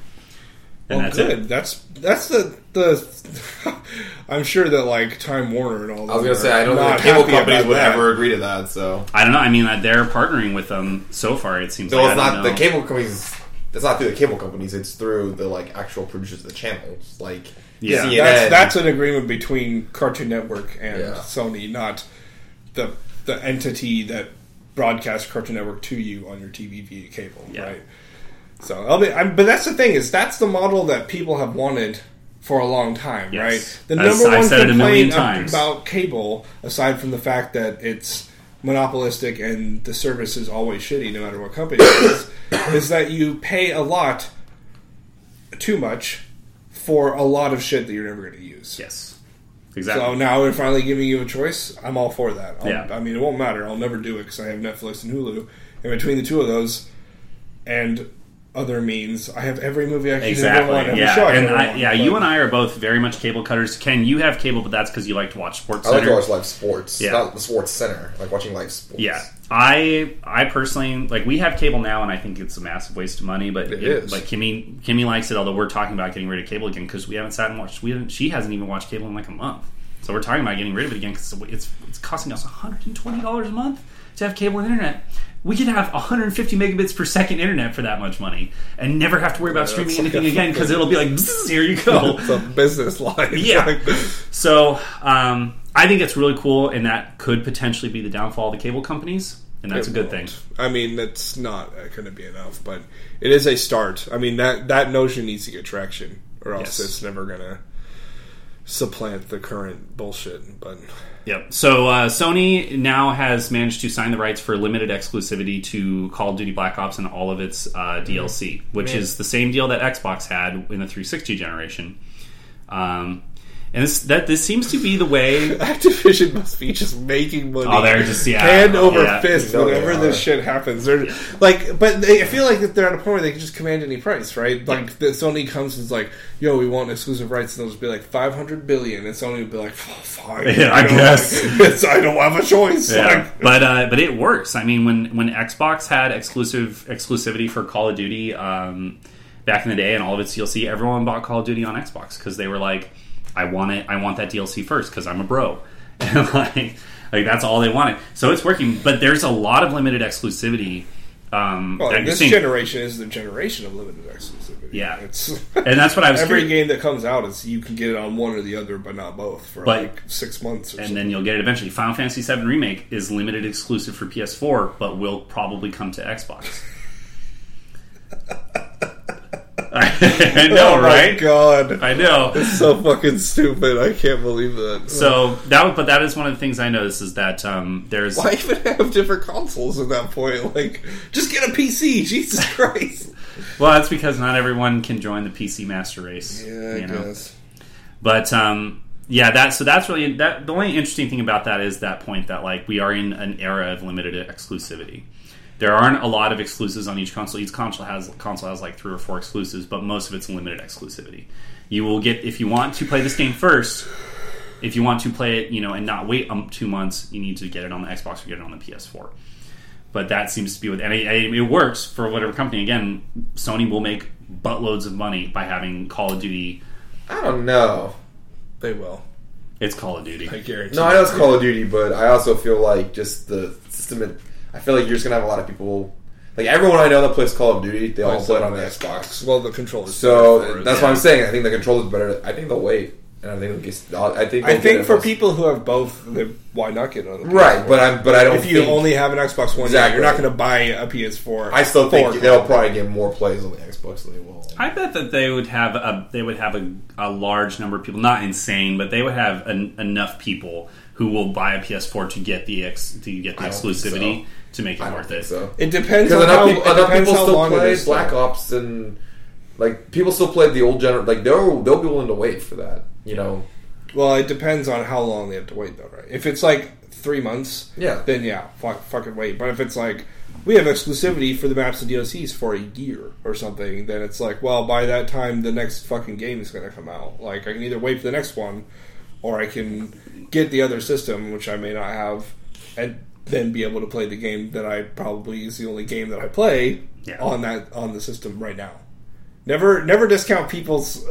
And Well, that's good. it. That's that's the the. I'm sure that like Time Warner and all. That. I was gonna say I don't think the cable companies would ever agree to that. So I don't know. I mean, they're partnering with them so far. It seems no, like it's don't not the cable companies. It's not through the cable companies. It's through the like actual producers of the channels, like Yeah. CNN. That's that's an agreement between Cartoon Network and Yeah. Sony, not the the entity that broadcasts Cartoon Network to you on your TV via cable, Yeah. right? So, I'll be, I'm, but that's the thing is that's the model that people have wanted for a long time, Yes. right? The As number I've one said it a million complaint about cable, aside from the fact that it's monopolistic and the service is always shitty, no matter what company it is, is that you pay a lot, too much, for a lot of shit that you're never going to use. Yes, exactly. So now we're finally giving you a choice. I'm all for that. I'll, Yeah. I mean, it won't matter. I'll never do it because I have Netflix and Hulu. And between the two of those and other means, I have every movie I can ever want. exactly. Every Yeah, show I and ever I, want. yeah, But- you and I are both very much cable cutters. Ken, you have cable, but that's because you like to watch Sports I like to Center. watch live sports, Yeah. not the sports center. Like watching live sports. Yeah, I I personally like we have cable now, and I think it's a massive waste of money. But It is. But Kimmy Kimmy likes it, although we're talking about getting rid of cable again because we haven't sat and watched. We haven't, she hasn't even watched cable in like a month. So we're talking about getting rid of it again because it's it's costing us one hundred and twenty dollars a month to have cable and internet. We could have 150 megabits per second internet for that much money and never have to worry about that's streaming anything a again because it'll be like here you go. it's a business line. Yeah. So um, I think it's really cool, and that could potentially be the downfall of the cable companies, and that's a good thing. won't. I mean, that's not going to be enough, but it is a start. I mean, that that notion needs to get traction, or else Yes. it's never going to supplant the current bullshit. But Yep. So uh, Sony now has managed to sign the rights for limited exclusivity to Call of Duty Black Ops and all of its uh, DLC, which Man. is the same deal that Xbox had in the 360 generation. Um, and this, that this seems to be the way. Activision must be just making money. Oh, they're just- yeah. hand over Yeah. fist You know whenever this shit happens. They're like, but they, I feel like that they're at a point where they can just command any price, right? Like the Sony comes and is like, "Yo, we want exclusive rights," and they'll just be like five hundred billion, and Sony would be like, oh, "Fine, Yeah, I You guess. like, I don't have a choice." Yeah, Like, but uh, but it works. I mean, when when Xbox had exclusive exclusivity for Call of Duty um, back in the day and all of its DLC, everyone bought Call of Duty on Xbox because they were like, I want it. I want that DLC first because I'm a bro, and like like that's all they wanted. So it's working. But there's a lot of limited exclusivity. Um, well, that this seeing. generation is the generation of limited exclusivity. Yeah. it's and that's what I was. Saying. Every curious- game that comes out is you can get it on one or the other, but not both for But- like six months or and something. then you'll get it eventually. Final Fantasy VII Remake is limited exclusive for PS4, but will probably come to Xbox. I know, oh my right? god. I know. It's so fucking stupid. I can't believe that. So that, but that is one of the things I noticed is that um, there's why even have different consoles at that point? Like, just get a PC. Jesus Christ. well, that's because not everyone can join the PC Master Race. Yeah, I you know? guess. But um, yeah, that so that's really that. The only interesting thing about that is that point that like we are in an era of limited exclusivity, There aren't a lot of exclusives on each console. Each console has console has like three or four exclusives, but most of it's limited exclusivity. You will get if you want to play this game first. If you want to play it, you know, and not wait um, two months, you need to get it on the Xbox or get it on the PS4. But that seems to be with, and it, it works for whatever company. Again, Sony will make buttloads of money by having Call of Duty. I don't know. They will. It's Call of Duty. I guarantee. No, I know it's Call of Duty, but I also feel like just the system. It- I feel like you're just gonna have a lot of people. Like everyone I know that plays Call of Duty, they all play it on the Xbox. Well, the controllers. So that's yeah. what I'm saying. I think the controller's better. I think they'll wait, and I think they'll get. I think. I think for people who have both, why not get it on the right? But I'm. But I don't. if you think- only have an Xbox One, yeah, Exactly. you're not going to buy a PS4. I still think for- they'll probably get more plays on the Xbox than they will. I bet that they would have a they would have a, a large number of people, not insane, but they would have en- enough people who will buy a PS4 to get the ex, to get the I don't think exclusivity so. To make it I worth it. so. It depends Because on how, enough people, it enough depends people how still long play is. Black though. Ops and like people still play the old general. Like they'll they'll be willing to wait for that. You know. Well, it depends on how long they have to wait, though, right? If it's like three months, Yeah. then yeah, fuck, fucking wait. But if it's like we have exclusivity for the maps and DLCs for a year or something, then it's like, well, by that time the next fucking game is going to come out. Like I can either wait for the next one, or I can get the other system, which I may not have, and then be able to play the game that I probably is the only game that I play Yeah. on that on the system right now. Never, never discount people's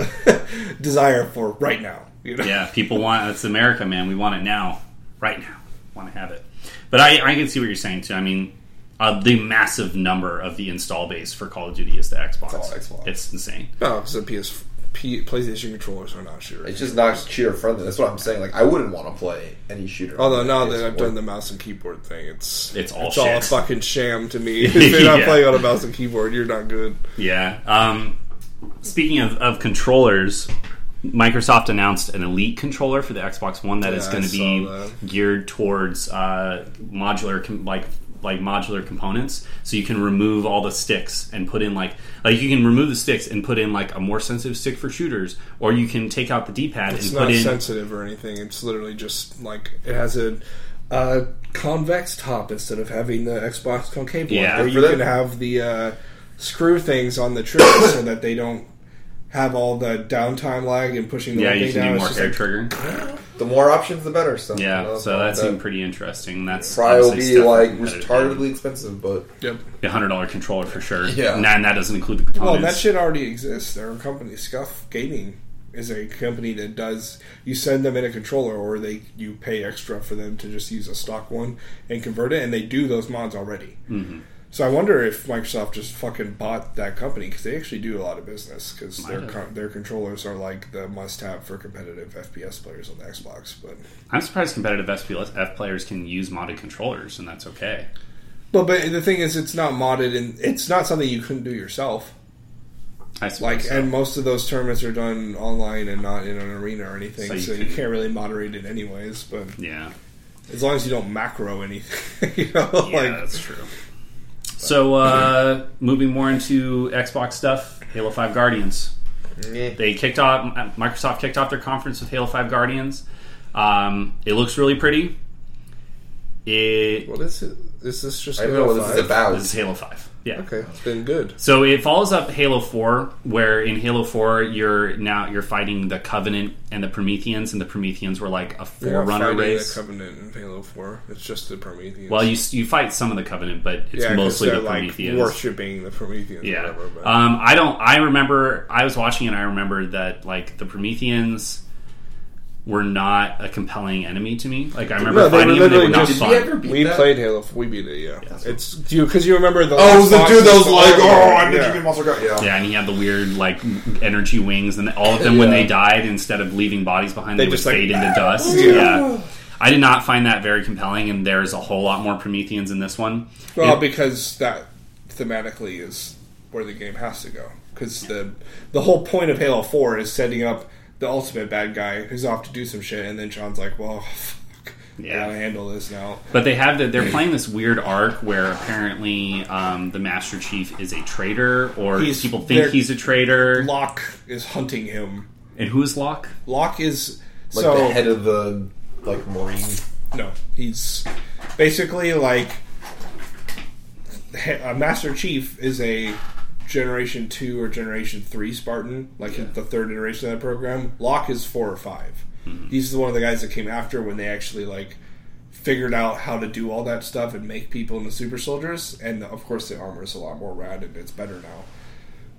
desire for right now. You know? Yeah, people want it's America, man. We want it now, right now. Want to have it. But I, I can see what you're saying too. I mean, uh, the massive number of the install base for Call of Duty is the Xbox. all Xbox. It's insane. Oh, because the PS, P, PlayStation controllers are not shooter. It's just not shooter friendly. That's what I'm saying. Like I wouldn't want to play any shooter. Although now that I've done the mouse and keyboard thing, it's It's all it's all a fucking sham to me. if you're not Yeah. playing on a mouse and keyboard, you're not good. Yeah. Um, speaking of, of controllers, Microsoft announced an Elite controller for the Xbox One that is Yeah, going to be that. geared towards uh, modular, com- like like modular components. So you can remove all the sticks and put in like like you can remove the sticks and put in like a more sensitive stick for shooters, or you can take out the D-pad It's and not put in. sensitive or anything. It's literally just like it has a, a convex top instead of having the Xbox concave one. Yeah. or you that- can have the uh, screw things on the trigger so that they don't have all the downtime lag and pushing the yeah, whole you thing can down. do more It's hair like, trigger. the more options, the better. So Yeah, you know, so that that seemed pretty interesting. That's probably will be like competitive retardedly expensive, but yep. A hundred dollar controller for sure. Yeah. and that, and that doesn't include the Well, that shit already exists. There are companies. Scuff Gaming is a company that does. You send them in a controller, or they you pay extra for them to just use a stock one and convert it, and they do those mods already. Mhm. So I wonder if Microsoft just fucking bought that company because they actually do a lot of business because their con- their controllers are like the must have for competitive FPS players on the Xbox. But I'm surprised competitive FPS F players can use modded controllers, and that's okay. well, but the thing is, it's not modded and it's not something you couldn't do yourself. I suppose Like, so. and most of those tournaments are done online and not in an arena or anything, So so you you, can- can't really moderate it anyways. But yeah, as long as you don't macro anything, you know, yeah, like that's true. So, uh, moving more into Xbox stuff, Halo Five Guardians. They kicked off. Microsoft kicked off their conference with Halo Five Guardians. Um, it looks really pretty. It what is it? Is this just I don't know what this is 5? about. this is Halo Five. Yeah. Okay, it's been good. So it follows up Halo 4, where in Halo 4 you're now you're fighting the Covenant and the Prometheans, and the Prometheans were like a forerunner race. The Covenant in Halo Four. It's just the Prometheans. well, you you fight some of the Covenant, but it's yeah, mostly the like Prometheans. worshiping the Prometheans. yeah. Whatever, Um, I don't. I remember. I was watching and I remember that like the Prometheans were not a compelling enemy to me. Like I remember No, they fighting them. They were not just- fun. Did we ever beat we that? played Halo. We beat it. Yeah, Yeah. it's you because you remember the. Oh, it was the dude that was like, "Oh. I need Yeah. to get Monster Guard." Yeah. Yeah, and he had the weird like energy wings, and all of them when they died, instead of leaving bodies behind, They they, would just, like, fade into dust. Yeah. Yeah. I did not find that very compelling, and there's a whole lot more Prometheans in this one. Well, It- because that thematically is where the game has to go. Because the the whole point of Halo Four is setting up the ultimate bad guy who's off to do some shit, and then John's like, "Well, fuck, Yeah. I gotta handle this now." But they have the, they're playing this weird arc where apparently um, the Master Chief is a traitor, or He's- people think he's a traitor. Locke is hunting him. And who's Locke? Locke is Like so the head of the like marine. no, he's basically like he- uh, Master Chief is a Generation Two or Generation Three Spartan, like the third iteration of that program. Locke is four or 5 mm-hmm. He's the one of the guys that came after when they actually like figured out how to do all that stuff and make people into super soldiers. And of course, the armor is a lot more rad and it's better now.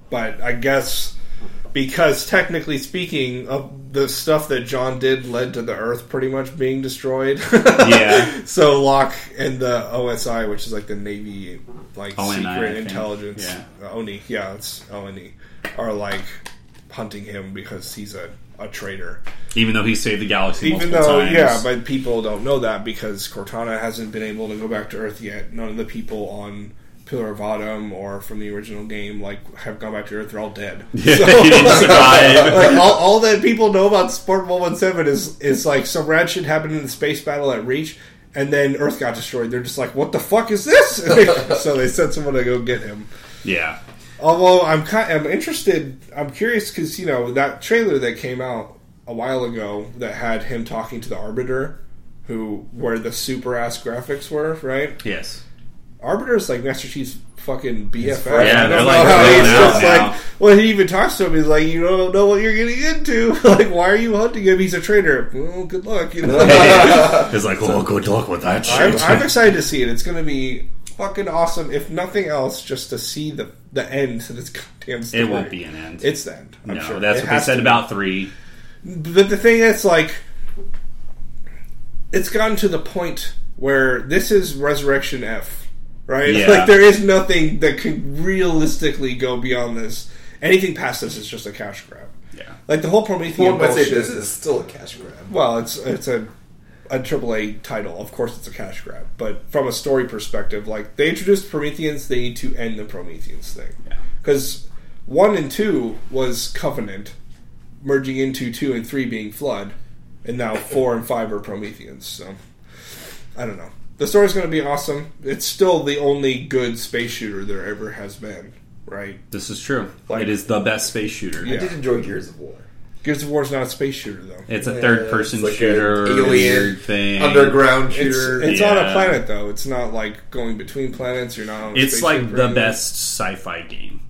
But I guess because technically speaking, of the stuff that John did led to the Earth pretty much being destroyed. Yeah. so Locke and the OSI, which is like the Navy, like ONI, I secret think. intelligence, Yeah. ONI, yeah, it's ONI, are like hunting him because he's a, a traitor. Even though he saved the galaxy Even though, times. yeah, but people don't know that because Cortana hasn't been able to go back to Earth yet. None of the people on Pillar of Autumn or from the original game like have gone back to Earth. They're all dead. he didn't like all, all that people know about Spartan One One Seven is is like some rad shit happened in the space battle at Reach, and then Earth got destroyed. They're just like, "What the fuck is this?" So they sent someone to go get him. yeah. Although I'm kind, I'm interested. I'm curious because you know that trailer that came out a while ago that had him talking to the Arbiter, who where the super ass graphics were, right? Yes. Arbiter's like Master Chief's fucking BFF. Yeah, I they're don't like know how going he's out just now. like well, he even talks to him. He's like, you don't know what you're getting into. like, why are you hunting him? He's a traitor. Well, good luck. You know. It's like, oh, good luck with that I'm, shit. I'm excited to see it. It's going to be fucking awesome. If nothing else, just to see the the end to this goddamn story. it won't be an end. It's the end. I'm no, sure. that's It what they said about three. But the thing is, like, it's gotten to the point where this is Resurrection F, right? Yeah. Like, there is nothing that could realistically go beyond this. Anything past this is just a cash grab. Yeah. Like the whole Promethean One might say this is still a cash grab. well, it's it's a a AAA title. Of course, it's a cash grab. But from a story perspective, like they introduced Prometheans, they need to end the Prometheans thing Yeah. because one and two was Covenant merging into two and three being Flood, and now four and five are Prometheans. So I don't know. The story's going to be awesome. It's still the only good space shooter there ever has been, right? This is true. Like- it is the best space shooter. Yeah. I did enjoy Gears of War. Gears of War is not a space shooter though. It's a third person it's like shooter, alien thing. Underground It's, shooter. it's on a planet though. It's not like going between planets. You're not. on a It's spaceship like the anything. best sci-fi game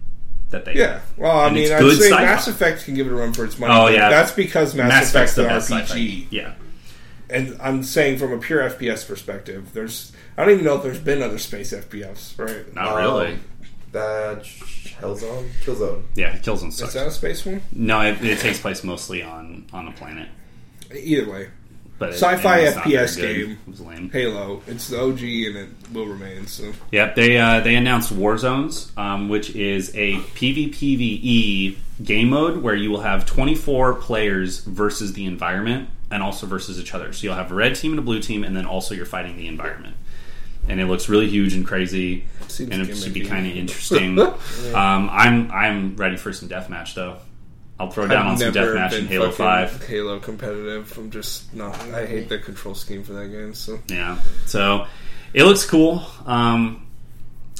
that they Yeah. have. Well, I And mean, I'd say sci-fi. Mass Effect can give it a run for its money. Oh, yeah. that's because Mass, Mass Effect's Effect's the an best RPG. Yeah. And I'm saying from a pure FPS perspective, there's I don't even know if there's been other space FPS, right? Not Um, really. That Hellzone, Killzone. Yeah, Killzone Is that a space one? No, it, it takes place mostly on on a planet. Either way, But Sci-fi it was not very FPS game. It was lame. Halo. It's the OG, and it will remain. So Yep, they uh, they announced Warzones, um, which is a PvPvE E game mode where you will have 24 players versus the environment and also versus each other. So you'll have a red team and a blue team, and then also you're fighting the environment. And it looks really huge and crazy, Seems and it should be kind of interesting. um, I'm I'm ready for some deathmatch though. I'll throw down on some deathmatch in Halo Five. Halo competitive. I'm just not. I hate the control scheme for that game. So Yeah. So it looks cool. Um,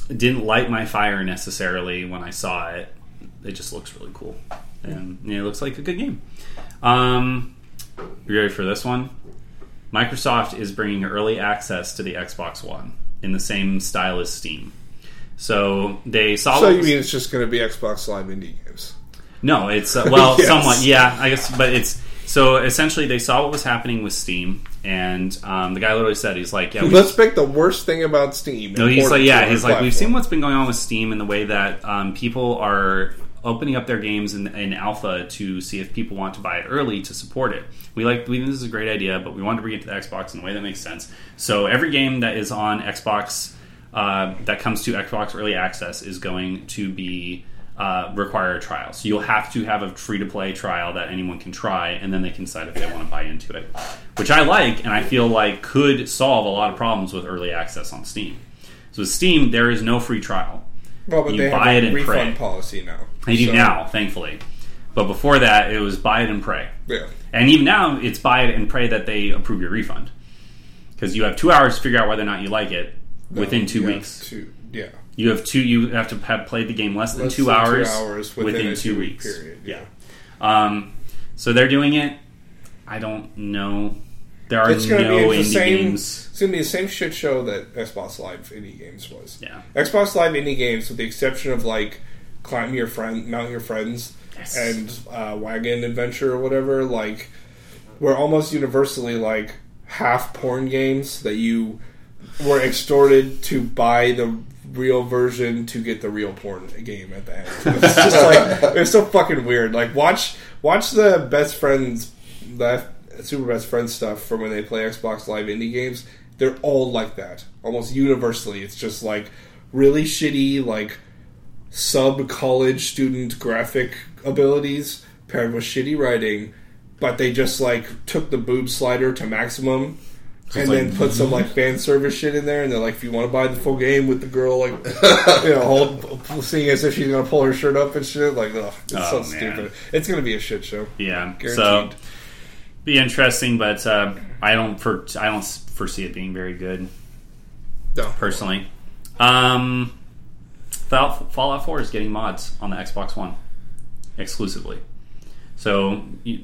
it didn't light my fire necessarily when I saw it. It just looks really cool, and yeah, it looks like a good game. Um, you ready for this one? Microsoft is bringing early access to the Xbox One in the same style as Steam. So they saw. So you mean it's just going to be Xbox Live indie games? no, it's uh, well, Yes. somewhat, yeah, I guess, but it's so essentially they saw what was happening with Steam, and um, the guy literally said, "He's like, yeah, Let's pick the worst thing about Steam. No, he's like, yeah, he's like, we've seen what's been going on with Steam and the way that um, people are opening up their games in, in alpha to see if people want to buy it early to support it. We like, we think this is a great idea, but we wanted to bring it to the Xbox in a way that makes sense. So every game that is on Xbox uh, that comes to Xbox Early Access is going to be uh, require a trial. So you'll have to have a free to play trial that anyone can try, and then they can decide if they want to buy into it, which I like, and I feel like could solve a lot of problems with early access on Steam. So with Steam, there is no free trial. Well, but you they have buy it and refund pray. policy now. They do So, now, thankfully. But before that, it was buy it and pray. Yeah. And even now, it's buy it and pray that they approve your refund. Because you have two hours to figure out whether or not you like it within two weeks. Two, yeah. You have two. You have to have played the game less than, Less two, than two hours hours within within, a two weeks. period, Yeah. Um, so they're doing it. I don't know there are It's going to no be the same. games. It's going to be the same shit show that Xbox Live indie games was. Yeah. Xbox Live indie games, with the exception of like climb your friend, mount your friends, Yes. and uh, wagon adventure or whatever, like were almost universally like half porn games that you were extorted to buy the real version to get the real porn game at the end. It's just like it's so fucking weird. Like watch watch the best friends the super best friends stuff from when they play Xbox Live indie games. They're all like that. Almost universally. It's just like really shitty like sub college student graphic abilities paired with shitty writing, but they just like took the boob slider to maximum and like- then put some like fan service shit in there, and they're like, if you want to buy the full game with the girl like you know, hold, seeing as if she's gonna pull her shirt up and shit, like ugh, it's Oh, so man. stupid. It's gonna be a shit show. Yeah. Guaranteed. So be interesting, but uh, I don't for I don't foresee it being very good No. personally. Um, Fallout, Fallout 4 is getting mods on the Xbox One exclusively. So you,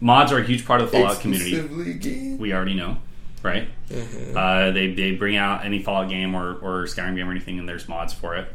mods are a huge part of the Fallout community. We already know, right? Mm-hmm. Uh, they they bring out any Fallout game or, or Skyrim game or anything, and there's mods for it.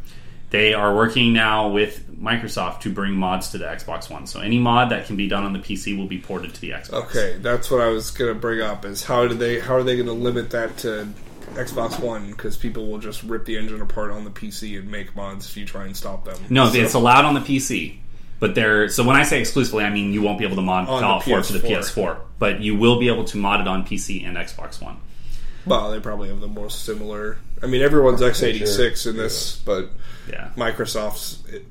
They are working now with Microsoft to bring mods to the Xbox One. So any mod that can be done on the PC will be ported to the Xbox. Okay, that's what I was gonna bring up. Is how do they how are they gonna limit that to Xbox One? Because people will just rip the engine apart on the PC and make mods if you try and stop them. No, So- it's allowed on the PC. But they're so when I say exclusively, I mean you won't be able to mod Fallout 4 to the PS4. PS4, but you will be able to mod it on PC and Xbox One. Well, they probably have the most similar. I mean, everyone's x86 in this, but Yeah. Microsoft's it,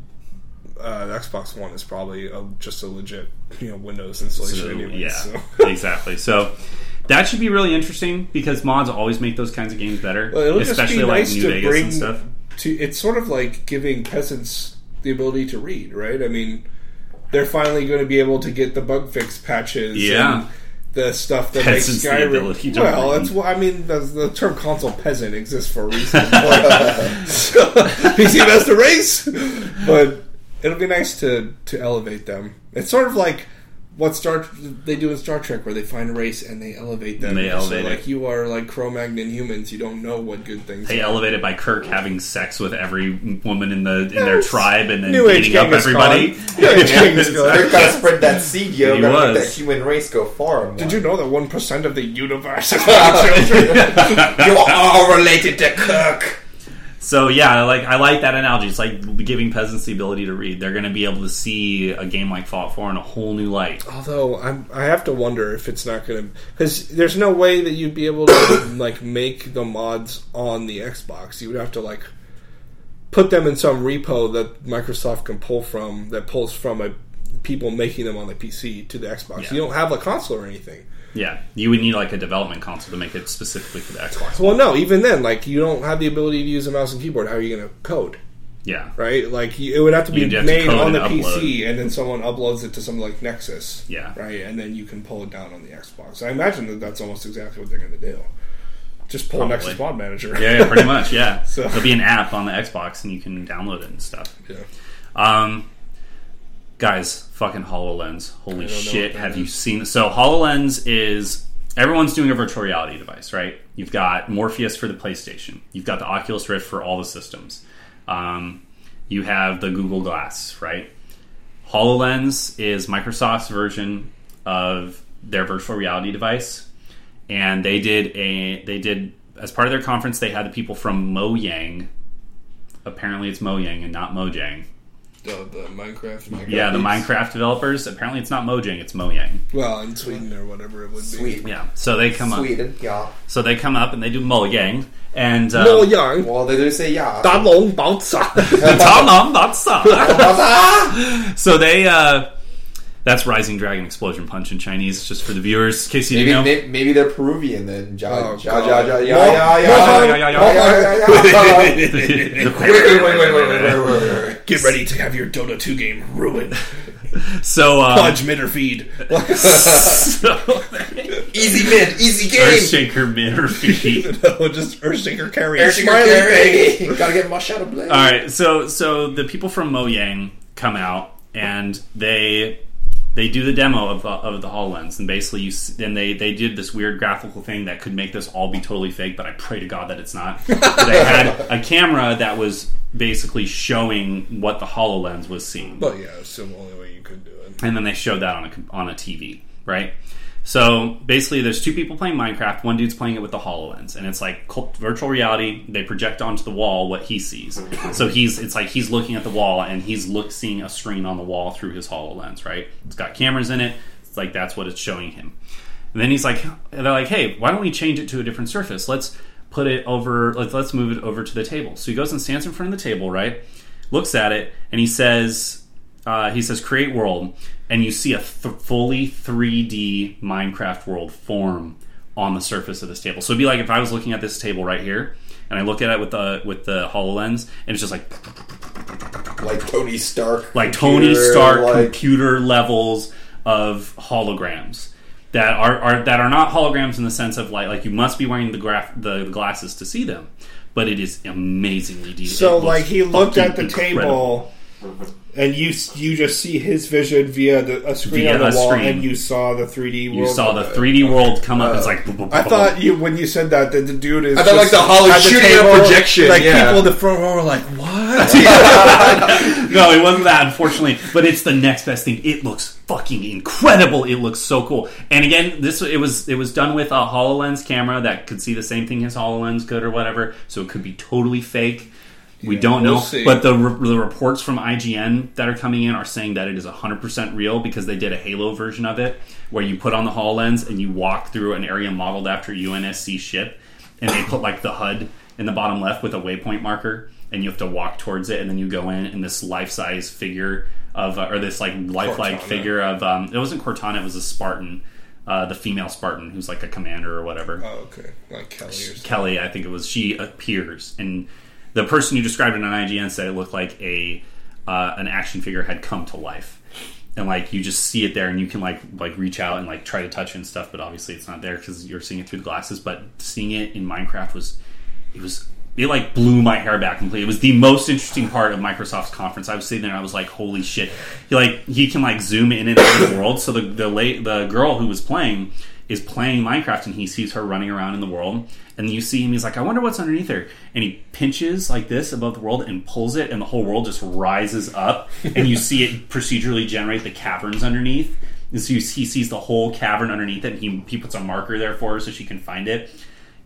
uh, Xbox One is probably a, just a legit you know Windows installation. So, anyway, yeah, so. exactly. So that should be really interesting because mods always make those kinds of games better, Well, it'll especially just be like nice New to Vegas bring and stuff. to. It's sort of like giving peasants the ability to read, right? I mean, they're finally going to be able to get the bug fix patches. Yeah. and the stuff that Peasants makes Skyrim. to well, read. that's what I mean. The, the term console peasant exists for a reason. so, PC Master Race, but it'll be nice to to elevate them. It's sort of like what Star they do in Star Trek, where they find a race and they elevate them. And they So, elevate like it. you are like Cro-Magnon humans. You don't know what good things. They are. elevated by Kirk having sex with every woman in the in their Yes. tribe and then New beating up Genghis everybody. Khan. New Age Genghis Khan. They're gotta spread that seed, yo. He Gotta make was. that human race go far. Did you know that one percent of the universe is my children? You're all related to Cook. So yeah, like I like that analogy. It's like giving peasants the ability to read. They're going to be able to see a game like Fallout 4 in a whole new light. Although I'm, I have to wonder if it's not going to, because there's no way that you'd be able to like make the mods on the Xbox. You would have to like put them in some repo that Microsoft can pull from that pulls from a people making them on the PC to the Xbox. Yeah. You don't have a console or anything. Yeah, you would need like a development console to make it specifically for the Xbox. Well, no, even then, like you don't have the ability to use a mouse and keyboard. How are you going to code? Yeah, right? Like you, it would have to be have made code on the PC, and then someone uploads it to something like Nexus. Yeah. right, and then you can pull it down on the Xbox. I imagine that that's almost exactly what they're going to do. Just pull Probably. Nexus Mod Manager. yeah, yeah, pretty much. Yeah, So- there'll be an app on the Xbox and you can download it and stuff. Yeah. Um, guys, fucking Hololens. Holy I don't know shit, have you is. seen? So Hololens is everyone's doing a virtual reality device, right? You've got Morpheus for the PlayStation. You've got the Oculus Rift for all the systems. Um, you have the Google Glass, right? HoloLens is Microsoft's version of their virtual reality device, and they did a they did as part of their conference they had the people from Mojang. Apparently, it's Mojang and not Mojang the Minecraft, Minecraft. Yeah, the leaks. Minecraft developers. Apparently, it's not Mojang, it's Mojang. Well, in Sweden or whatever it would Sweden. be. Yeah, so they come Sweden, up. Sweden, yeah. So they come up and they do Mojang. And um, Mojang. Well, they do say yeah. Danlong Baoza. Danlong Baoza. So they. Uh, that's Rising Dragon Explosion Punch in Chinese, just for the viewers, in case you Maybe, didn't know. maybe maybe they're Peruvian then. Ja, Oh, ja, God. ja, ja, ja, Mo- ja, ja, Mo- yeah, ja, yeah, ja, ja, ja, ja. The- Wait, wait, wait, wait, wait, wait, wait, wait. Get ready to have your Dota 2 game ruined. so um, Pudge mid or feed. so Easy mid, easy game. Earthshaker mid or feed. no, just Earthshaker carry. Airship Smiley face. carry. Gotta get my shadow blade. All right, so so the people from Mojang come out and they they do the demo of, uh, of the Hololens, and basically, you then they they did this weird graphical thing that could make this all be totally fake. But I pray to God that it's not. they had a camera that was basically showing what the Hololens was seeing But yeah, it's the only way you could do it. and then they showed that on a on a TV, right? So basically, there's two people playing Minecraft. One dude's playing it with the Hololens, and it's like virtual reality. They project onto the wall what he sees. So he's it's like he's looking at the wall, and he's look seeing a screen on the wall through his Hololens, right? It's got cameras in it. It's like that's what it's showing him. And then he's like, they're like, hey, why don't we change it to a different surface? Let's put it over. Let's let's move it over to the table. So he goes and stands in front of the table, right? Looks at it, and he says, uh, he says, create world, and you see a th- fully 3D Minecraft world form on the surface of this table. So it'd be like if I was looking at this table right here, and I look at it with the with the Hololens, and it's just like like Tony Stark, like Tony Stark like- computer levels of holograms that are, are that are not holograms in the sense of like like you must be wearing the graph the glasses to see them, but it is amazingly detailed. So like he looked at the incredible. table, and you you just see his vision via the, a screen Via on the a wall, screen. and you saw the 3D. World You saw the 3D world come up. It's uh, like I thought you when you said that that the dude is. I thought, like, just the Holly at shooting a projection, Like yeah. people in the front row were like, "What?" no, it wasn't that, unfortunately. But it's the next best thing. It looks fucking incredible. It looks so cool. And again, this it was it was done with a Hololens camera that could see the same thing as Hololens could or whatever. So it could be totally fake. We don't we'll know, see. but the, re- the reports from IGN that are coming in are saying that it is 100% real because they did a Halo version of it where you put on the HoloLens and you walk through an area modeled after UNSC ship and they put like the HUD in the bottom left with a waypoint marker and you have to walk towards it and then you go in and this life-size figure of uh, or this like lifelike Cortana. figure of um, it wasn't Cortana it was a Spartan uh, the female Spartan who's like a commander or whatever oh, okay, like Kelly. Kelly, I think it was, she appears, and the person who described it on IGN said it looked like a uh, an action figure had come to life, and like you just see it there, and you can like like reach out and like try to touch it and stuff, but obviously it's not there because you're seeing it through the glasses. But seeing it in Minecraft was it was it like blew my hair back completely. It was the most interesting part of Microsoft's conference. I was sitting there, and I was like, "Holy shit!" He like he can like zoom in and out of the world. So the the late the girl who was playing is playing Minecraft, and he sees her running around in the world. And you see him. He's like, "I wonder what's underneath her." And he pinches like this above the world and pulls it, and the whole world just rises up. and you see it procedurally generate the caverns underneath. And so you, he sees the whole cavern underneath it, and he he puts a marker there for her so she can find it.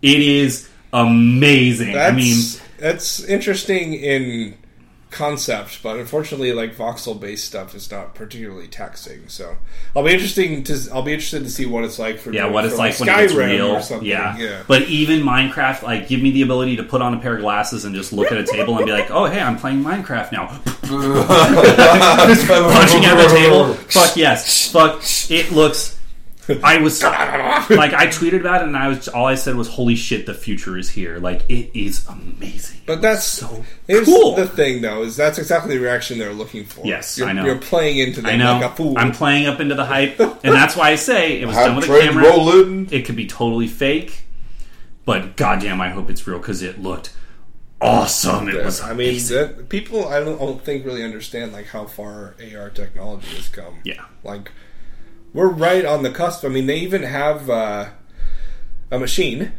It is amazing. That's, I mean, that's interesting in concept, but unfortunately, like voxel based stuff is not particularly taxing. So I'll be interesting to I'll be interested to see what it's like for yeah, what it's for, like when it's real. or something. Yeah. yeah. But even Minecraft, like, give me the ability to put on a pair of glasses and just look at a table and be like, oh, hey, I'm playing Minecraft now. Punching at the table. Fuck yes. Fuck. It looks. I was like I tweeted about it and I was all I said was holy shit the future is here like it is amazing But that's so cool. the thing, though, is that's exactly the reaction they're looking for. Yes, you're, I know. You're playing into them I know like a fool. I'm playing up into the hype and that's why I say it was done with a camera rolling. it could be totally fake but goddamn I hope it's real because it looked awesome it was I mean, that, people I don't, I don't think really understand like how far AR technology has come. yeah Like we're right on the cusp. I mean, they even have uh, a machine.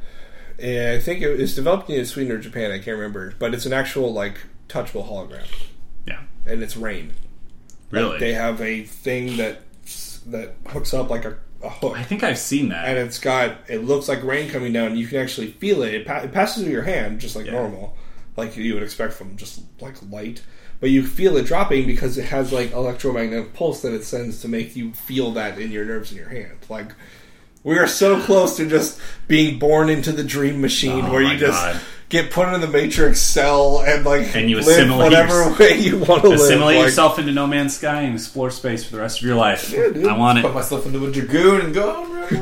And I think it was developed in Sweden or Japan. I can't remember, but it's an actual like touchable hologram, yeah and it's rain. really Like, they have a thing that that hooks up like a, a hook, I think I've seen that and it's got it looks like rain coming down. You can actually feel it. It, pa- it passes through your hand just like Yeah. normal, like you would expect from just like light. But you feel it dropping because it has like electromagnetic pulse that it sends to make you feel that in your nerves in your hand. Like we are so close to just being born into the dream machine Oh where you just God. get put in the matrix cell and like And you live assimilate whatever way you want to live. assimilate Like, yourself into no man's sky and explore space for the rest of your life Yeah, dude. I want it. Put myself into a dragoon and go.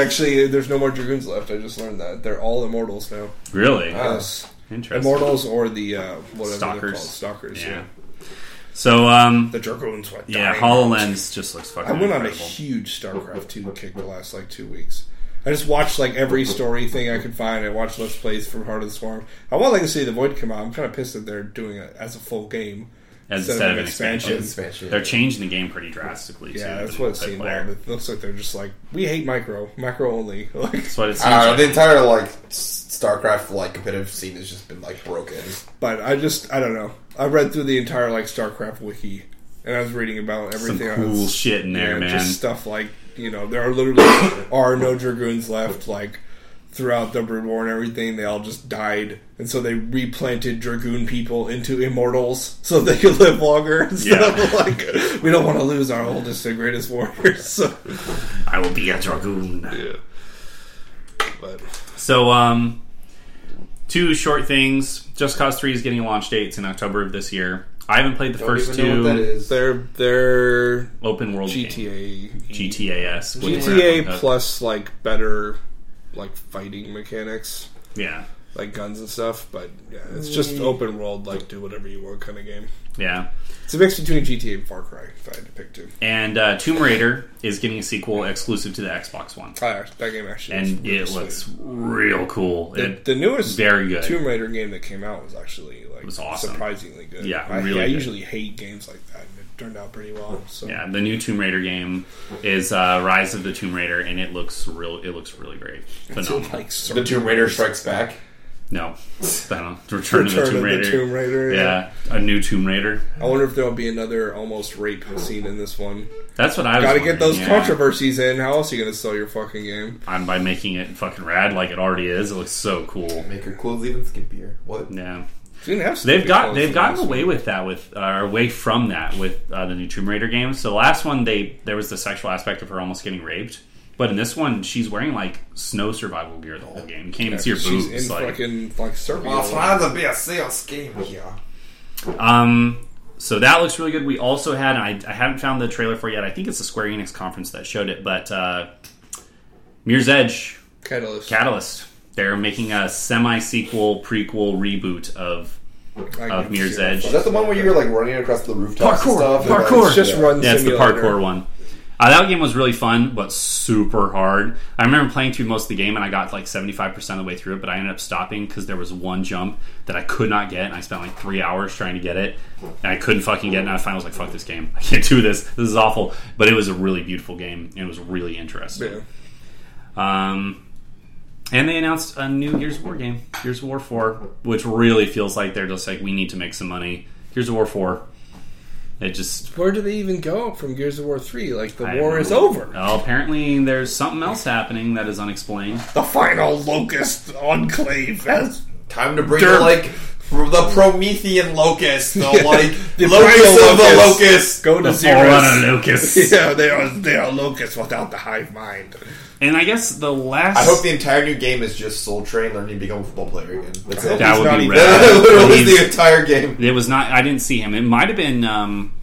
Actually, there's no more dragoons left. I just learned that they're all immortals now. really Yes. Interesting Immortals or the uh, whatever Stalkers. called, stalkers. Yeah, yeah so um the dragoons. Went yeah. Hololens just looks fucking I went on a huge StarCraft two kick the last like two weeks. I just watched like every story thing I could find. I watched Let's Plays from Heart of the Swarm. I want like to see the Void come out. I'm kind of pissed that they're doing it as a full game as Instead instead of of an expansion. expansion. Expansion. They're changing the game pretty drastically. too, Yeah, that's the what it seemed multiplayer. like. It looks like they're just like, we hate micro, macro only. Like, That's what it seems I like. The entire like StarCraft like competitive scene has just been like broken. but I just, I don't know. I read through the entire like StarCraft wiki, and I was reading about Some everything. cool else. shit in there, Yeah, man. Just stuff like you know, there are literally are no dragoons left. Like throughout the Brood War and everything, they all just died, and so they replanted dragoon people into immortals so they could live longer. Instead Yeah. of like, we don't want to lose our oldest and greatest warriors. So, I will be a dragoon. Yeah. but So, um, two short things. Just Cause Three is getting launch dates in October of this year. I haven't played the Don't first even know what that two is. they're they're open world GTA GTAS. with GTA Graphic. plus like better like fighting mechanics. Yeah, like guns and stuff. But yeah, it's just open world, like do whatever you want kind of game. yeah. It's a mix between GTA and Far Cry. If I had to pick two, And uh, Tomb Raider is getting a sequel exclusive to the Xbox One, Ah, that game actually and really it sweet. looks real cool. The, It, the newest very good. Tomb Raider game that came out was actually like was awesome. surprisingly good. Yeah, I, really I good. usually hate games like that, and it turned out pretty well. So yeah, the new Tomb Raider game is uh, Rise of the Tomb Raider, and it looks real. It looks really great, phenomenal. like The Tomb Raider Strikes Back. No, I don't. Return, of the Tomb Raider. the Tomb Raider. Yeah, a new Tomb Raider. I wonder if there'll be another almost rape scene in this one. That's what I was. Got to get those yeah. controversies in. How else are you going to sell your fucking game? I'm by making it fucking rad like it already is. It looks so cool. Make your clothes even skimpier. What? Yeah, It's gonna have they've got they've gotten away one. with that with uh, away from that with uh, the new Tomb Raider games. So the last one they there was the sexual aspect of her almost getting raped, but in this one she's wearing like snow survival gear the whole game. You can't even see her She's boobs. in like, fucking like Siberia. Well, trying to be a sales game here. Um, so that looks really good. We also had, and I, I haven't found the trailer for it yet. I think it's the Square Enix conference that showed it, but uh, Mirror's Edge Catalyst. Catalyst. They're making a semi-sequel, prequel reboot of of Mirror's see. Edge. Is that the one where you were like running across the rooftops Parkour, and stuff? and, parkour. like, It's just yeah. run yeah, it's the parkour one. Uh, that game was really fun, but super hard. I remember playing through most of the game, and I got like seventy five percent of the way through it, but I ended up stopping because there was one jump that I could not get, and I spent like three hours trying to get it, and I couldn't fucking get it. And I finally was like, "Fuck this game! I can't do this. This is awful." But it was a really beautiful game, and it was really interesting. Yeah. Um, and they announced a new Gears of War game, Gears of War 4, which really feels like they're just like, we need to make some money. Gears of War 4. It just. Where do they even go from Gears of War three? Like the I war is over. Well, apparently there's something else happening that is unexplained. The final locust enclave has Time to bring Derp. the like the Promethean locust, the like The locust final of the locust. locust. go to The zero. Forerunner Lucas. Yeah, they are they are locusts without the hive mind. And I guess the last. I hope the entire new game is just Cole Train learning to become a football player again. That's it. that He's would be even- rad. That literally the entire game. It was not. I didn't see him. It might have been. Um,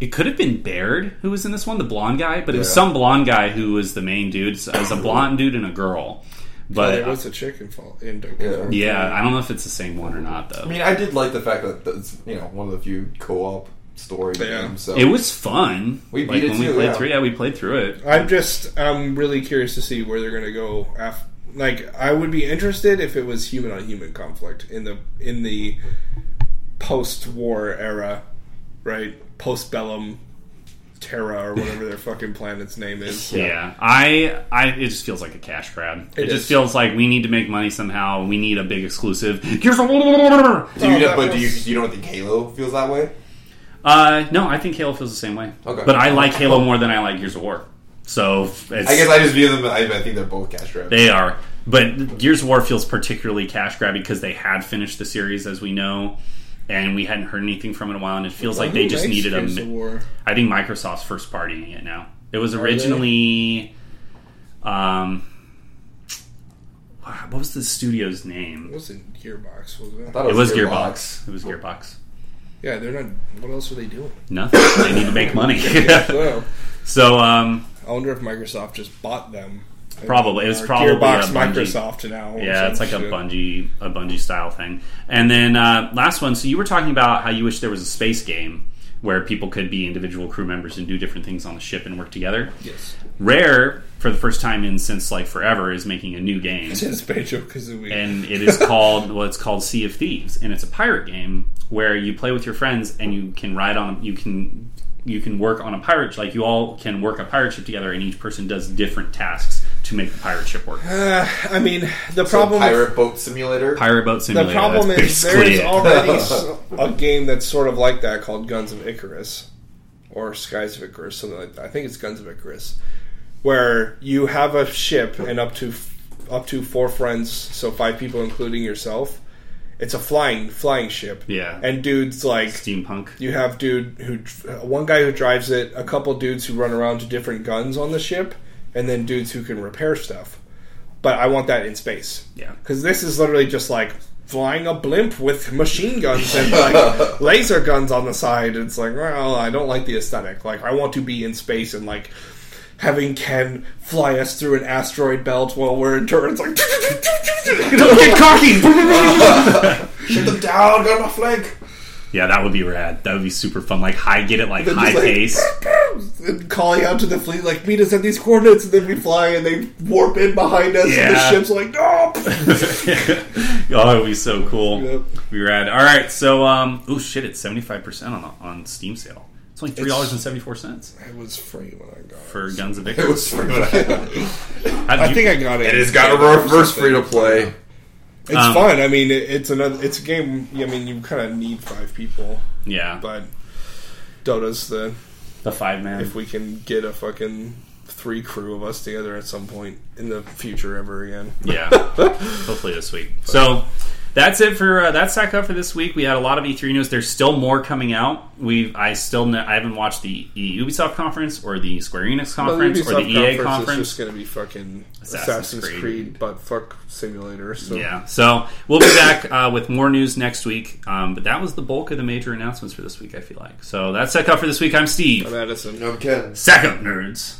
it could have been Baird who was in this one, the blonde guy, but it was Yeah. some blonde guy who was the main dude. So it was a blonde dude and a girl. But there was a chicken fall in Yeah. yeah, I don't know if it's the same one or not though. I mean, I did like the fact that that's you know one of the few co-op story Yeah. games. So It was fun. We beat like, it when we played yeah. through. Yeah, we played through it. I'm just I'm really curious to see where they're going to go after. Like I would be interested if it was human on human conflict in the in the post war era, right? Post bellum Terra or whatever their fucking planet's name is. Yeah. I, I, it just feels like a cash grab. It, It just feels like we need to make money somehow. We need a big exclusive. Here's a. Do you, Oh, that but do you was- you don't think Halo feels that way? Uh, no, I think Halo feels the same way. Okay. But I like Halo more than I like Gears of War. So it's, I guess I just view them. I, I think they're both cash grabs. They are. But Gears of War feels particularly cash grab because they had finished the series, as we know, and we hadn't heard anything from it in a while, and it feels like they just makes needed a. Gears of War? I think Microsoft's first partying it now. It was originally. Um, what was the studio's name? It wasn't Gearbox, was it? thought It was Gearbox. It was Gearbox. Yeah, they're not. What else are they doing? Nothing. they need to make money. So, um, I wonder if Microsoft just bought them. Probably. It's Or probably Gearbox a. Microsoft now. Yeah, it's like a shit. Bungie, a Bungie style thing. And then uh, last one. So you were talking about how you wish there was a space game. Where people could be individual crew members and do different things on the ship and work together. Yes. Rare, for the first time in since like forever, is making a new game Since Banjo Kazooie. and it is called well, it's called Sea of Thieves, and it's a pirate game where you play with your friends and you can ride on you can you can work on a pirate like you all can work a pirate ship together, and each person does different tasks to make the pirate ship work. Uh, I mean, the So problem. pirate boat simulator. Pirate boat simulator. the problem is basically there's already s- a game that's sort of like that called Guns of Icarus or Skies of Icarus, something like that. I think it's Guns of Icarus, where you have a ship and up to up to four friends, so five people including yourself. It's a flying flying ship. Yeah. and dudes like steampunk. You have dude who one guy who drives it, a couple dudes who run around to different guns on the ship, and then dudes who can repair stuff. But I want that in space. Yeah. because this is literally just like flying a blimp with machine guns and like laser guns on the side. It's like, well, I don't like the aesthetic. Like, I want to be in space and like having Ken fly us through an asteroid belt while we're in turns. Like, Don't get cocky. Shoot them down, got my flank. yeah, that would be rad. That would be super fun. Like high, get it like high like, pace. And calling out to the fleet like meet us at these coordinates and then we fly and they warp in behind us and the ship's like no oh, it would be so cool. Yep. Be rad. All right, so um, oh shit, it's seventy five percent on on Steam sale. It's only three dollars and seventy four cents it was free when I got it for Guns of It was free when I had it. I think I got it It has got a reverse free to play. it's Um, fun I mean it, it's another it's a game I mean you kind of need five people yeah, but Dota's the the five man. if we can get a fucking three crew of us together at some point in the future ever again Yeah, hopefully this week. So that's it for uh, that's Sack Up for this week. We had a lot of E3 news. There's still more coming out. We I still ne- I haven't watched the Ubisoft conference or the Square Enix conference or the EA is conference. just gonna be fucking Assassin's Assassin's, Creed. Creed. but fuck simulator so Yeah, so we'll be back uh, with more news next week. Um, but that was the bulk of the major announcements for this week. I feel like so that's Sack Up for this week. I'm Steve. Madison No, Ken. Sack Up nerds.